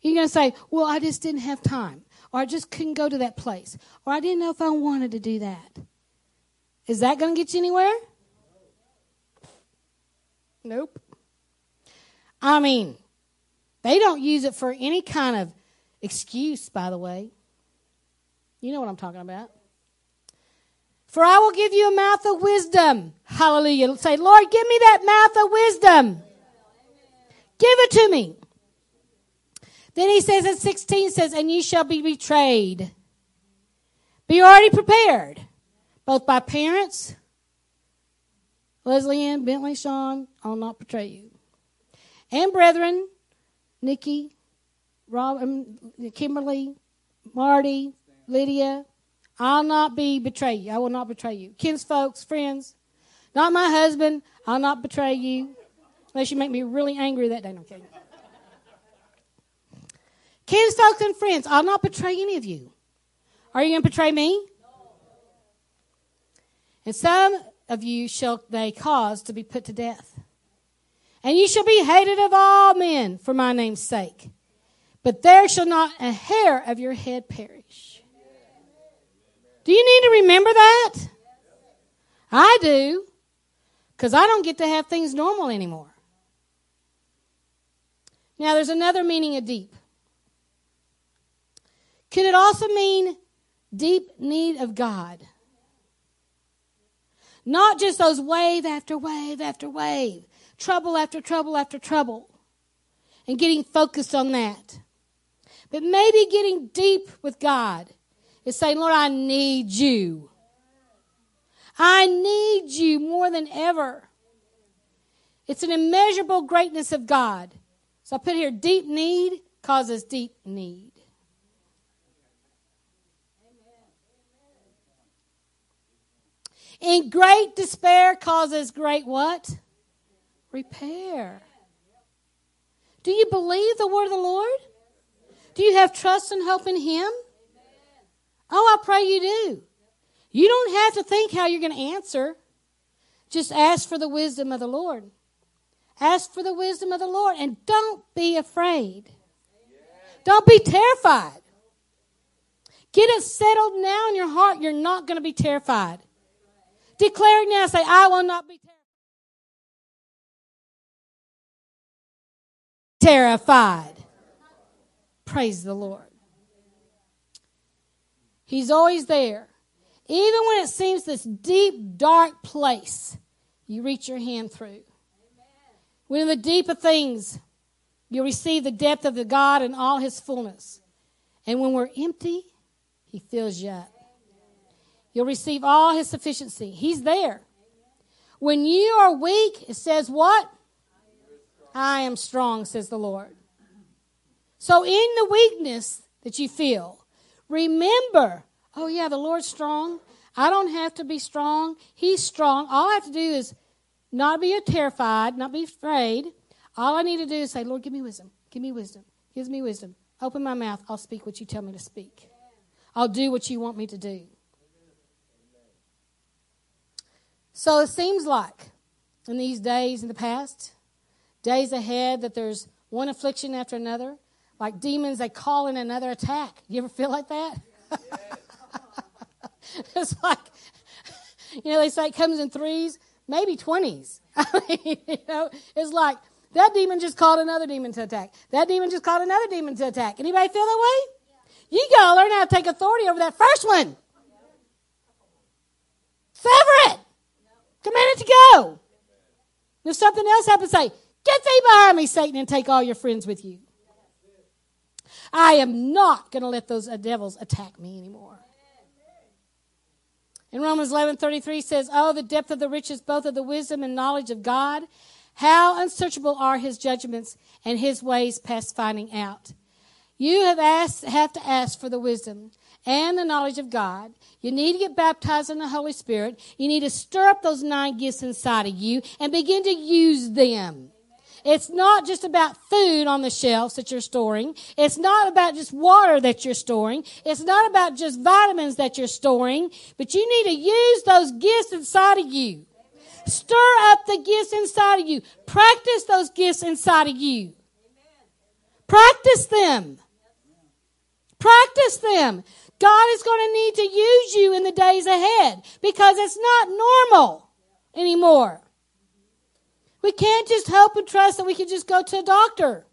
You're going to say, Well, I just didn't have time. Or I just couldn't go to that place. Or I didn't know if I wanted to do that. Is that going to get you anywhere? Nope. I mean, they don't use it for any kind of excuse, by the way. You know what I'm talking about. For I will give you a mouth of wisdom. Hallelujah. Say, Lord, give me that mouth of wisdom. Give it to me. Then he says in 16 says, and you shall be betrayed. Be already prepared, both by parents, Leslie Ann, Bentley, Sean, I'll not betray you. And brethren, Nikki, Rob, um, Kimberly, Marty, Lydia, I'll not be betray you. I will not betray you. Kinsfolks, friends, not my husband, I'll not betray you. Unless you make me really angry that day. No, okay. Kinsfolks and friends, I'll not betray any of you. Are you going to betray me? And some of you shall they cause to be put to death. And you shall be hated of all men for my name's sake. But there shall not a hair of your head perish. Do you need to remember that? I do. Because I don't get to have things normal anymore. Now, there's another meaning of deep. Could it also mean deep need of God? Not just those wave after wave after wave, trouble after trouble after trouble, and getting focused on that. But maybe getting deep with God is saying, Lord, I need you. I need you more than ever. It's an immeasurable greatness of God. So I put here deep need causes deep need. In great despair causes great what? Repair. Do you believe the word of the Lord? Do you have trust and hope in Him? Oh, I pray you do. You don't have to think how you're going to answer. Just ask for the wisdom of the Lord. Ask for the wisdom of the Lord and don't be afraid. Don't be terrified. Get it settled now in your heart. You're not going to be terrified. Declare now, say, I will not be terrified. Praise the Lord. He's always there. Even when it seems this deep, dark place, you reach your hand through. When in the deep of things, you receive the depth of the God and all his fullness. And when we're empty, he fills you up. You'll receive all his sufficiency. He's there. When you are weak, it says what? I am strong, says the Lord. So in the weakness that you feel, remember, oh yeah, the Lord's strong. I don't have to be strong. He's strong. All I have to do is not be terrified, not be afraid. All I need to do is say, Lord, give me wisdom. Give me wisdom. Give me wisdom. Open my mouth. I'll speak what you tell me to speak. I'll do what you want me to do. So it seems like in these days in the past, days ahead, that there's one affliction after another. Like demons, they call in another attack. You ever feel like that? <laughs> it's like, <laughs> you know, they say it comes in threes maybe 20s. <laughs> I mean, you know, it's like that demon just called another demon to attack. That demon just called another demon to attack. Anybody feel that way? You got to learn how to take authority over that first one. Sever it. Command it to go. If something else happens, say, Get thee behind me, Satan, and take all your friends with you. I am not going to let those uh, devils attack me anymore. In Romans 11:33 says, "Oh, the depth of the riches both of the wisdom and knowledge of God, how unsearchable are his judgments and his ways past finding out." You have asked have to ask for the wisdom and the knowledge of God. You need to get baptized in the Holy Spirit. You need to stir up those nine gifts inside of you and begin to use them. It's not just about food on the shelves that you're storing. It's not about just water that you're storing. It's not about just vitamins that you're storing, but you need to use those gifts inside of you. Stir up the gifts inside of you. Practice those gifts inside of you. Practice them. Practice them. God is going to need to use you in the days ahead because it's not normal anymore. We can't just hope and trust that we can just go to a doctor.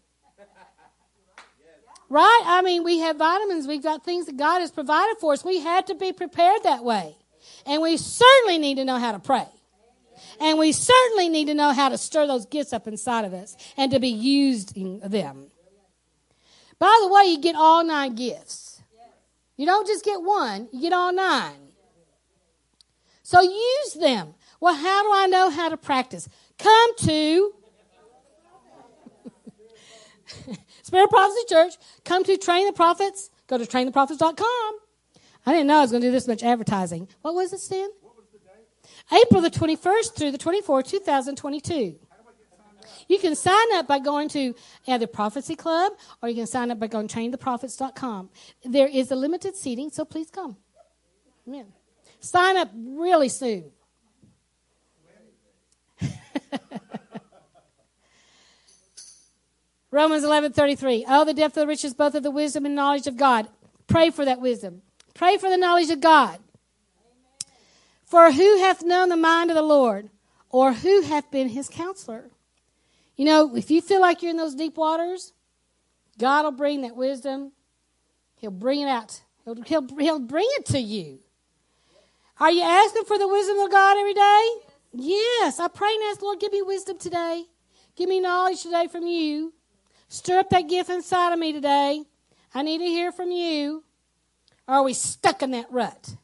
Right? I mean, we have vitamins, we've got things that God has provided for us. We had to be prepared that way. And we certainly need to know how to pray. And we certainly need to know how to stir those gifts up inside of us and to be using them. By the way, you get all nine gifts. You don't just get one, you get all nine. So use them. Well, how do I know how to practice? Come to <laughs> Spirit Prophecy Church. Come to Train the Prophets. Go to traintheprophets.com. I didn't know I was going to do this much advertising. What was it, Stan? April the 21st through the 24th, 2022. You can sign up by going to either Prophecy Club or you can sign up by going to traintheprophets.com. There is a limited seating, so please come. Amen. Sign up really soon. <laughs> Romans 11:33. Oh, the depth of the riches both of the wisdom and knowledge of God. Pray for that wisdom. Pray for the knowledge of God. For who hath known the mind of the Lord, or who hath been his counselor? You know, if you feel like you're in those deep waters, God will bring that wisdom. He'll bring it out. He'll, he'll, he'll bring it to you. Are you asking for the wisdom of God every day? Yes. I pray and ask, Lord, give me wisdom today. Give me knowledge today from you. Stir up that gift inside of me today. I need to hear from you. Or are we stuck in that rut?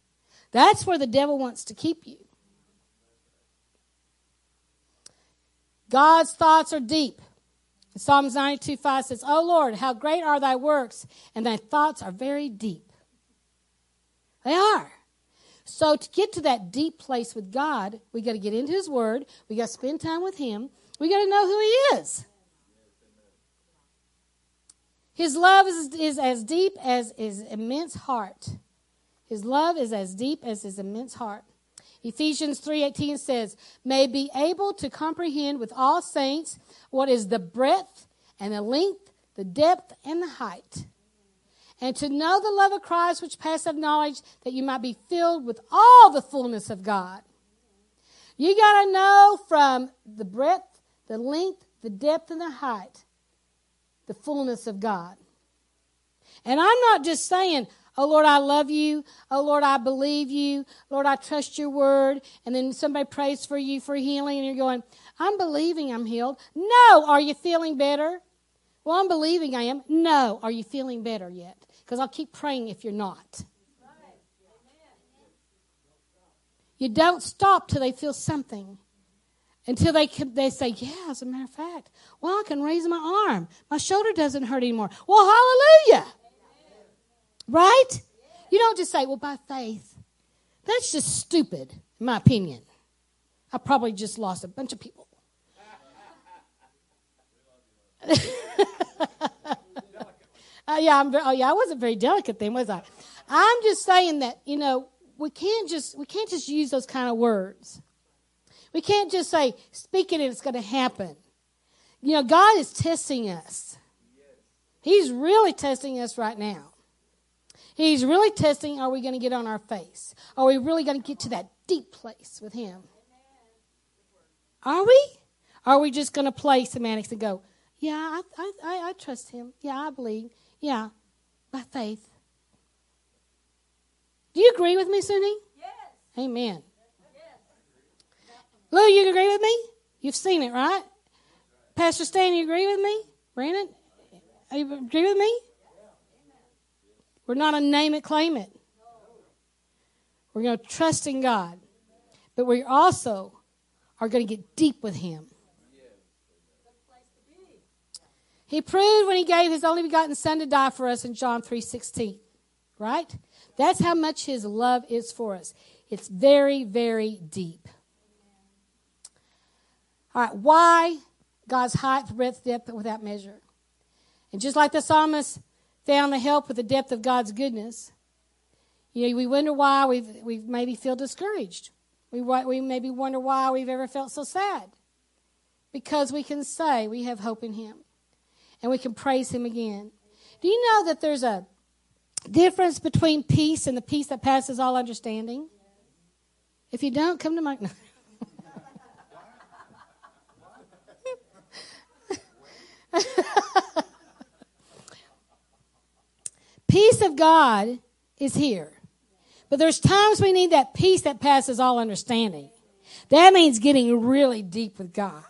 That's where the devil wants to keep you. God's thoughts are deep. Psalms 92 5 says, Oh Lord, how great are thy works, and thy thoughts are very deep. They are. So to get to that deep place with God, we got to get into his word, we got to spend time with him, we got to know who he is. His love is, is as deep as his immense heart. His love is as deep as his immense heart. Ephesians 3:18 says, "May be able to comprehend with all saints what is the breadth and the length, the depth and the height, and to know the love of Christ which passeth knowledge, that you might be filled with all the fullness of God." You got to know from the breadth, the length, the depth and the height, the fullness of God. And I'm not just saying, Oh Lord, I love you. Oh Lord, I believe you. Lord, I trust your word. And then somebody prays for you for healing, and you're going, I'm believing I'm healed. No, are you feeling better? Well, I'm believing I am. No, are you feeling better yet? Because I'll keep praying if you're not. You don't stop till they feel something. Until they, they say, Yeah, as a matter of fact, well, I can raise my arm. My shoulder doesn't hurt anymore. Well, hallelujah. Right? You don't just say, well, by faith. That's just stupid, in my opinion. I probably just lost a bunch of people. <laughs> uh, yeah, I'm oh yeah, I wasn't very delicate then, was I? I'm just saying that you know we can't just we can't just use those kind of words. We can't just say speak it and it's going to happen. You know, God is testing us. He's really testing us right now. He's really testing are we going to get on our face? Are we really going to get to that deep place with Him? Are we? Are we just going to play semantics and go, yeah, I, I, I, trust Him. Yeah, I believe. Yeah, by faith. Do you agree with me, Sunhee? Yes. Amen. Yes. Lou, you agree with me? You've seen it, right? Pastor Stan, you agree with me? Brandon, you agree with me? We're not a name it, claim it. We're going to trust in God. But we also are going to get deep with Him. He proved when He gave His only begotten Son to die for us in John 3.16. Right? That's how much His love is for us. It's very, very deep. All right, why God's height, breadth, depth without measure? And just like the psalmist found the help with the depth of God's goodness, you know, we wonder why we've, we maybe feel discouraged. We, we maybe wonder why we've ever felt so sad. Because we can say we have hope in Him and we can praise Him again. Do you know that there's a difference between peace and the peace that passes all understanding? If you don't, come to my. No. <laughs> <laughs> peace of God is here. But there's times we need that peace that passes all understanding. That means getting really deep with God.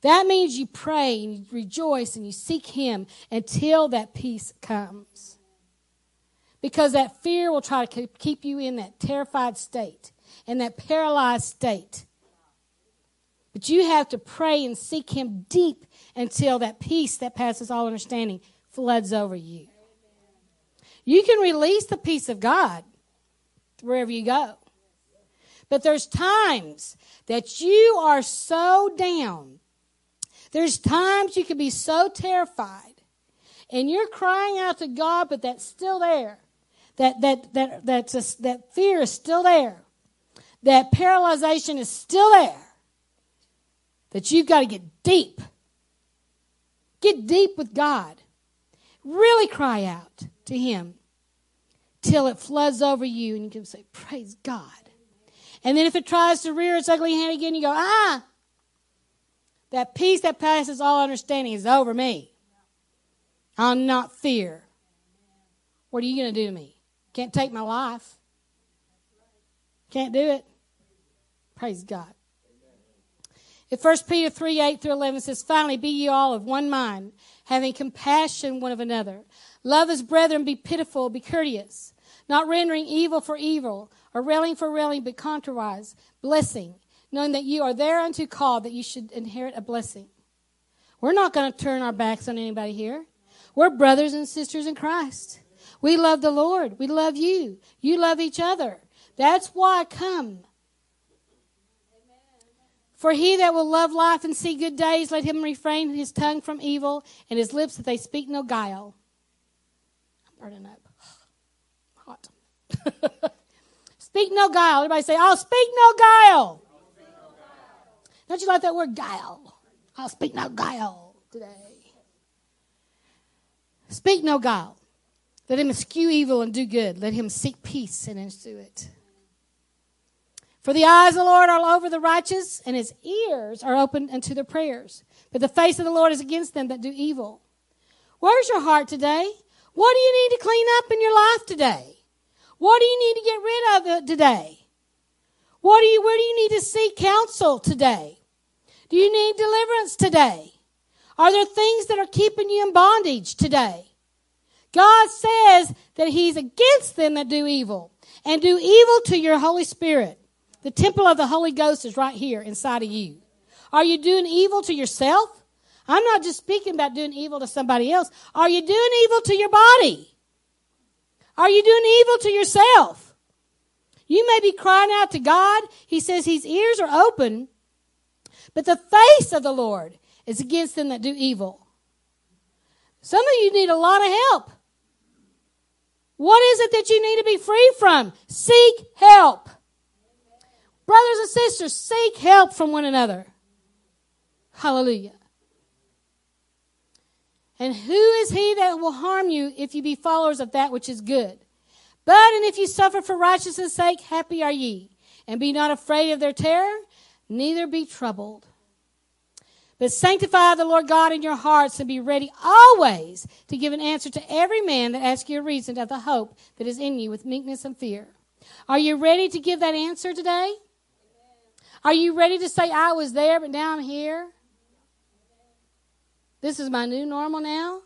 That means you pray and you rejoice and you seek Him until that peace comes. Because that fear will try to keep you in that terrified state and that paralyzed state. But you have to pray and seek Him deep until that peace that passes all understanding floods over you. You can release the peace of God wherever you go. But there's times that you are so down. There's times you can be so terrified and you're crying out to God, but that's still there. That, that, that, that's a, that fear is still there. That paralyzation is still there. That you've got to get deep. Get deep with God. Really cry out to Him till it floods over you and you can say, Praise God. And then if it tries to rear its ugly head again, you go, Ah, that peace that passes all understanding is over me. I'll not fear. What are you going to do to me? Can't take my life. Can't do it. Praise God. If 1 Peter 3 8 through 11 says, Finally, be ye all of one mind, having compassion one of another. Love as brethren, be pitiful, be courteous, not rendering evil for evil, or railing for railing, but contrariwise, blessing, knowing that you are thereunto called, that you should inherit a blessing. We're not going to turn our backs on anybody here. We're brothers and sisters in Christ. We love the Lord. We love you. You love each other. That's why I come. For he that will love life and see good days, let him refrain his tongue from evil and his lips that they speak no guile I'm burning up. <sighs> Hot. <laughs> speak no guile. Everybody say, I'll speak no guile. Don't you like that word guile? I'll speak no guile today. Speak no guile. Let him eschew evil and do good. Let him seek peace and ensue it. For the eyes of the Lord are over the righteous, and his ears are open unto their prayers. But the face of the Lord is against them that do evil. Where's your heart today? What do you need to clean up in your life today? What do you need to get rid of today? What do you, where do you need to seek counsel today? Do you need deliverance today? Are there things that are keeping you in bondage today? God says that He's against them that do evil and do evil to your Holy Spirit. The temple of the Holy Ghost is right here inside of you. Are you doing evil to yourself? I'm not just speaking about doing evil to somebody else. Are you doing evil to your body? Are you doing evil to yourself? You may be crying out to God. He says his ears are open, but the face of the Lord is against them that do evil. Some of you need a lot of help. What is it that you need to be free from? Seek help. Brothers and sisters, seek help from one another. Hallelujah. And who is he that will harm you if you be followers of that which is good? But and if you suffer for righteousness' sake, happy are ye. And be not afraid of their terror, neither be troubled. But sanctify the Lord God in your hearts and be ready always to give an answer to every man that asks you a reason of the hope that is in you with meekness and fear. Are you ready to give that answer today? Are you ready to say, I was there, but now I'm here? This is my new normal now?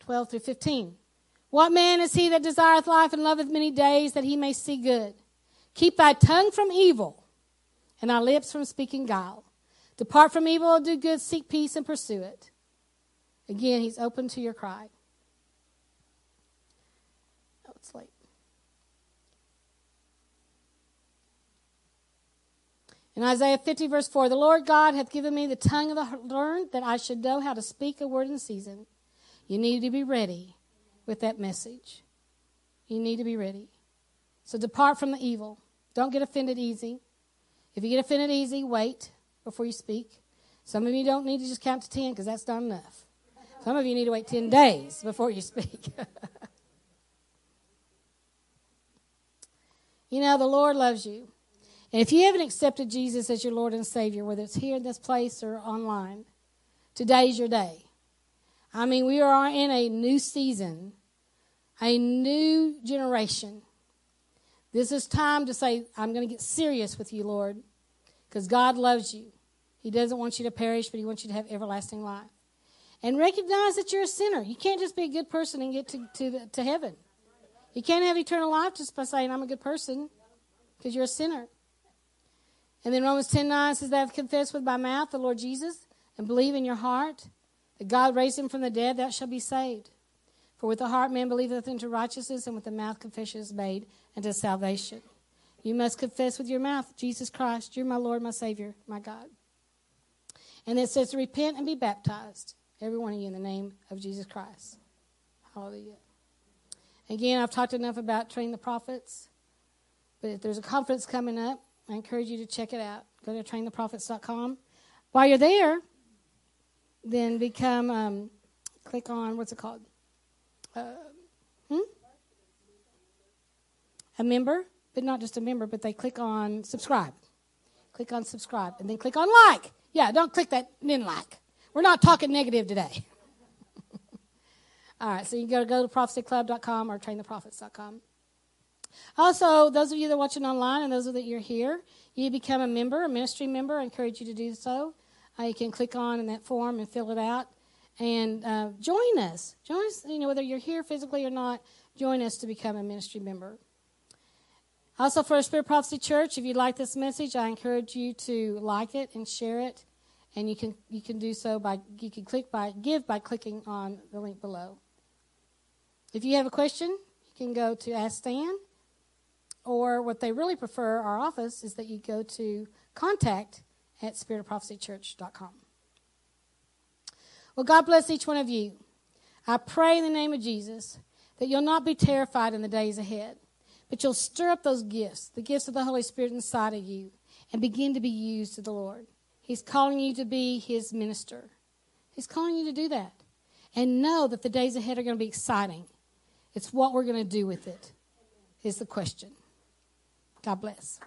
Twelve through fifteen. What man is he that desireth life and loveth many days that he may see good? Keep thy tongue from evil and thy lips from speaking guile. Depart from evil, do good, seek peace, and pursue it. Again, he's open to your cry. Oh, it's late. In Isaiah 50, verse 4, the Lord God hath given me the tongue of the learned that I should know how to speak a word in season. You need to be ready with that message. You need to be ready. So depart from the evil. Don't get offended easy. If you get offended easy, wait before you speak. Some of you don't need to just count to 10 because that's not enough. Some of you need to wait 10 days before you speak. <laughs> you know, the Lord loves you. And if you haven't accepted Jesus as your Lord and Savior, whether it's here in this place or online, today's your day. I mean, we are in a new season, a new generation. This is time to say, I'm going to get serious with you, Lord, because God loves you. He doesn't want you to perish, but He wants you to have everlasting life. And recognize that you're a sinner. You can't just be a good person and get to, to, to heaven. You can't have eternal life just by saying, I'm a good person, because you're a sinner. And then Romans 10 9 says, That have confessed with my mouth the Lord Jesus and believe in your heart that God raised him from the dead, thou shalt be saved. For with the heart man believeth unto righteousness, and with the mouth confession is made unto salvation. You must confess with your mouth, Jesus Christ, you're my Lord, my Savior, my God. And it says repent and be baptized, every one of you, in the name of Jesus Christ. Hallelujah. Again, I've talked enough about training the prophets, but if there's a conference coming up, I encourage you to check it out. Go to traintheprophets.com. While you're there, then become, um, click on, what's it called? Uh, hmm? A member, but not just a member, but they click on subscribe. Click on subscribe, and then click on like. Yeah, don't click that then like. We're not talking negative today. <laughs> All right, so you can go to, go to prophecyclub.com or traintheprophets.com. Also, those of you that are watching online and those of that you that are here, you become a member, a ministry member. I encourage you to do so. Uh, you can click on in that form and fill it out and uh, join us. Join us, you know, whether you're here physically or not, join us to become a ministry member. Also, for Spirit Prophecy Church, if you like this message, I encourage you to like it and share it. And you can you can do so by you can click by give by clicking on the link below. If you have a question, you can go to Ask Stan, or what they really prefer, our office, is that you go to contact at spiritofprophecychurch.com. Well, God bless each one of you. I pray in the name of Jesus that you'll not be terrified in the days ahead, but you'll stir up those gifts, the gifts of the Holy Spirit inside of you, and begin to be used to the Lord. He's calling you to be His minister. He's calling you to do that. And know that the days ahead are going to be exciting. It's what we're going to do with it, is the question. God bless.